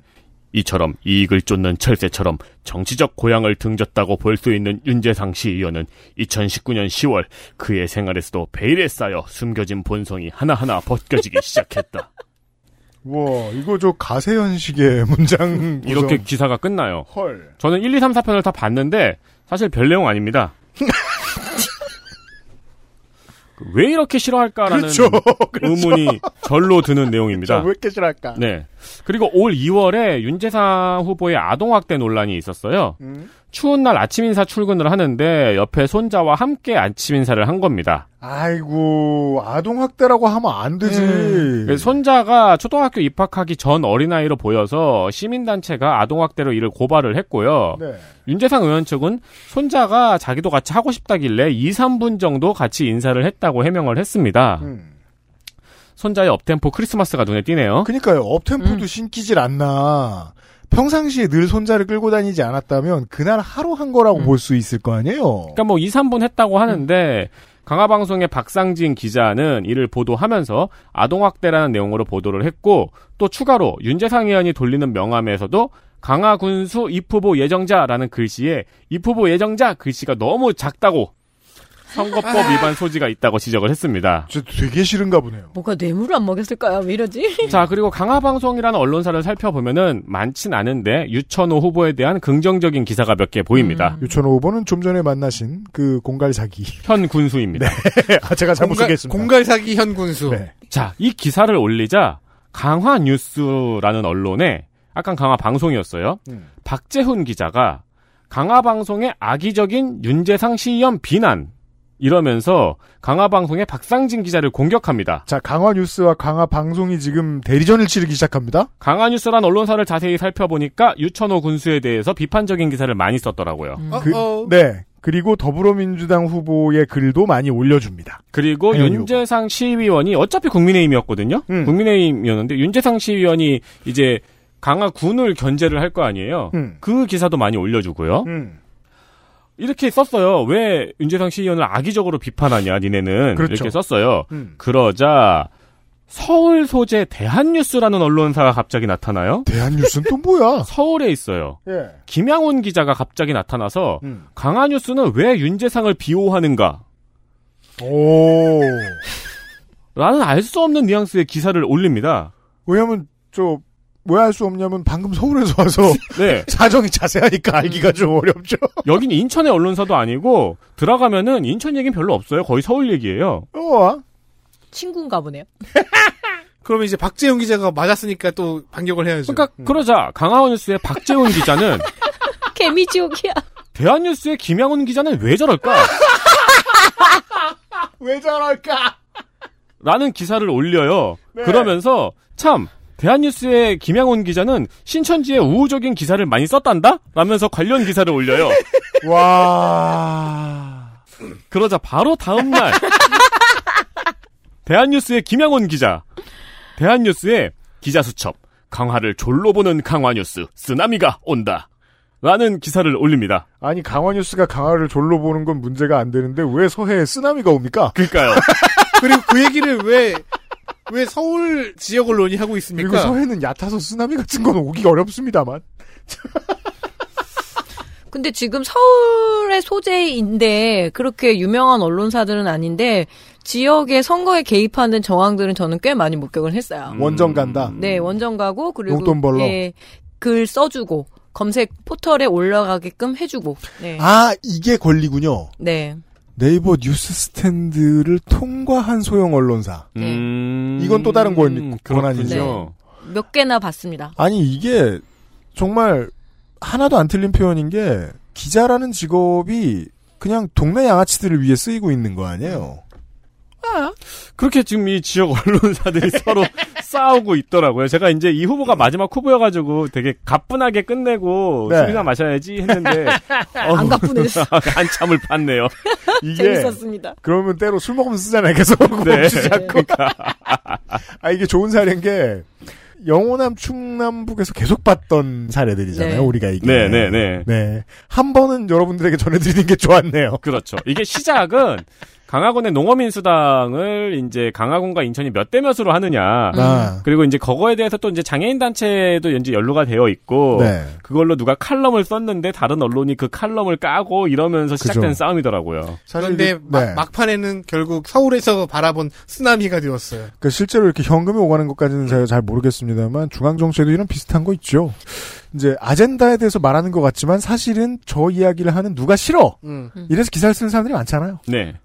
이처럼 이익을 쫓는 철새처럼 정치적 고향을 등졌다고 볼 수 있는 윤재상 시의원은 2019년 10월 그의 생활에서도 베일에 쌓여 숨겨진 본성이 하나하나 벗겨지기 시작했다. 와, 이거 저 가세현식의 문장. 구성. 이렇게 기사가 끝나요. 헐. 저는 1, 2, 3, 4편을 다 봤는데 사실 별 내용 아닙니다. 왜 이렇게 싫어할까라는 그렇죠. 그렇죠. 의문이 절로 드는 내용입니다. 왜 이렇게 싫어할까? 네. 그리고 올 2월에 윤재상 후보의 아동학대 논란이 있었어요. 음. 추운 날 아침 인사 출근을 하는데 옆에 손자와 함께 아침 인사를 한 겁니다. 아이고, 아동 학대라고 하면 안 되지. 그래서 손자가 초등학교 입학하기 전 어린아이로 보여서 시민단체가 아동 학대로 이를 고발을 했고요. 네. 윤재상 의원 측은 손자가 자기도 같이 하고 싶다길래 2, 3분 정도 같이 인사를 했다고 해명을 했습니다. 음. 손자의 업템포 크리스마스가 눈에 띄네요. 그니까요, 업템포도 신기질 않나. 평상시에 늘 손자를 끌고 다니지 않았다면 그날 하루 한 거라고 볼수 있을 거 아니에요. 그러니까 뭐 2, 3분 했다고 하는데 강화방송의 박상진 기자는 이를 보도하면서 아동학대라는 내용으로 보도를 했고 또 추가로 윤재상 의원이 돌리는 명함에서도 강화 군수 입후보 예정자라는 글씨에 입후보 예정자 글씨가 너무 작다고 선거법 위반 소지가 있다고 지적을 했습니다. 저 되게 싫은가 보네요. 뭐가 뇌물을 안 먹였을까요? 왜 이러지? 자, 그리고 강화방송이라는 언론사를 살펴보면은 많진 않은데 유천호 후보에 대한 긍정적인 기사가 몇 개 보입니다. 유천호 후보는 좀 전에 만나신 그 공갈 사기. 현 군수입니다. 아, 제가 잘못 공갈, 쓰겠습니다. 공갈 사기 현 군수. 네. 자, 이 기사를 올리자 강화 뉴스라는 언론에 아까 강화 방송이었어요. 음. 박재훈 기자가 강화 방송의 악의적인 윤재상 시의원 비난 이러면서 강화 방송의 박상진 기자를 공격합니다. 자, 강화 뉴스와 강화 방송이 지금 대리전을 치르기 시작합니다. 강화 뉴스란 언론사를 자세히 살펴보니까 유천호 군수에 대해서 비판적인 기사를 많이 썼더라고요. 그, 네. 그리고 더불어민주당 후보의 글도 많이 올려줍니다. 그리고 윤재상 시의원이 어차피 국민의힘이었거든요. 음. 국민의힘이었는데 윤재상 시의원이 이제 강화 군을 견제를 할 거 아니에요. 음. 그 기사도 많이 올려주고요. 음. 이렇게 썼어요. 왜 윤재상 시의원을 악의적으로 비판하냐, 니네는. 그렇죠. 이렇게 썼어요. 음. 그러자 서울 소재 대한뉴스라는 언론사가 갑자기 나타나요. 대한뉴스는 또 뭐야? 서울에 있어요. 예. 김양훈 기자가 갑자기 나타나서 음. 강화뉴스는 왜 윤재상을 비호하는가? 오. 라는 알 수 없는 뉘앙스의 기사를 올립니다. 왜냐면, 저, 왜 알 수 없냐면 방금 서울에서 와서 네. 사정이 자세하니까 알기가 좀 어렵죠. 여긴 인천의 언론사도 아니고 들어가면은 인천 얘기는 별로 없어요. 거의 서울 얘기예요. 어. 친구인가 보네요. 그러면 이제 박재용 기자가 맞았으니까 또 반격을 해야죠. 그러니까 그러자 강하원 뉴스의 박재훈 기자는 개미지옥이야. 대한뉴스의 김양훈 기자는 왜 저럴까? 왜 저럴까? 라는 기사를 올려요. 네. 그러면서 참 대한뉴스의 김양훈 기자는 신천지의 우호적인 기사를 많이 썼단다? 라면서 관련 기사를 올려요. 와. 그러자 바로 다음날 대한뉴스의 김양훈 기자 대한뉴스의 기자 수첩 강화를 졸로 보는 강화뉴스 쓰나미가 온다 라는 기사를 올립니다. 아니, 강화뉴스가 강화를 졸로 보는 건 문제가 안 되는데 왜 서해에 쓰나미가 옵니까? 그러니까요. 그리고 그 얘기를 왜, 왜 서울 지역 언론이 하고 있습니까? 그리고 서해는 얕아서 쓰나미 같은 건 오기 어렵습니다만. 근데 지금 서울의 소재인데 그렇게 유명한 언론사들은 아닌데 지역의 선거에 개입하는 정황들은 저는 꽤 많이 목격을 했어요. 원정 간다. 네, 원정 가고 그리고 용돈 벌러. 예, 글 써주고 검색 포털에 올라가게끔 해주고. 네. 아, 이게 권리군요. 네. 네이버 뉴스 스탠드를 통과한 소형 언론사. 음... 이건 또 다른 권, 권한이죠. 네. 몇 개나 봤습니다. 아니, 이게 정말 하나도 안 틀린 표현인 게 기자라는 직업이 그냥 동네 양아치들을 위해 쓰이고 있는 거 아니에요. 그렇게 지금 이 지역 언론사들이 서로 싸우고 있더라고요. 제가 이제 이 후보가 마지막 후보여가지고 되게 가뿐하게 끝내고 네. 술이나 마셔야지 했는데 안 가뿐했어. 한참을 팠네요. 이게 재밌었습니다. 그러면 때로 술 먹으면 쓰잖아요. 계속 네. 멈추지 않고. 아 이게 좋은 사례인 게 영호남 충남북에서 계속 봤던 사례들이잖아요. 네. 우리가 이게. 네, 네, 네. 네. 한 번은 여러분들에게 전해드리는 게 좋았네요. 그렇죠. 이게 시작은 강화군의 농어민수당을 이제 강화군과 인천이 몇 대 몇으로 하느냐. 아. 그리고 이제 그거에 대해서 또 이제 장애인 단체도 이제 연루가 되어 있고 네. 그걸로 누가 칼럼을 썼는데 다른 언론이 그 칼럼을 까고 이러면서 시작된 그죠. 싸움이더라고요. 그런데 네. 막, 막판에는 결국 서울에서 바라본 쓰나미가 되었어요. 그러니까 실제로 이렇게 현금이 오가는 것까지는 제가 잘 모르겠습니다만 중앙 정치에도 이런 비슷한 거 있죠. 이제 아젠다에 대해서 말하는 것 같지만 사실은 저 이야기를 하는 누가 싫어. 음. 이래서 기사를 쓰는 사람들이 많잖아요. 네.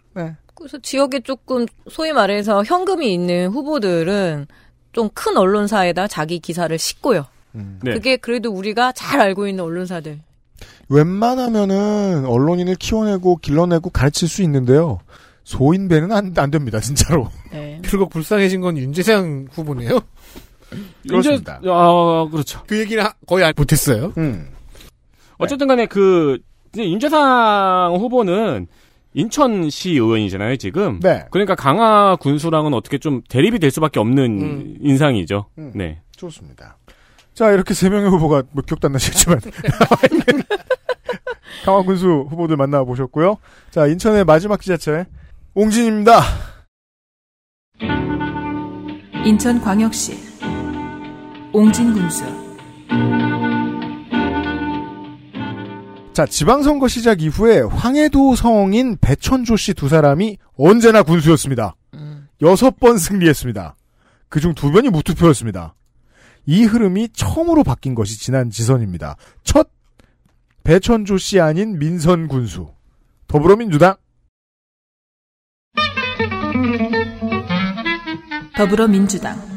그래서 지역에 조금 소위 말해서 현금이 있는 후보들은 좀 큰 언론사에다 자기 기사를 싣고요. 네. 그게 그래도 우리가 잘 알고 있는 언론사들. 웬만하면은 언론인을 키워내고 길러내고 가르칠 수 있는데요. 소인배는 안, 안 됩니다, 진짜로. 네. 결국 불쌍해진 건 윤재상 후보네요. 그렇습니다. 아, 그렇죠. 그 얘기를 하- 거의 안- 못했어요. 음. 어쨌든 간에 그, 윤재상 후보는 인천시 의원이잖아요, 지금. 네. 그러니까 강화 군수랑은 어떻게 좀 대립이 될 수밖에 없는 음. 인상이죠. 음. 네. 좋습니다. 자, 이렇게 세 명의 후보가 뭐 기억도 안 나시겠지만. 강화 군수 후보들 만나 보셨고요. 자, 인천의 마지막 지자체, 옹진입니다. 인천광역시 옹진 군수 자, 지방선거 시작 이후에 황해도 성인 배천조 씨 두 사람이 언제나 군수였습니다. 여섯 번 승리했습니다. 그중 두 번이 무투표였습니다. 이 흐름이 처음으로 바뀐 것이 지난 지선입니다. 첫 배천조 씨 아닌 민선 군수 더불어민주당 더불어민주당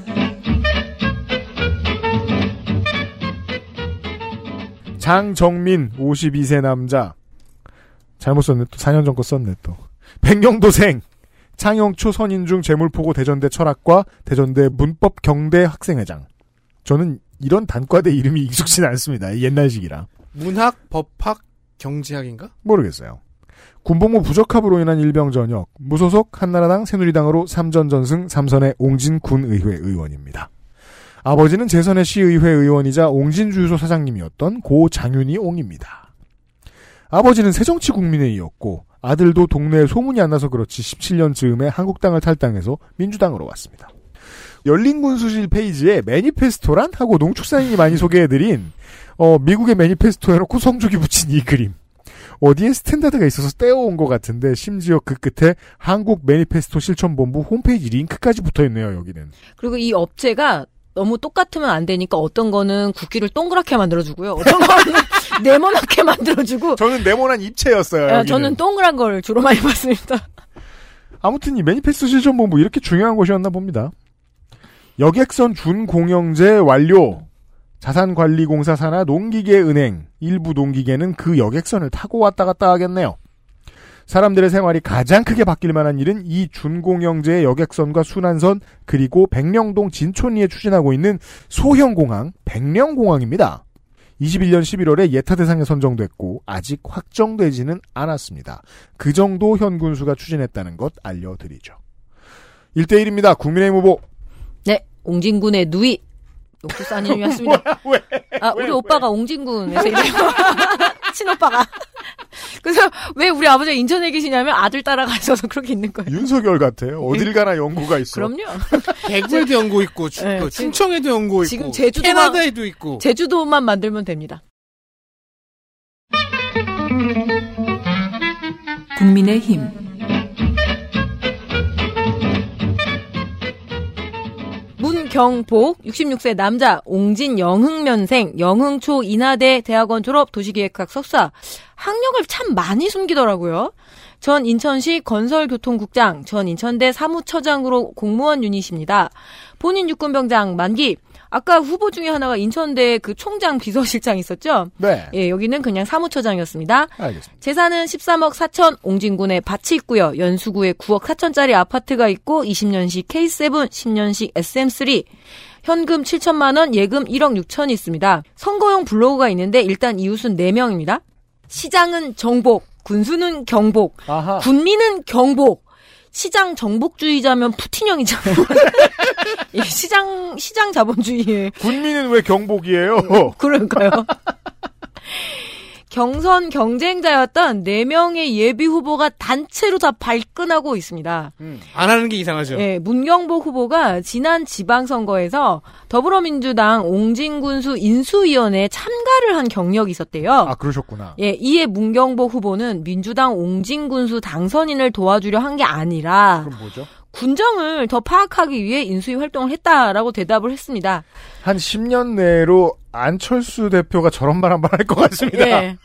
장정민 52세 남자. 잘못 썼네. 또 4년 전 거 썼네 또. 백령도생 창영초 선인중 재물포고 대전대 철학과 대전대 문법 경대 학생회장. 저는 이런 단과대 이름이 익숙치는 않습니다. 옛날식이라. 문학, 법학, 경제학인가? 모르겠어요. 군복무 부적합으로 인한 일병 전역 무소속 한나라당 새누리당으로 3전 전승 3선의 옹진 군의회 의원입니다 아버지는 재선의 시의회 의원이자 옹진주유소 사장님이었던 고 장윤희 옹입니다. 아버지는 새정치국민회의였고 아들도 동네에 소문이 안 나서 그렇지 17년 즈음에 한국당을 탈당해서 민주당으로 왔습니다. 열린군수실 페이지에 매니페스토란 하고 농축사인이 많이 소개해드린 어, 미국의 매니페스토 해놓고 성적이 붙인 이 그림. 어디에 standard가 있어서 떼어온 것 같은데 심지어 그 끝에 한국 매니페스토 실천본부 홈페이지 링크까지 붙어있네요 여기는. 그리고 이 업체가 너무 똑같으면 안 되니까 어떤 거는 국기를 동그랗게 만들어주고요. 어떤 거는 네모나게 만들어주고. 저는 네모난 입체였어요. 아, 여기는. 저는 동그란 걸 주로 많이 봤습니다. 아무튼 이 매니페스토 실천본부 이렇게 중요한 곳이었나 봅니다. 여객선 준공영제 완료. 자산관리공사 산하 농기계 은행 일부 농기계는 그 여객선을 타고 왔다 갔다 하겠네요. 사람들의 생활이 가장 크게 바뀔 만한 일은 이 준공영제의 여객선과 순환선 그리고 백령동 진촌리에 추진하고 있는 소형공항 백령공항입니다. 21년 11월에 예타 대상에 선정됐고 아직 확정되지는 않았습니다. 그 정도 현군수가 추진했다는 것 알려드리죠. 1대1입니다. 국민의힘 후보. 네, 옹진군의 누이. 녹두사님이었습니다. 왜? 아, 우리 오빠가 옹진군에서 일해요. 친오빠가. 그래서 왜 우리 아버지가 인천에 계시냐면 아들 따라가셔서 그렇게 있는 거예요. 윤석열 같아요. 어딜 가나 연구가 있어. 그럼요. 대구에도 연구 있고 주- 네, 그 충청에도 연구 있고 지금 제주도가- 캐나다에도 있고 제주도만 만들면 됩니다. 국민의 힘 문경복 66세 남자 옹진 영흥면생 영흥초 인하대 대학원 졸업 도시계획학 석사 학력을 참 많이 숨기더라고요. 전 인천시 건설교통국장, 전 인천대 사무처장으로 공무원 유닛입니다. 본인 육군병장 만기. 아까 후보 중에 하나가 인천대 그 총장 비서실장 있었죠? 네. 예, 여기는 그냥 사무처장이었습니다. 알겠습니다. 재산은 13억 4천, 옹진군에 밭이 있고요. 연수구에 9억 4천짜리 아파트가 있고 20년식 K7, 10년식 SM3, 현금 7천만 원, 예금 1억 6천이 있습니다. 선거용 블로그가 있는데 일단 이웃은 4명입니다. 시장은 정복, 군수는 경복, 아하. 군민은 경복. 시장 정복주의자면 푸틴형이잖아요. 이 시장 시장 자본주의에 군민은 왜 경복이에요? 그러니까요. 경선 경쟁자였던 4명의 예비 후보가 단체로 다 발끈하고 있습니다. 안 하는 게 이상하죠. 예, 문경복 후보가 지난 지방선거에서 더불어민주당 옹진군수 인수위원회에 참가를 한 경력이 있었대요. 아, 그러셨구나. 예, 이에 문경복 후보는 민주당 옹진군수 당선인을 도와주려 한 게 아니라 그럼 뭐죠? 군정을 더 파악하기 위해 인수위 활동을 했다라고 대답을 했습니다. 한 10년 내로 안철수 대표가 저런 말 한 번 할 것 같습니다. 예.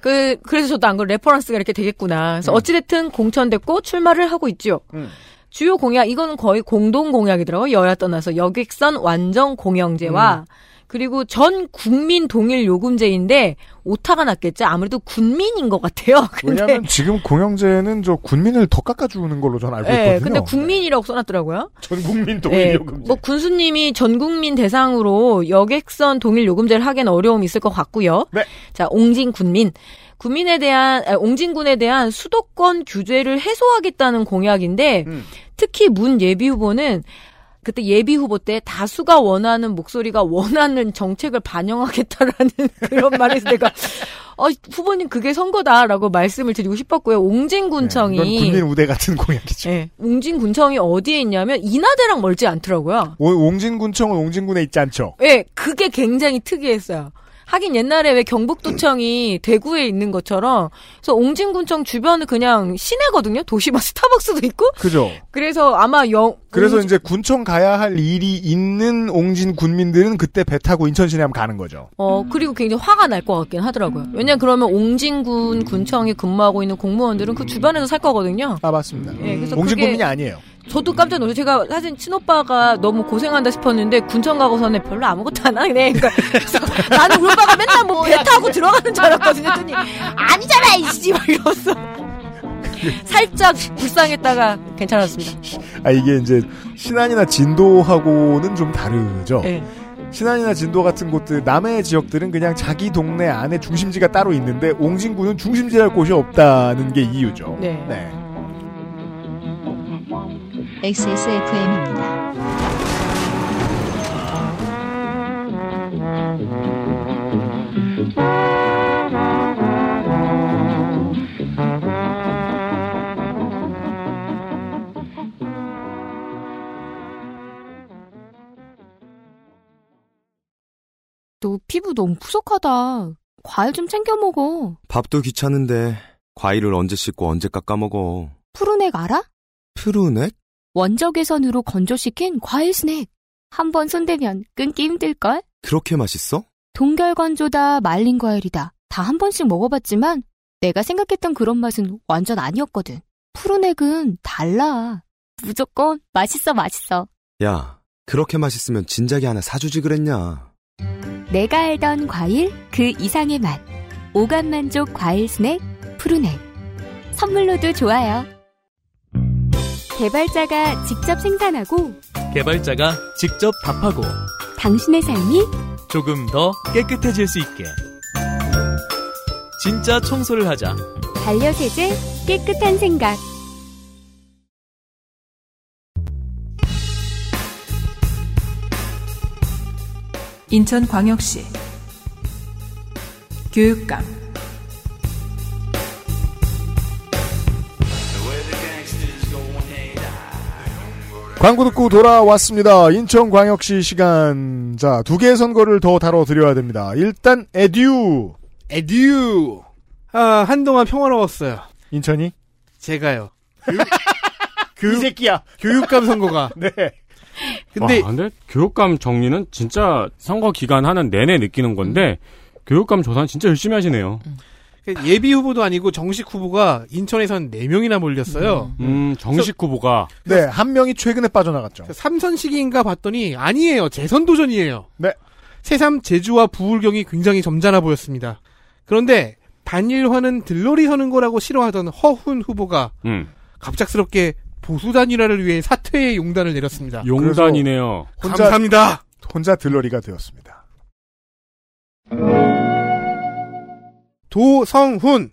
그, 그래서 저도 안 그래, reference가 이렇게 되겠구나. 그래서 어찌됐든 공천됐고 출마를 하고 있죠. 음. 주요 공약, 이거는 거의 공동 공약이더라고요. 여야 떠나서 여객선 완전 공영제와 그리고 전 국민 동일 요금제인데 오타가 났겠죠. 아무래도 군민인 것 같아요. 왜냐하면 지금 공영제는 저 군민을 더 깎아주는 걸로 저는 알고 예, 있거든요. 근데 국민이라고 써놨더라고요. 전 국민 예, 동일 요금제. 뭐 군수님이 전 국민 대상으로 여객선 동일 요금제를 하기엔 어려움이 있을 것 같고요. 네. 자, 옹진 군민. 군민에 대한 아, 옹진군에 대한 수도권 규제를 해소하겠다는 공약인데 음. 특히 문 예비 후보는 그때 예비 후보 때 다수가 원하는 목소리가 원하는 정책을 반영하겠다라는 그런 말에서 내가 어, 후보님 그게 선거다라고 말씀을 드리고 싶었고요. 옹진군청이 이건 국민 우대 같은 공약이죠. 예, 옹진군청이 어디에 있냐면 인하대랑 멀지 않더라고요. 오- 옹진군청은 옹진군에 있지 않죠. 예, 그게 굉장히 특이했어요. 하긴 옛날에 왜 경북도청이 대구에 있는 것처럼 그래서 옹진군청 주변은 그냥 시내거든요. 도시만 스타벅스도 있고. 그죠. 그래서 아마 영 그래서 옹진- 이제 군청 가야 할 일이 있는 옹진 군민들은 그때 배 타고 인천 시내 하면 가는 거죠. 어 그리고 굉장히 화가 날 것 같긴 하더라고요. 왜냐 면 그러면 옹진군 군청에 근무하고 있는 공무원들은 그 주변에서 살 거거든요. 아 맞습니다. 예, 그래서 옹진 그게- 군민이 아니에요. 저도 깜짝 놀랐어요. 제가 사실 친오빠가 너무 고생한다 싶었는데 군청 가고서는 별로 아무것도 안 하네. 그러니까 나는 우리 오빠가 맨날 뭐 배 타고 들어가는 줄 알았거든요. 했더니 아니잖아 이씨 막 이러면서 살짝 불쌍했다가 괜찮았습니다. 아 이게 이제 신안이나 진도하고는 좀 다르죠. 예. 신안이나 진도 같은 곳들 남해 지역들은 그냥 자기 동네 안에 중심지가 따로 있는데 옹진군은 중심지할 곳이 없다는 게 이유죠. 네. XSFM입니다. 너 피부 너무 푸석하다. 과일 좀 챙겨 먹어. 밥도 귀찮은데 과일을 언제 씻고 언제 깎아 먹어. 푸르넥 알아? 푸르넥? 원적외선으로 건조시킨 과일 스낵. 한 번 손대면 끊기 힘들걸? 그렇게 맛있어? 동결 건조다 말린 과일이다. 다 한 번씩 먹어봤지만 내가 생각했던 그런 맛은 완전 아니었거든. 푸르넥은 달라. 무조건 맛있어 맛있어. 야, 그렇게 맛있으면 진작에 하나 사주지 그랬냐. 내가 알던 과일 그 이상의 맛. 오감 만족 과일 스낵 푸르넥. 선물로도 좋아요. 개발자가 직접 생산하고 개발자가 직접 답하고 당신의 삶이 조금 더 깨끗해질 수 있게. 진짜 청소를 하자. 반려세제 깨끗한 생각. 인천광역시 교육감 광고 듣고 돌아왔습니다. 인천광역시 시간. 자, 두 개의 선거를 더 다뤄드려야 됩니다. 일단, 에듀. 에듀. 아, 한동안 평화로웠어요. 인천이? 제가요. 이 새끼야. 교육감 선거가. 네. 근데 와, 근데 교육감 정리는 진짜 선거 기간 하는 내내 느끼는 건데 교육감 조사는 진짜 열심히 하시네요. 예비 후보도 아니고 정식 후보가 인천에선 4명이나 몰렸어요. 음, 정식 후보가 네, 한 명이 최근에 빠져나갔죠. 삼선식인가 봤더니 아니에요. 재선 도전이에요. 네. 새삼 제주와 부울경이 굉장히 점잖아 보였습니다. 그런데 단일화는 들러리 서는 거라고 싫어하던 허훈 후보가 음, 갑작스럽게 보수 단일화를 위해 사퇴의 용단을 내렸습니다. 용단이네요. 혼자- 감사합니다. 혼자 들러리가 되었습니다. 도성훈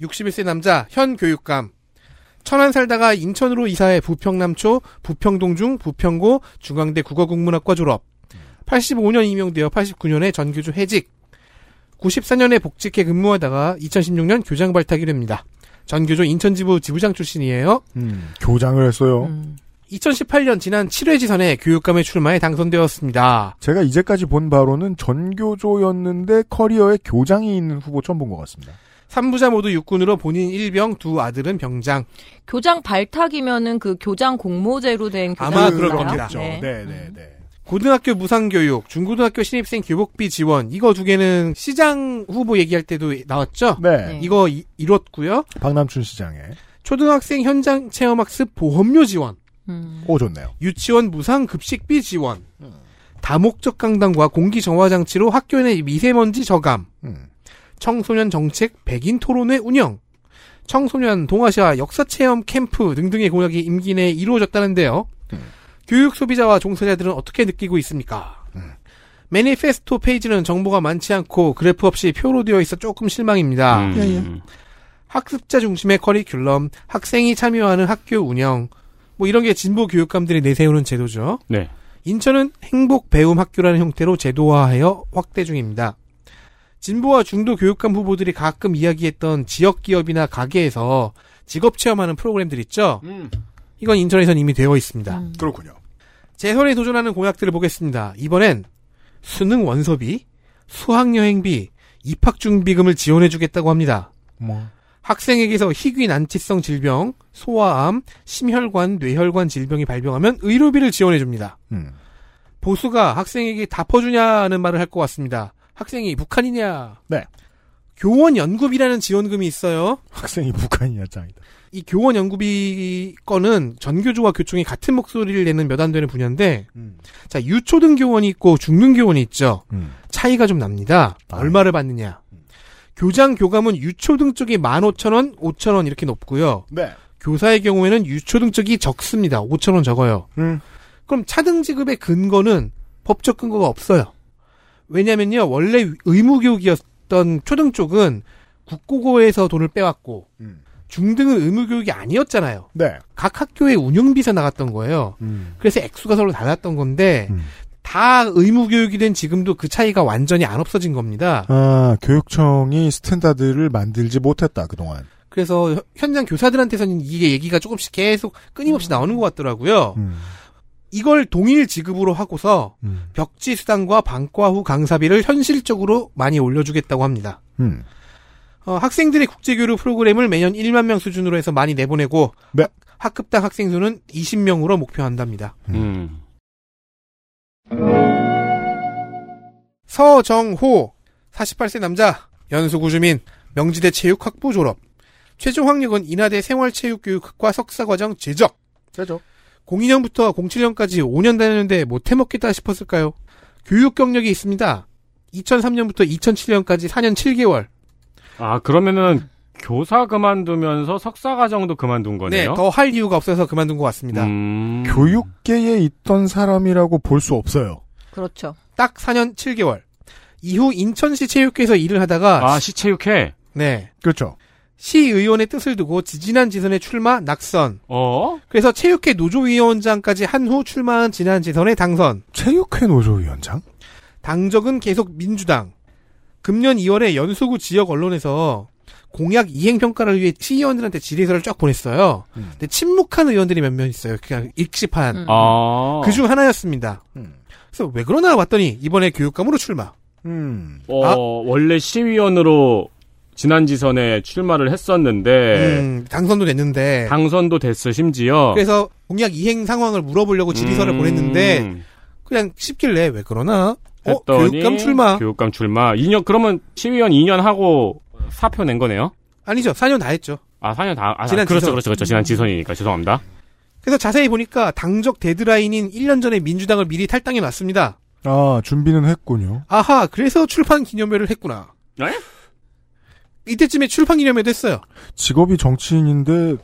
61세 남자 현 교육감 천안 살다가 인천으로 이사해 부평남초 부평동중 부평고 중앙대 국어국문학과 졸업 85년 임용되어 89년에 전교조 해직 94년에 복직해 근무하다가 2016년 교장 발탁이 됩니다. 전교조 인천지부 지부장 출신이에요. 음, 교장을 했어요. 2018년 지난 7회 지선에 교육감에 출마해 당선되었습니다. 제가 이제까지 본 바로는 전교조였는데 커리어에 교장이 있는 후보 처음 본 것 같습니다. 3부자 모두 육군으로 본인 일병, 두 아들은 병장. 교장 발탁이면은 그 교장 공모제로 된 교장 아마 그럴 겁니다. 네, 네, 네. 고등학교 무상교육, 중고등학교 신입생 교복비 지원, 이거 두 개는 시장 후보 얘기할 때도 나왔죠? 네. 이거 이, 이뤘고요. 박남춘 시장에. 초등학생 현장 체험학습 보험료 지원, 오, 좋네요. 유치원 무상 급식비 지원, 다목적 강당과 공기 정화 장치로 학교 내 미세먼지 저감, 음. 청소년 정책 백인 토론회 운영, 청소년 동아시아 역사 체험 캠프 등등의 공약이 임기 내에 이루어졌다는데요. 교육 소비자와 종사자들은 어떻게 느끼고 있습니까? 매니페스토 페이지는 정보가 많지 않고 그래프 없이 표로 되어 있어 조금 실망입니다. 음, 학습자 중심의 커리큘럼, 학생이 참여하는 학교 운영, 뭐 이런 게 진보 교육감들이 내세우는 제도죠. 네. 인천은 행복 배움 학교라는 형태로 제도화하여 확대 중입니다. 진보와 중도 교육감 후보들이 가끔 이야기했던 지역 기업이나 가게에서 직업 체험하는 프로그램들 있죠. 이건 인천에선 이미 되어 있습니다. 그렇군요. 재선에 도전하는 공약들을 보겠습니다. 이번엔 수능 원서비, 수학 여행비, 입학 준비금을 지원해주겠다고 합니다. 뭐. 학생에게서 희귀 난치성 질병, 소아암, 심혈관, 뇌혈관 질병이 발병하면 의료비를 지원해줍니다. 음. 보수가 학생에게 다 퍼주냐는 말을 할 것 같습니다. 학생이 북한이냐? 네. 교원 연구비라는 지원금이 있어요. 학생이 북한이냐 짱이다. 이 교원 연구비 건은 전교조와 교총이 같은 목소리를 내는 몇 안 되는 분야인데, 자 유초등 교원이 있고 중등 교원이 있죠. 음. 차이가 좀 납니다. 얼마를 받느냐? 교장 교감은 유초등 쪽이 15,000원, 5,000원 이렇게 높고요. 네. 교사의 경우에는 유초등 쪽이 적습니다. 5,000원 적어요. 음. 그럼 차등 지급의 근거는 법적 근거가 없어요. 왜냐면요, 원래 의무 교육이었던 초등 쪽은 국고고에서 돈을 빼왔고, 중등은 의무 교육이 아니었잖아요. 네. 각 학교에 운영비서 나갔던 거예요. 음. 그래서 액수가 서로 달랐던 건데, 다 의무 교육이 된 지금도 그 차이가 완전히 안 없어진 겁니다. 아, 교육청이 standard를 만들지 못했다, 그동안. 그래서 현- 현장 교사들한테서는 이게 얘기가 조금씩 계속 끊임없이 나오는 것 같더라고요. 음. 이걸 동일 지급으로 하고서 벽지 수당과 방과 후 강사비를 현실적으로 많이 올려주겠다고 합니다. 음. 어, 학생들의 국제교류 프로그램을 매년 1만 명 수준으로 해서 많이 내보내고 네. 학급당 학생 수는 20명으로 목표한답니다. 음. 서정호 48세 남자 연수구 주민 명지대 체육학부 졸업 최종 학력은 인하대 생활체육교육학과 석사과정 제적 제적 02년부터 07년까지 5년 다녔는데 못 해먹겠다 싶었을까요? 교육 경력이 있습니다. 2003년부터 2007년까지 4년 7개월. 아, 그러면은 교사 그만두면서 석사 과정도 그만둔 네, 거네요. 더할 이유가 없어서 그만둔 것 같습니다. 음. 교육계에 있던 사람이라고 볼 수 없어요. 그렇죠. 딱 4년 7개월. 이후 인천시 체육회에서 일을 하다가 아, 시 체육회. 네. 그렇죠. 시의원의 뜻을 두고 지지난 지선에 출마 낙선. 어? 그래서 체육회 노조위원장까지 한 후 출마한 지난 지선에 당선. 체육회 노조위원장? 당적은 계속 민주당. 금년 2월에 연수구 지역 언론에서 공약 이행 평가를 위해 시의원들한테 질의서를 쫙 보냈어요. 근데 침묵한 의원들이 몇 명 있어요. 그냥 익십한. 아. 그중 하나였습니다. 그래서 왜 그러나 봤더니 이번에 교육감으로 출마. 음. 어, 아. 원래 시의원으로 지난 지선에 출마를 했었는데 음, 당선도 됐는데 당선도 됐어 심지어. 그래서 공약 이행 상황을 물어보려고 질의서를 음. 보냈는데 그냥 쉽길래 왜 그러나? 어, 교육감 출마. 교육감 출마. 2년 그러면 시의원 2년 하고 사표 낸 거네요. 아니죠. 4년 다 했죠. 아, 4년 다. 아, 지난 그렇죠, 지선. 그렇죠, 그렇죠. 지난 지선이니까 죄송합니다. 그래서 자세히 보니까 당적 데드라인인 1년 전에 민주당을 미리 탈당해 놨습니다. 아, 준비는 했군요. 아하, 그래서 출판 기념회를 했구나. 네? 이때쯤에 출판 기념회도 했어요. 직업이 정치인인데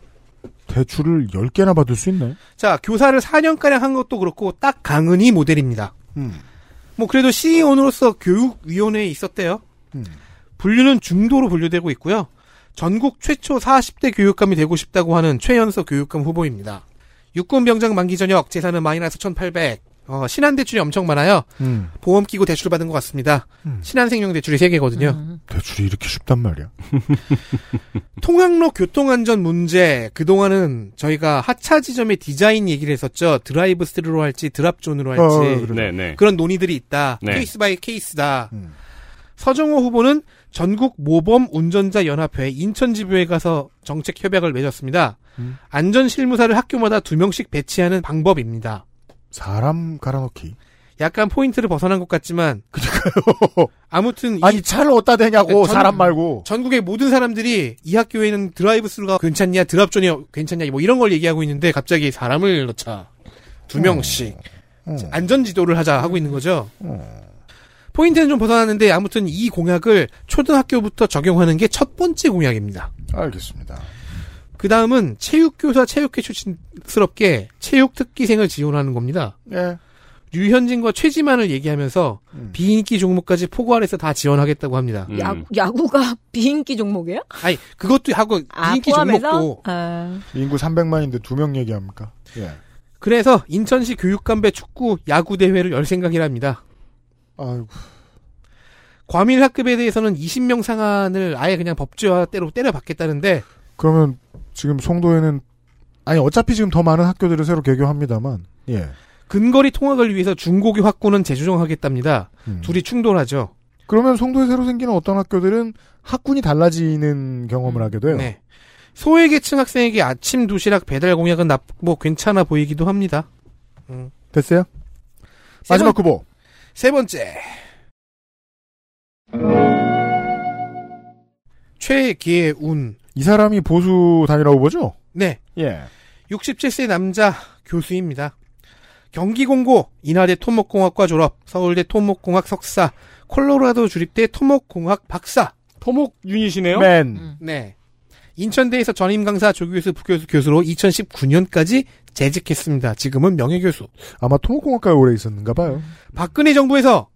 대출을 10개나 받을 수 있나요? 자, 교사를 4년가량 한 것도 그렇고 딱 강은희 모델입니다. 음. 뭐 그래도 시의원으로서 교육위원회에 있었대요. 음. 분류는 중도로 분류되고 있고요. 전국 최초 40대 교육감이 되고 싶다고 하는 최연소 교육감 후보입니다. 육군 병장 만기 전역 재산은 마이너스 1,800. 어, 신한 대출이 엄청 많아요. 음. 보험 끼고 대출 받은 것 같습니다. 신한생명 대출이 3개거든요. 대출이 이렇게 쉽단 말이야. 통학로 교통안전 문제 그동안은 저희가 하차 지점의 디자인 얘기를 했었죠. drive-thru로 할지 drop zone으로 할지 어, 그래요. 네, 네. 그런 논의들이 있다. 네. case by case다. 음. 서정호 후보는 전국 모범 운전자 연합회 인천지부에 가서 정책 협약을 맺었습니다. 음. 안전 실무사를 학교마다 두 명씩 배치하는 방법입니다. 사람 갈아넣기. 약간 포인트를 벗어난 것 같지만 아무튼 이 아니, 차를 어디다 대냐고, 전- 사람 말고. 전국의 모든 사람들이 이 학교에는 drive-thru가 괜찮냐, drop zone이 괜찮냐, 뭐 이런 걸 얘기하고 있는데 갑자기 사람을 넣자. 두 명씩. 안전 지도를 하자 하고 있는 거죠. 포인트는 좀 벗어났는데 아무튼 이 공약을 초등학교부터 적용하는 게 첫 번째 공약입니다. 알겠습니다. 그 다음은 체육교사 체육회 출신스럽게 체육특기생을 지원하는 겁니다. 예. 류현진과 최지만을 얘기하면서 음. 비인기 종목까지 포괄해서 다 지원하겠다고 합니다. 음. 야, 야구가 비인기 종목이에요? 아니 그것도 하고 아, 비인기 포함해서? 종목도 아, 인구 300만인데 두 명 얘기합니까? 예. 그래서 인천시 교육감배 축구 야구 대회를 열 생각이랍니다. 아이고. 과밀 학급에 대해서는 20명 상한을 아예 그냥 법제화대로 때려박겠다는데 그러면 지금 송도에는 아니 어차피 지금 더 많은 학교들을 새로 개교합니다만 예. 근거리 통학을 위해서 중고교 확고는 재조정하겠답니다. 음. 둘이 충돌하죠. 그러면 송도에 새로 생기는 어떤 학교들은 학군이 달라지는 경험을 하게 돼요. 네. 소외계층 학생에게 아침 도시락 배달 공약은 나, 뭐 괜찮아 보이기도 합니다. 됐어요? 세 마지막 번- 후보. 세 번째. 최기운. 이 사람이 보수 단일화 후보죠? 네. 예. 67세 남자 교수입니다. 경기공고, 인하대 토목공학과 졸업, 서울대 토목공학 석사, 콜로라도 주립대 토목공학 박사. 토목 유닛이네요. 맨. 네. 인천대에서 전임 강사 조교수 부교수 교수로 2019년까지 재직했습니다. 지금은 명예교수. 아마 토목공학과에 오래 있었는가 봐요. 박근혜 정부에서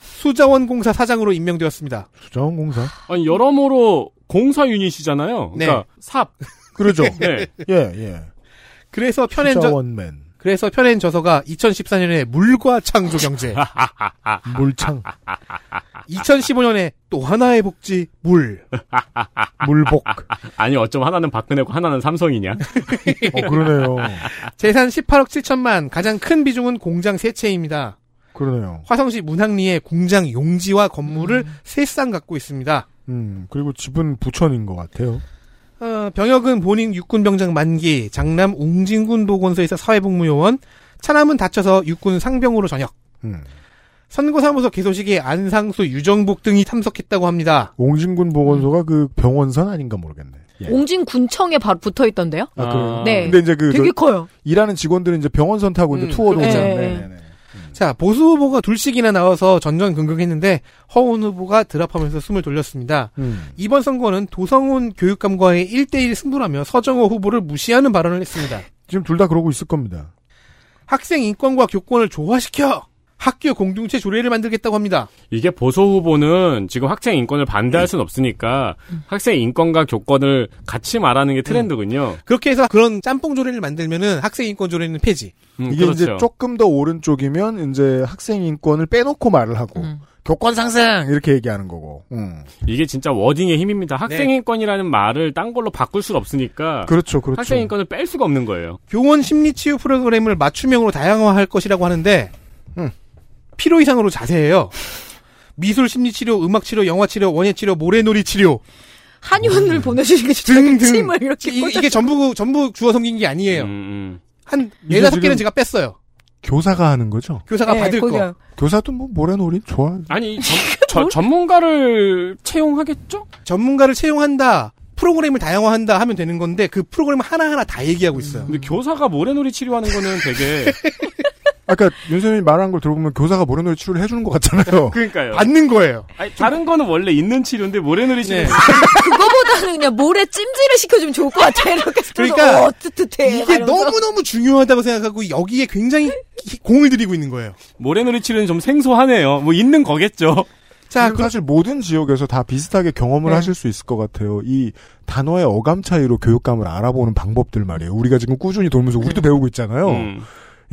수자원공사 사장으로 임명되었습니다. 수자원공사. 아니 여러모로 공사 유닛이잖아요. 네. 그러니까 삽. 그러죠. 네. 예, 예. 그래서 편엔 저, 수자원맨. 그래서 편엔 저서가 2014년에 물과 창조 경제, 물창. 2015년에 또 하나의 복지 물. 물복. 아니 어쩜 하나는 박근혜고 하나는 삼성이냐? 어, 그러네요. 재산 18억 7천만, 가장 큰 비중은 공장 세 채입니다. 그러네요. 화성시 문학리에 공장 용지와 건물을 세쌍 갖고 있습니다. 음, 그리고 집은 부천인 것 같아요. 어, 병역은 본인 육군병장 만기, 장남 웅진군 보건소에서 사회복무요원, 차남은 다쳐서 육군 상병으로 전역. 음. 선거사무소 개소식에 안상수, 유정복 등이 참석했다고 합니다. 옹진군 보건소가 그 병원선 아닌가 모르겠네. 예. 옹진군청에 바로 붙어 있던데요? 아, 그래요? 네. 근데 이제 그 되게 저- 커요. 일하는 직원들은 이제 병원선 타고 이제 음, 투어도 그렇죠. 오잖아요. 자, 보수 후보가 둘씩이나 나와서 전전긍긍했는데 허훈 후보가 드랍하면서 숨을 돌렸습니다. 음. 이번 선거는 도성훈 교육감과의 1대1 승부라며 서정호 후보를 무시하는 발언을 했습니다. 지금 둘 다 그러고 있을 겁니다. 학생 인권과 교권을 조화시켜 학교 공동체 조례를 만들겠다고 합니다. 이게 보수 후보는 지금 학생 인권을 반대할 수는 없으니까 학생 인권과 교권을 같이 말하는 게 트렌드군요. 그렇게 해서 그런 짬뽕 조례를 만들면은 학생 인권 조례는 폐지. 음, 이게 그렇죠. 이제 조금 더 오른쪽이면 이제 학생 인권을 빼놓고 말을 하고 음. 교권 상생 이렇게 얘기하는 거고. 음. 이게 진짜 워딩의 힘입니다. 학생 네. 인권이라는 말을 딴 걸로 바꿀 수 없으니까 그렇죠, 그렇죠. 학생 인권을 뺄 수가 없는 거예요. 교원 심리 치유 프로그램을 맞춤형으로 다양화할 것이라고 하는데 음. 필요 이상으로 자세해요. 미술 심리 치료, 음악 치료, 영화 치료, 원예 치료, 모래놀이 치료 한의원을 보내주신 게 진짜 등등 침을 이렇게 이, 게 전부 전부 주어 섬긴 게 아니에요. 음, 음. 한 네다섯 지금- 개는 제가 뺐어요. 교사가 하는 거죠. 교사가 네, 받을 거. 거기요. 교사도 뭐 모래놀이 좋아. 아니 전, 저- 전문가를 채용하겠죠? 전문가를 채용한다. 프로그램을 다양화한다 하면 되는 건데 그 프로그램 하나하나 다 얘기하고 있어요. 근데 교사가 모래놀이 치료하는 거는 되게 아까 윤선생님이 말한 걸 들어보면 교사가 모래놀이 치료를 해주는 것 같잖아요. 그러니까요. 받는 거예요. 아니, 다른 거는 원래 있는 치료인데 모래놀이 치료 네. 그거보다는 그냥 모래 찜질을 시켜주면 좋을 것 같아. 이렇게 그러니까 어, 뜨뜻해. 이게 이러면서. 너무 너무 중요하다고 생각하고 여기에 굉장히 기- 공을 들이고 있는 거예요. 모래놀이 치료는 좀 생소하네요. 뭐 있는 거겠죠. 자, 지금 사실 모든 지역에서 다 비슷하게 경험을 네. 하실 수 있을 것 같아요. 이 단어의 어감 차이로 교육감을 알아보는 방법들 말이에요. 우리가 지금 꾸준히 돌면서 우리도 배우고 있잖아요. 음.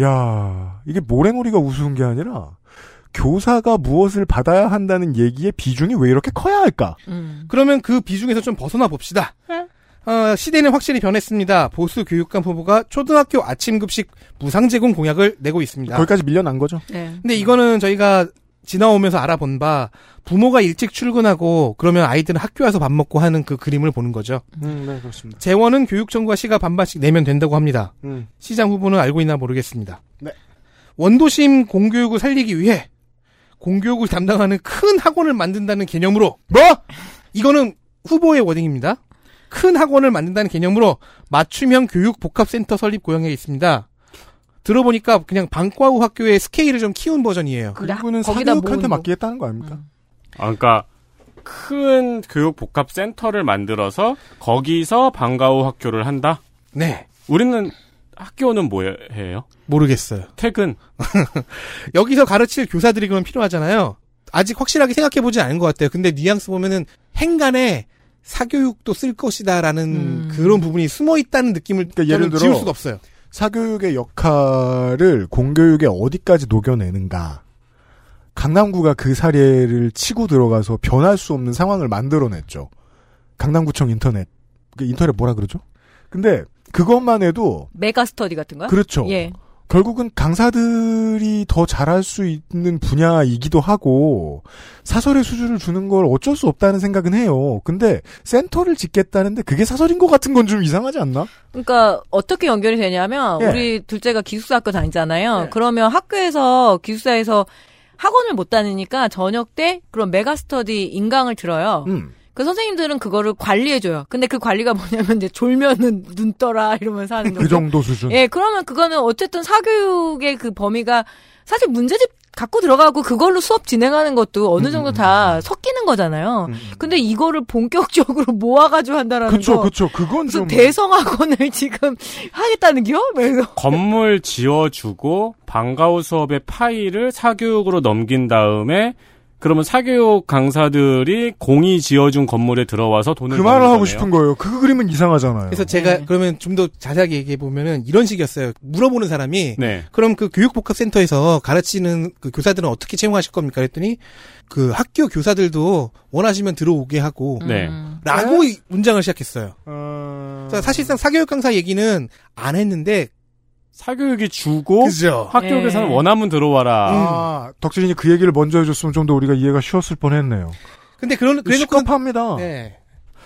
야 이게 모래놀이가 우스운 게 아니라 교사가 무엇을 받아야 한다는 얘기의 비중이 왜 이렇게 커야 할까? 음. 그러면 그 비중에서 좀 벗어나 봅시다. 어, 시대는 확실히 변했습니다. 보수 교육감 후보가 초등학교 아침 급식 무상 제공 공약을 내고 있습니다. 거기까지 밀려난 거죠. 네. 근데 이거는 저희가 지나오면서 알아본 바 부모가 일찍 출근하고 그러면 아이들은 학교 와서 밥 먹고 하는 그 그림을 보는 거죠. 음, 네 그렇습니다. 재원은 교육청과 시가 반반씩 내면 된다고 합니다. 음. 시장 후보는 알고 있나 모르겠습니다. 네. 원도심 공교육을 살리기 위해 공교육을 담당하는 큰 학원을 만든다는 개념으로 뭐? 이거는 후보의 워딩입니다. 큰 학원을 만든다는 개념으로 맞춤형 교육 복합센터 설립 고용에 있습니다. 들어보니까 그냥 방과후 학교의 스케일을 좀 키운 버전이에요. 그리고는 사교육한테. 맡기겠다는 거 아닙니까? 아, 그러니까 큰 교육 복합 센터를 만들어서 거기서 방과 후 학교를 한다. 네. 우리는 학교는 뭐예요? 모르겠어요. 퇴근. 여기서 가르칠 교사들이 그러면 필요하잖아요. 아직 확실하게 생각해보지 않은 것 같아요. 근데 뉘앙스 보면은 행간에 사교육도 쓸 것이다라는 그런 부분이 숨어 있다는 느낌을 그러니까 예를 들어 지울 수가 없어요. 사교육의 역할을 공교육에 어디까지 녹여내는가. 강남구가 그 사례를 치고 들어가서 변할 수 없는 상황을 만들어냈죠. 강남구청 인터넷. 그 인터넷 뭐라 그러죠? 근데 그것만 해도 메가 스터디 같은 거요? 그렇죠. 예. 결국은 강사들이 더 잘할 수 있는 분야이기도 하고 사설의 수준을 주는 걸 어쩔 수 없다는 생각은 해요. 근데 센터를 짓겠다는데 그게 사설인 것 같은 건 좀 이상하지 않나? 그러니까 어떻게 연결이 되냐면 예. 우리 둘째가 기숙사 학교 다니잖아요. 그러면 학교에서 기숙사에서 학원을 못 다니니까 저녁 때 그런 메가 스터디 인강을 들어요. 음. 그 선생님들은 그거를 관리해줘요. 근데 그 관리가 뭐냐면 이제 졸면은 눈 떠라 이러면서 하는 그 정도 수준. 예, 그러면 그거는 어쨌든 사교육의 그 범위가 사실 문제집 갖고 들어가고 그걸로 수업 진행하는 것도 어느 음, 정도 다 섞이는 거잖아요. 근데 이거를 본격적으로 모아가지고 한다라는 그쵸, 거. 그쵸. 그건 무슨 좀. 대성학원을 지금 하겠다는겨? 그래서 건물 지어주고 방과후 수업의 파일을 사교육으로 넘긴 다음에 그러면 사교육 강사들이 공이 지어준 건물에 들어와서 돈을 그 말을 하고 거네요. 싶은 거예요. 그 그림은 이상하잖아요. 그래서 제가 그러면 좀 더 자세하게 얘기해 보면은 이런 식이었어요. 물어보는 사람이 네. 그럼 그 교육복합센터에서 가르치는 그 교사들은 어떻게 채용하실 겁니까? 그랬더니 그 학교 교사들도 원하시면 들어오게 하고 네. 라고 이 문장을 시작했어요. 어... 자, 사실상 사교육 강사 얘기는 안 했는데 사교육이 주고 그죠. 학교에서는 네. 원하면 들어와라. 아, 덕진이 그 얘기를 먼저 해줬으면 좀 더 우리가 이해가 쉬웠을 뻔했네요. 근데 그런 그래놓고 시급합니다. 네.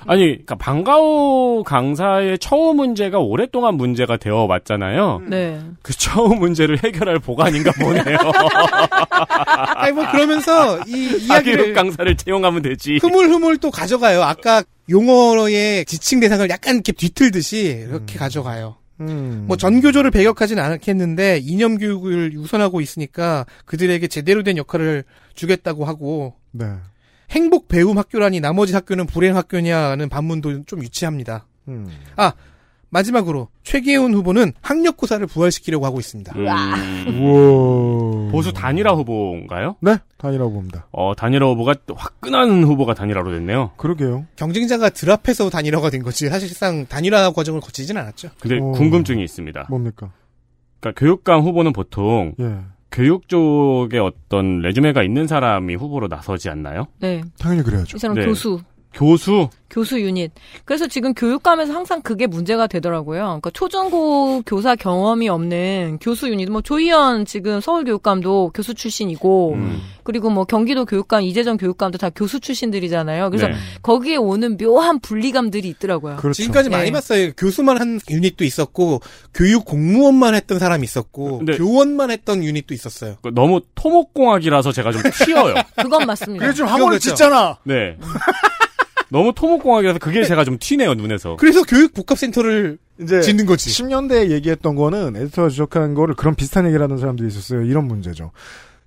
아니, 그러니까 방과후 강사의 처우 문제가 오랫동안 문제가 되어 왔잖아요. 네. 그 처우 문제를 해결할 보관인가 보네요. 아니 뭐 그러면서 이 사교육 이야기를 강사를 채용하면 되지. 흐물흐물 또 가져가요. 아까 용어의 지칭 대상을 약간 이렇게 뒤틀듯이 이렇게 가져가요. 음. 뭐 전교조를 배격하진 않겠는데 이념 교육을 우선하고 있으니까 그들에게 제대로 된 역할을 주겠다고 하고 네. 행복 배움 학교라니 나머지 학교는 불행 학교냐는 반문도 좀 유치합니다. 음. 아 마지막으로 최계훈 후보는 학력고사를 부활시키려고 하고 있습니다. 음. 우와. 보수 단일화 후보인가요? 네, 단이라고 봅니다. 어, 단일화 후보가 또 화끈한 후보가 단일화로 됐네요. 그러게요. 경쟁자가 들 앞에서 단일화가 된 거지 사실상 단일화 과정을 거치진 않았죠. 근데 어. 궁금증이 있습니다. 뭡니까? 그러니까 교육감 후보는 보통 예. 교육 쪽에 어떤 레주메가 있는 사람이 후보로 나서지 않나요? 네. 당연히 그래야죠. 이 사람 네. 교수. 교수 교수 유닛. 그래서 지금 교육감에서 항상 그게 문제가 되더라고요. 그러니까 초중고 교사 경험이 없는 교수 유닛. 뭐 조희연 지금 서울 교육감도 교수 출신이고, 음. 그리고 뭐 경기도 교육감, 이재정 교육감도 다 교수 출신들이잖아요. 그래서 네. 거기에 오는 묘한 분리감들이 있더라고요. 그렇죠. 지금까지 많이 네. 봤어요. 교수만 한 유닛도 있었고 교육 공무원만 했던 사람이 있었고 근데- 교원만 했던 유닛도 있었어요. 그 너무 토목공학이라서 제가 좀 튀어요. 그건 맞습니다. 그래 지금 그건 학원을 그렇죠. 짓잖아. 네. 너무 토목공학이라서 그게 제가 좀 튀네요 눈에서. 그래서 교육 복합센터를 이제 짓는 거지. 10년대에 얘기했던 거는 에디터가 지적한 거를 그런 비슷한 얘기를 하는 사람들이 있었어요. 이런 문제죠.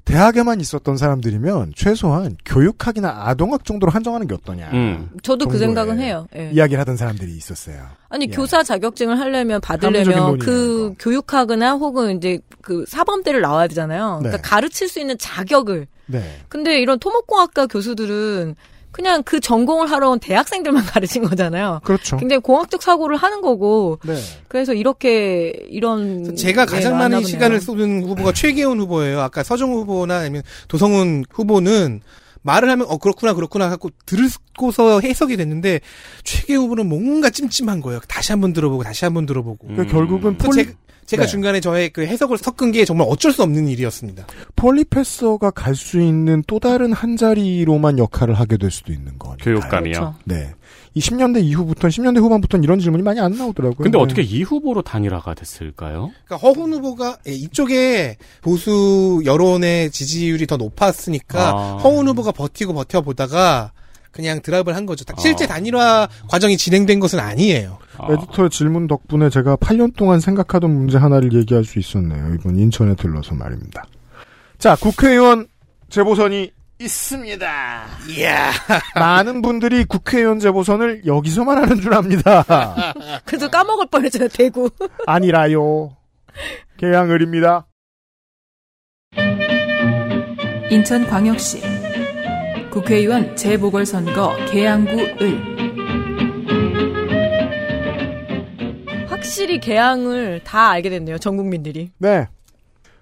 대학에만 있었던 사람들이면 최소한 교육학이나 아동학 정도로 한정하는 게 어떠냐. 음. 저도 그 생각은 해요. 예. 이야기를 하던 사람들이 있었어요. 아니 예. 교사 자격증을 하려면 받으려면 그. 교육학이나 혹은 이제 그 사범대를 나와야 되잖아요. 그러니까 네. 가르칠 수 있는 자격을. 네. 근데 이런 토목공학과 교수들은 그냥 그 전공을 하러 온 대학생들만 가르친 거잖아요. 그렇죠. 굉장히 공학적 사고를 하는 거고. 네. 그래서 이렇게 이런 제가 게 가장 많은 보네요. 시간을 쏟은 후보가 최계훈 후보예요. 아까 서정 후보나 아니면 도성훈 후보는 말을 하면 어 그렇구나 그렇구나 하고 들고서 해석이 됐는데 최계훈 후보는 뭔가 찜찜한 거예요. 다시 한번 들어보고 다시 한번 들어보고. 음. 그러니까 결국은 폴리, 제, 제가 네. 중간에 저의 그 해석을 섞은 게 정말 어쩔 수 없는 일이었습니다. 폴리페서가 갈 수 있는 또 다른 한 자리로만 역할을 하게 될 수도 있는 거니까. 교육감이요. 그렇죠. 네. 이 10년대 이후부터 10년대 후반부터는 이런 질문이 많이 안 나오더라고요. 근데 네. 어떻게 이 후보로 단일화가 됐을까요? 그러니까 허훈 후보가 예, 이쪽에 보수 여론의 지지율이 더 높았으니까 아. 허훈 후보가 버티고 버텨보다가 그냥 드랍을 한 거죠. 실제 아. 단일화 과정이 진행된 것은 아니에요. 아, 에디터의 질문 덕분에 제가 8년 동안 생각하던 문제 하나를 얘기할 수 있었네요. 이번 인천에 들러서 말입니다. 자, 국회의원 재보선이 있습니다. 이야. 많은 분들이 국회의원 재보선을 여기서만 하는 줄 압니다. 그래서 까먹을 뻔했잖아요, 대구. 아니라요. 계양을입니다. 인천광역시 국회의원 재보궐선거 계양구 을 확실히 개항을 다 알게 됐네요. 전 국민들이. 네.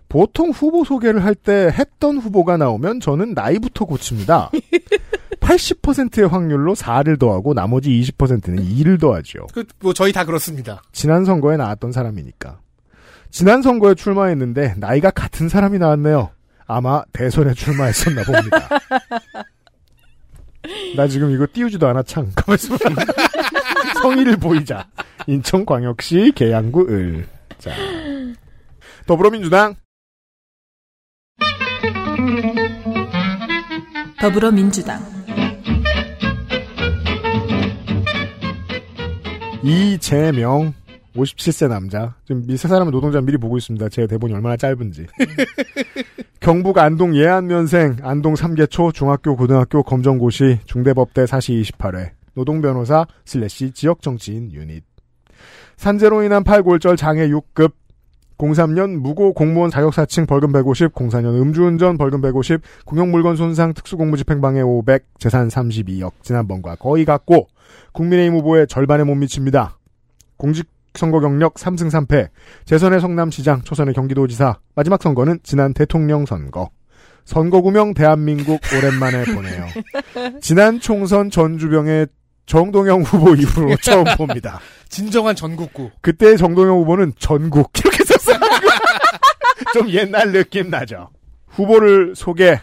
보통 후보 소개를 할 때 했던 후보가 나오면 저는 나이부터 고칩니다. 80%의 확률로 4를 더하고 나머지 20%는 2를 더하죠. 그, 뭐, 저희 다 그렇습니다. 지난 선거에 나왔던 사람이니까. 지난 선거에 출마했는데 나이가 같은 사람이 나왔네요. 아마 대선에 출마했었나 봅니다. 나 지금 이거 띄우지도 않아 창. 가만있어. 성의를 보이자. 인천광역시 계양구 을. 자. 더불어민주당. 더불어민주당 이재명 57세 남자. 지금 이세 사람은 노동자 미리 보고 있습니다. 제 대본이 얼마나 짧은지. 경북 안동 예안면생, 안동 삼계초 중학교 고등학교 검정고시 중대법대 사시 28회 노동변호사 slash 지역정치인 유닛 산재로 인한 팔골절 장애 6급 03년 무고 공무원 자격 사칭 벌금 150, 04년 음주운전 벌금 150, 공용물건 손상 특수공무집행방해 500, 재산 32억 지난번과 거의 같고 국민의힘 후보의 절반에 못 미칩니다. 공직 선거 경력 3승 3패, 재선의 성남시장, 초선의 경기도지사, 마지막 선거는 지난 대통령 선거. 선거구명 대한민국 오랜만에 보네요. 지난 총선 전주병의 정동영 후보 이후로 처음 봅니다. 진정한 전국구. 그때 정동영 후보는 전국 이렇게 썼어요. 좀 옛날 느낌 나죠. 후보를 소개.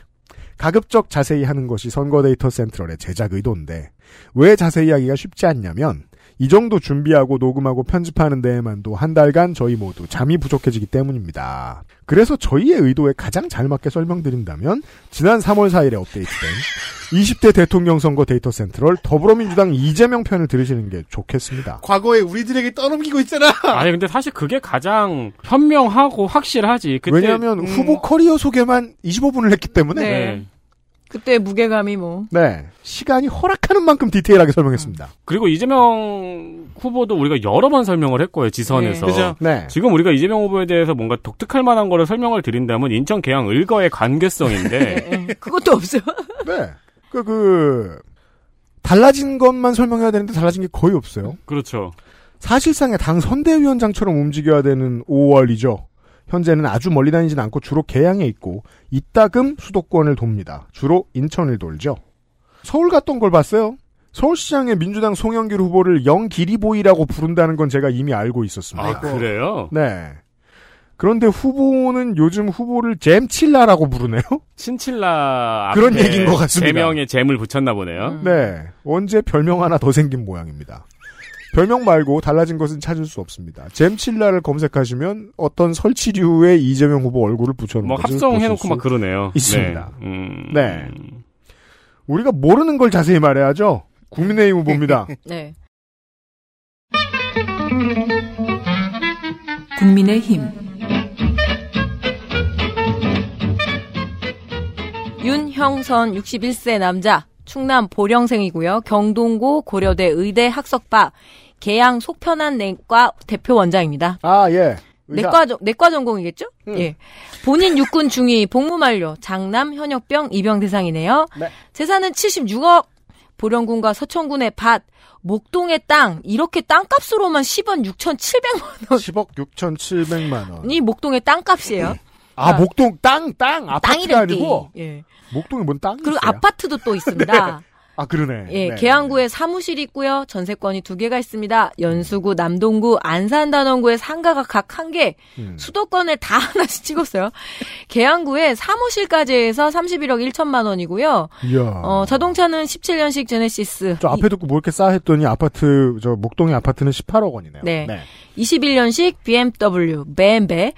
가급적 자세히 하는 것이 선거 데이터 센트럴의 제작 의도인데 왜 자세히 하기가 쉽지 않냐면 이 정도 준비하고 녹음하고 편집하는 데에만도 한 달간 저희 모두 잠이 부족해지기 때문입니다. 그래서 저희의 의도에 가장 잘 맞게 설명드린다면 지난 3월 4일에 업데이트된 20대 대통령 선거 데이터 센트럴 더불어민주당 이재명 편을 들으시는 게 좋겠습니다. 과거에 우리들에게 떠넘기고 있잖아. 아니 근데 사실 그게 가장 현명하고 확실하지. 그때 왜냐하면 음, 후보 커리어 소개만 25분을 했기 때문에 네. 그때 무게감이 뭐. 네. 시간이 허락하는 만큼 디테일하게 설명했습니다. 그리고 이재명 후보도 우리가 여러 번 설명을 했고요 지선에서. 네. 그죠. 네. 지금 우리가 이재명 후보에 대해서 뭔가 독특할 만한 거를 설명을 드린다면 인천 계양 을거의 관계성인데 네. 그것도 없어요. 네. 그, 그, 달라진 것만 설명해야 되는데 달라진 게 거의 없어요. 그렇죠. 사실상의 당 선대위원장처럼 움직여야 되는 5월이죠. 현재는 아주 멀리 다니진 않고 주로 계양에 있고 이따금 수도권을 돕니다. 주로 인천을 돌죠. 서울 갔던 걸 봤어요. 서울시장의 민주당 송영길 후보를 영기리보이라고 부른다는 건 제가 이미 알고 있었습니다. 아 그래요? 네. 그런데 후보는 요즘 후보를 잼칠라라고 부르네요. 친칠라 그런 얘기인 것 같습니다. 세 명의 잼을 붙였나 보네요. 네. 언제 별명 하나 더 생긴 모양입니다. 별명 말고 달라진 것은 찾을 수 없습니다. 잼칠라를 검색하시면 어떤 설치류의 이재명 후보 얼굴을 붙여놓은 뭐 것을 합성해놓고 막수 그러네요. 있습니다. 네. 음. 네. 우리가 모르는 걸 자세히 말해야죠. 국민의힘 후보입니다. 네. 국민의힘 윤형선 61세 남자, 충남 보령생이고요. 경동고 고려대 의대 학석바, 계양 속편한 내과 대표 원장입니다. 아, 예. 의사. 내과, 전- 내과 전공이겠죠? 예. 본인 육군 중위, 복무 만료, 장남 현역병 입영 대상이네요. 네. 재산은 76억, 보령군과 서천군의 밭, 목동의 땅, 이렇게 땅값으로만 10원 6,700만 10억 6,700만 원. 원이 목동의 땅값이에요. 아, 목동 땅, 땅. 아파트가. 아니고 예. 목동에 뭔 땅이 그리고 있어요? 아파트도 또 있습니다. 아, 그러네. 예, 네. 계양구에 사무실이 있고요. 전세권이 두 개가 있습니다. 연수구, 남동구, 안산 단원구에 상가가 각 한 개, 음. 수도권을 다 하나씩 찍었어요. 계양구에 사무실까지 해서 31억 1천만 원이고요. 이야. 어, 자동차는 17년식 제네시스. 저 앞에 듣고 뭐 이렇게 싸 했더니 아파트, 저 목동의 아파트는 18억 원이네요. 네. 21년식 BMW 벤베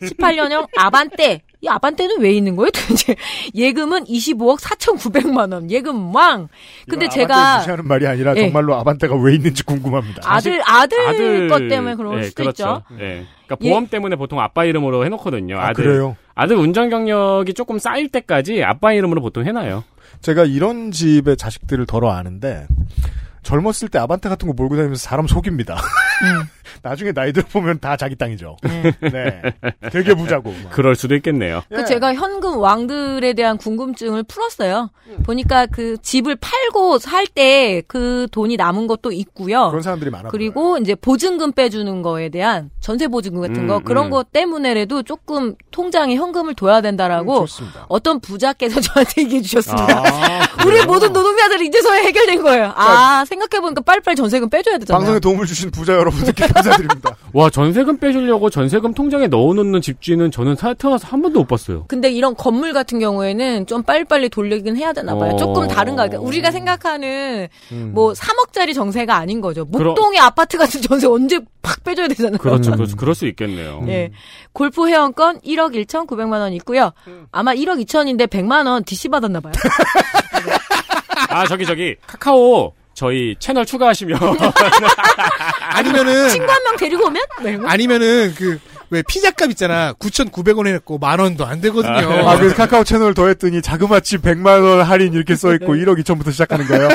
18년형 아반떼 이 아반떼는 왜 있는 거예요 도대체 예금은 25억 4,900만 원 예금 왕 근데 제가 무시하는 말이 아니라 예. 정말로 아반떼가 왜 있는지 궁금합니다. 아들 아들, 것 때문에 그럴 예, 수도 그렇죠. 있죠 예. 그러니까 보험 때문에 보통 아빠 이름으로 해놓거든요. 아, 아들. 그래요? 아들 운전 경력이 조금 쌓일 때까지 아빠 이름으로 보통 해놔요. 제가 이런 집의 자식들을 덜어 아는데 젊었을 때 아반떼 같은 거 몰고 다니면서 사람 속입니다. 나중에 나이 들어보면 다 자기 땅이죠. 네. 되게 부자고. 막. 그럴 수도 있겠네요. 예. 그 제가 현금 왕들에 대한 궁금증을 풀었어요. 보니까 그 집을 팔고 살 때 그 돈이 남은 것도 있고요. 그런 사람들이 많아. 그리고 이제 보증금 빼주는 거에 대한 전세 보증금 같은 음, 거 그런 음. 것 때문에라도 조금 통장에 현금을 둬야 된다라고 음. 어떤 부자께서 저한테 얘기해 주셨습니다. 아, 우리 모든 노동자들이 이제서야 해결된 거예요. 아 생각해보니까 빨리빨리 전세금 빼줘야 되잖아요. 방송에 도움을 주신 부자 여러분들께 감사드립니다. 와 전세금 빼주려고 전세금 통장에 넣어놓는 집주인은 저는 사- 태어나서 한 번도 못 봤어요. 근데 이런 건물 같은 경우에는 좀 빨리빨리 돌리긴 해야 되나 봐요. 어. 조금 다른가. 그러니까 우리가 생각하는 음. 뭐 3억짜리 정세가 아닌 거죠. 목동의 아파트 같은 전세 언제 팍 빼줘야 되잖아요. 그렇죠, 그렇죠. 그럴 수 있겠네요. 예. 골프 회원권 1억 1,900만 원 있고요. 아마 1억 2천인데 100만 원 DC 받았나 봐요. 아 저기 저기 카카오 저희 채널 추가하시면 아니면은 친구 한 명 데리고 오면? 네. 아니면은 그 왜 피자값 있잖아. 9,900원 해놓고 만 원도 안 되거든요. 아, 그래서 카카오 채널 더했더니 자그마치 100만 원 할인 이렇게 써있고 1억 2천부터 시작하는 거예요?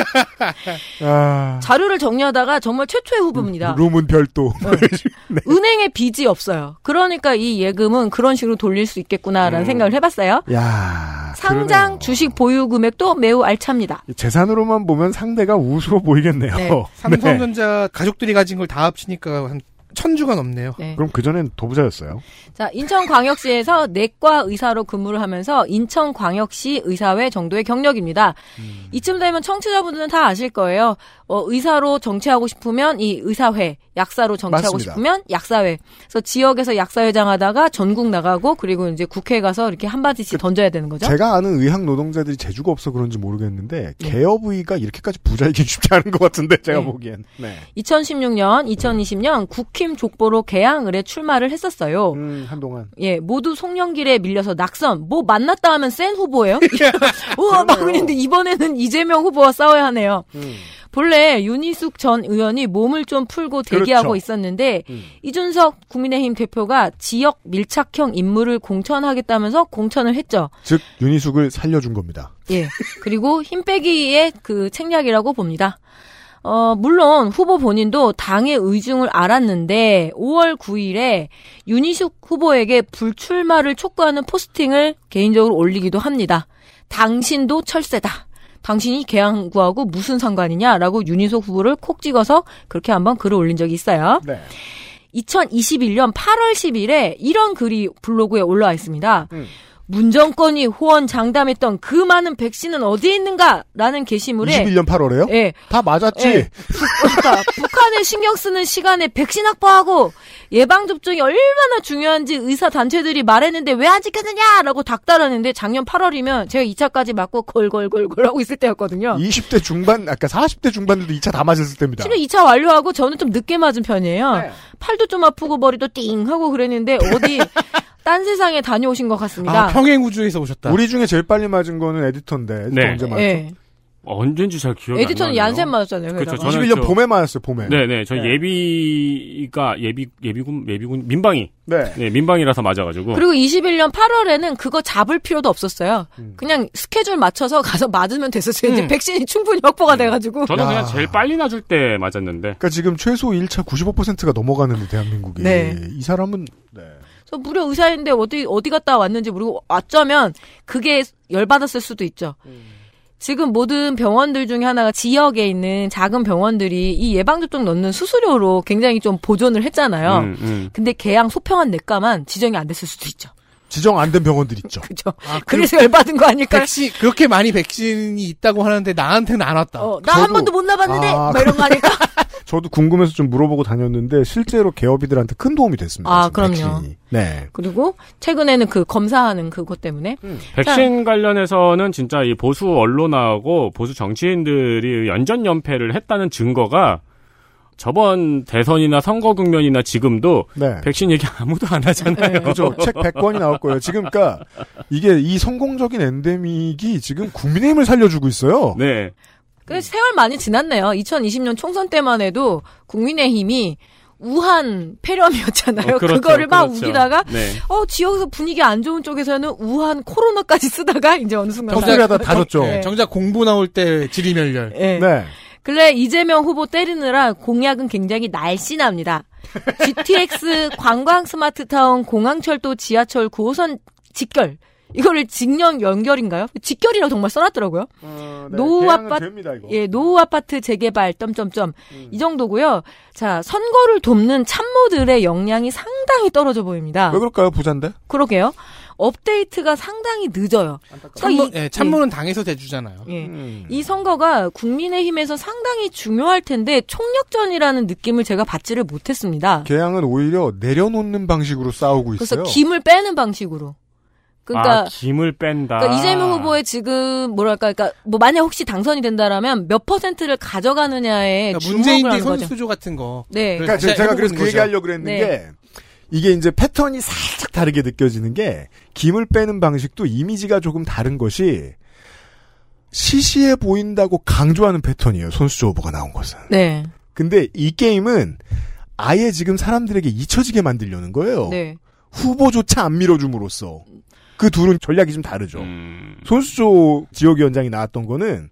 아, 자료를 정리하다가 정말 최초의 후보입니다. 룸은 별도. 네. 은행에 빚이 없어요. 그러니까 이 예금은 그런 식으로 돌릴 수 있겠구나라는 음. 생각을 해봤어요. 야 상장 주식 보유 금액도 매우 알찹니다. 재산으로만 보면 상대가 우스워 보이겠네요. 네. 네. 삼성전자 가족들이 가진 걸 다 합치니까 한 천주가 넘네요. 네. 그럼 그전엔 도부자였어요. 자, 인천광역시에서 내과 의사로 근무를 하면서 인천광역시 의사회 정도의 경력입니다. 음. 이쯤 되면 청취자분들은 다 아실 거예요. 어, 의사로 정치하고 싶으면 이 의사회, 약사로 정치하고 맞습니다. 싶으면 약사회. 그래서 지역에서 약사회장 하다가 전국 나가고 그리고 이제 국회에 가서 이렇게 한 바지씩 던져야 되는 거죠. 제가 아는 의학 노동자들이 재주가 없어 그런지 모르겠는데 개업의가 이렇게까지 부자이긴 쉽지 않은 것 같은데 제가 네. 보기엔. 네. 2016년, 2020년 국힘 족보로 개항을에 출마를 했었어요. 음, 한동안. 예, 모두 송영길에 밀려서 낙선. 뭐 만났다 하면 센 후보예요? 우와, 막 그랬는데 이번에는 이재명 후보와 싸워야 하네요. 음. 본래 윤희숙 전 의원이 몸을 좀 풀고 대기하고 그렇죠. 있었는데 음. 이준석 국민의힘 대표가 지역 밀착형 인물을 공천하겠다면서 공천을 했죠. 즉 윤희숙을 살려준 겁니다. 예. 그리고 힘 빼기의 그 책략이라고 봅니다. 어, 물론 후보 본인도 당의 의중을 알았는데 5월 9일에 윤희숙 후보에게 불출마를 촉구하는 포스팅을 개인적으로 올리기도 합니다. 당신도 철새다. 당신이 개항구하고 무슨 상관이냐라고 윤희숙 후보를 콕 찍어서 그렇게 한번 글을 올린 적이 있어요. 네. 2021년 8월 10일에 이런 글이 블로그에 올라와 있습니다. 음. 문정권이 호언 장담했던 그 많은 백신은 어디에 있는가라는 게시물에 21년 8월에요? 예. 다 맞았지. 예. 북, 그러니까 북한에 신경 쓰는 시간에 백신 확보하고 예방 접종이 얼마나 중요한지 의사 단체들이 말했는데 왜 안 지켰느냐라고 닥달하는데 작년 8월이면 제가 2차까지 맞고 걸걸걸걸 하고 있을 때였거든요. 20대 중반, 아까 40대 중반들도 2차 다 맞았을 때입니다. 실은 2차 완료하고 저는 좀 늦게 맞은 편이에요. 네. 팔도 좀 아프고 머리도 띵 하고 그랬는데 어디 딴 세상에 다녀오신 것 같습니다. 아, 평행 우주에서 오셨다. 우리 중에 제일 빨리 맞은 거는 에디터인데 에디터 네. 언제 맞죠? 예. 언젠지 잘 기억이 에디터는 안 나네요. 얀센 맞았잖아요. 그렇죠. 게다가. 저는 21년 저- 봄에 맞았어요. 봄에. 네네. 저 네. 예비가 예비 예비군 예비군 민방위. 네. 네 민방위라서 맞아가지고. 그리고 21년 8월에는 그거 잡을 필요도 없었어요. 음. 그냥 스케줄 맞춰서 가서 맞으면 됐었어요. 이제 음. 백신이 충분히 확보가 돼가지고. 저는 야. 그냥 제일 빨리 놔줄 때 맞았는데. 그러니까 지금 최소 1차 95%가 넘어가는데 대한민국이 네. 이 사람은 네. 저 무려 의사인데 어디 어디 갔다 왔는지 모르고 어쩌면 그게 열 받았을 수도 있죠. 지금 모든 병원들 중에 하나가 지역에 있는 작은 병원들이 이 예방접종 넣는 수수료로 굉장히 좀 보존을 했잖아요. 음, 음. 근데 개양 소평한 내과만 지정이 안 됐을 수도 있죠. 지정 안 된 병원들 있죠. 그죠? 아, 그래서 열 받은 거 아닐까요? 백신 그렇게 많이 백신이 있다고 하는데 나한테는 안 왔다. 어, 나한 저도- 번도 못 나봤는데 아, 막 이런 거 아닐까? 저도 궁금해서 좀 물어보고 다녔는데 실제로 개업이들한테 큰 도움이 됐습니다. 아, 지금 그럼요. 백신이. 네. 그리고 최근에는 그 검사하는 그것 때문에 백신 관련해서는 진짜 이 보수 언론하고 보수 정치인들이 연전연패를 했다는 증거가 저번 대선이나 선거 국면이나 지금도 네. 백신 얘기 아무도 안 하잖아요. 그죠. 책 100권이 나올 거예요. 지금 그러니까 이게 이 성공적인 엔데믹이 지금 국민의힘을 살려주고 있어요. 네. 그 세월 많이 지났네요. 2020년 총선 때만 해도 국민의힘이 우한 폐렴이었잖아요. 어, 그렇죠, 그거를 막 그렇죠. 우기다가 네. 어 지역에서 분위기 안 좋은 쪽에서는 우한 코로나까지 쓰다가 이제 어느 순간 덕질하다 다 졌죠. 네, 정작 공부 나올 때 지리멸렬. 예. 네. 근래 이재명 후보 때리느라 공약은 굉장히 날씬합니다. GTX 관광 스마트타운 공항철도 지하철 9호선 직결. 이거를 직령 연결인가요? 직결이라고 정말 써놨더라고요. 노후 네, 계약은 아파트, 됩니다. 예, 노후 아파트 재개발, 점점점. 이 정도고요. 자, 선거를 돕는 참모들의 역량이 상당히 떨어져 보입니다. 왜 그럴까요, 부자인데? 그러게요. 업데이트가 상당히 늦어요. 참모, 그러니까 이- 예, 참모는 당에서 대주잖아요. 예. 음. 이 선거가 국민의힘에서 상당히 중요할 텐데 총력전이라는 느낌을 제가 받지를 못했습니다. 개항은 오히려 내려놓는 방식으로 싸우고 그래서 있어요. 김을 빼는 방식으로. 그러니까 아, 김을 뺀다. 그러니까 이재명 후보의 지금 뭐랄까, 그러니까 뭐 만약 혹시 당선이 된다라면 몇 퍼센트를 가져가느냐에 그러니까 주목을 문재인 뒤 하는 거죠. 손수조 같은 거. 네. 그러니까 다시 제가 해보는 그래서 그. 얘기하려고 그랬는 네. 게 이게 이제 패턴이 살짝 다르게 느껴지는 게 김을 빼는 방식도 이미지가 조금 다른 것이 시시해 보인다고 강조하는 패턴이에요. 손수조 후보가 나온 것은. 네. 근데 이 게임은 아예 지금 사람들에게 잊혀지게 만들려는 거예요. 네. 후보조차 안 밀어줌으로써 그 둘은 전략이 좀 다르죠. 음. 손수조 지역위원장이 나왔던 거는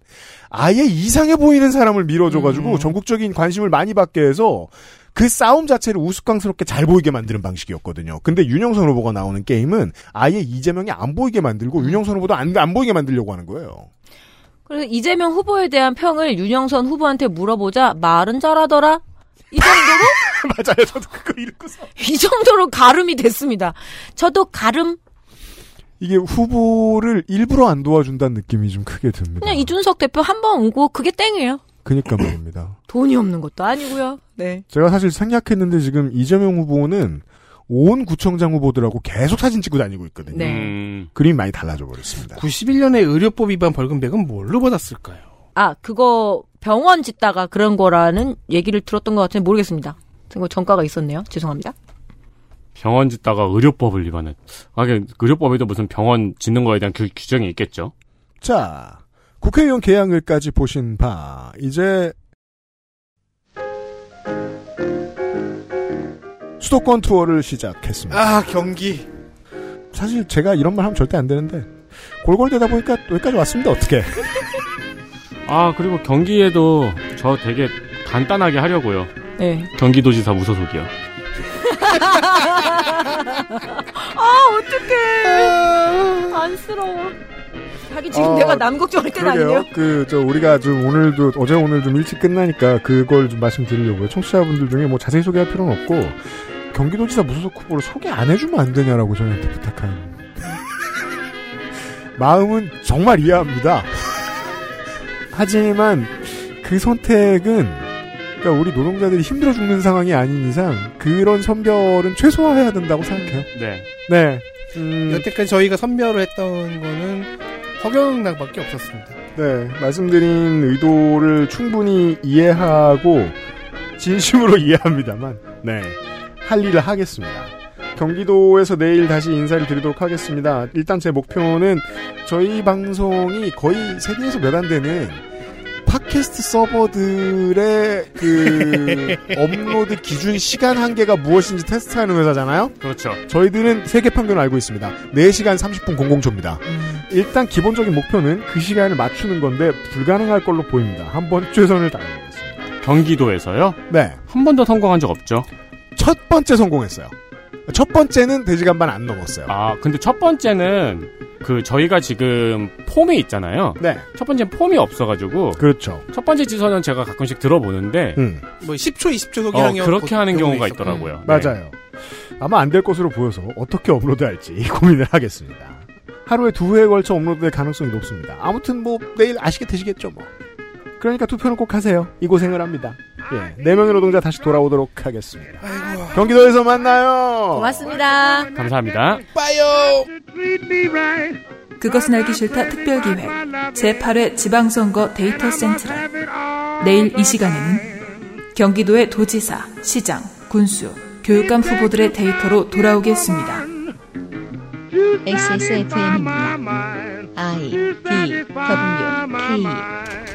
아예 이상해 보이는 사람을 밀어줘가지고 음. 전국적인 관심을 많이 받게 해서 그 싸움 자체를 우스꽝스럽게 잘 보이게 만드는 방식이었거든요. 근데 윤영선 후보가 나오는 게임은 아예 이재명이 안 보이게 만들고 윤영선 후보도 안, 안 보이게 만들려고 하는 거예요. 그래서 이재명 후보에 대한 평을 윤영선 후보한테 물어보자 말은 잘하더라. 이 정도로 맞아요. 저도 그거 읽고서. 이 정도로 가름이 됐습니다. 저도 가름 이게 후보를 일부러 안 도와준다는 느낌이 좀 크게 듭니다. 그냥 이준석 대표 한 번 오고 그게 땡이에요. 그니까 말입니다. 돈이 없는 것도 아니고요. 네. 제가 사실 생략했는데 지금 이재명 후보는 온 구청장 후보들하고 계속 사진 찍고 다니고 있거든요. 네. 음. 그림이 많이 달라져 버렸습니다. 91년에 의료법 위반 벌금백은 뭘로 받았을까요? 아 그거 병원 짓다가 그런 거라는 얘기를 들었던 것 같은데 모르겠습니다. 그거 전과가 있었네요. 죄송합니다. 병원 짓다가 의료법을 위반했. 아, 그 의료법에도 무슨 병원 짓는 거에 대한 규, 규정이 있겠죠. 자, 국회의원 개항을까지 보신 바, 이제 수도권 투어를 시작했습니다. 아 경기. 사실 제가 이런 말 하면 절대 안 되는데 골골대다 보니까 여기까지 왔습니다. 어떻게? 아, 그리고 경기에도 저 되게 간단하게 하려고요. 네. 경기도지사 무소속이요. 아 어떡해. 안쓰러워. 하긴 지금 어, 내가 남 걱정할 때는 아니에요. 그, 저, 우리가 좀 오늘도, 어제 오늘 좀 일찍 끝나니까 그걸 좀 말씀드리려고요. 청취자분들 중에 뭐 자세히 소개할 필요는 없고, 경기도지사 무소속 후보를 소개 안 해주면 안 되냐라고 저희한테 부탁한. 마음은 정말 이해합니다. 하지만 그 선택은, 그러니까 우리 노동자들이 힘들어 죽는 상황이 아닌 이상, 그런 선별은 최소화해야 된다고 생각해요. 네. 네. 음, 여태까지 저희가 선별을 했던 거는 허경락밖에 없었습니다. 네, 말씀드린 의도를 충분히 이해하고 진심으로 이해합니다만, 네, 할 일을 하겠습니다. 경기도에서 내일 다시 인사를 드리도록 하겠습니다. 일단 제 목표는 저희 방송이 거의 세계에서 몇 안 되는 팟캐스트 서버들의 그 업로드 기준 시간 한계가 무엇인지 테스트하는 회사잖아요. 그렇죠. 저희들은 세계 평균을 알고 있습니다. 4시간 30분 00초입니다. 일단 기본적인 목표는 그 시간을 맞추는 건데 불가능할 걸로 보입니다. 한번 최선을 다해보겠습니다. 경기도에서요? 네. 한 번도 성공한 적 없죠. 첫 번째 성공했어요. 첫 번째는 4시간 반안 넘었어요. 아, 근데 첫 번째는 그 저희가 지금 폼이 있잖아요. 네. 첫 번째는 폼이 없어가지고 그렇죠. 첫 번째 지선은 제가 가끔씩 들어보는데 음. 뭐 10초, 20초 어, 소개하는 그렇게 하는 경우가 있었고. 있더라고요. 네. 맞아요. 아마 안 될 것으로 보여서 어떻게 업로드할지 고민을 하겠습니다. 하루에 두 회에 걸쳐 업로드될 가능성이 높습니다. 아무튼 뭐 내일 아시게 되시겠죠 뭐. 그러니까 투표는 꼭 하세요. 이 고생을 합니다. 예, 네 명의 노동자 다시 돌아오도록 하겠습니다. 경기도에서 만나요. 고맙습니다. 감사합니다. 빠요. 그것은 알기 싫다 특별기획 제8회 지방선거 데이터 센트럴 내일 이 시간에는 경기도의 도지사, 시장, 군수, 교육감 후보들의 데이터로 돌아오겠습니다. XSFM입니다. I D W K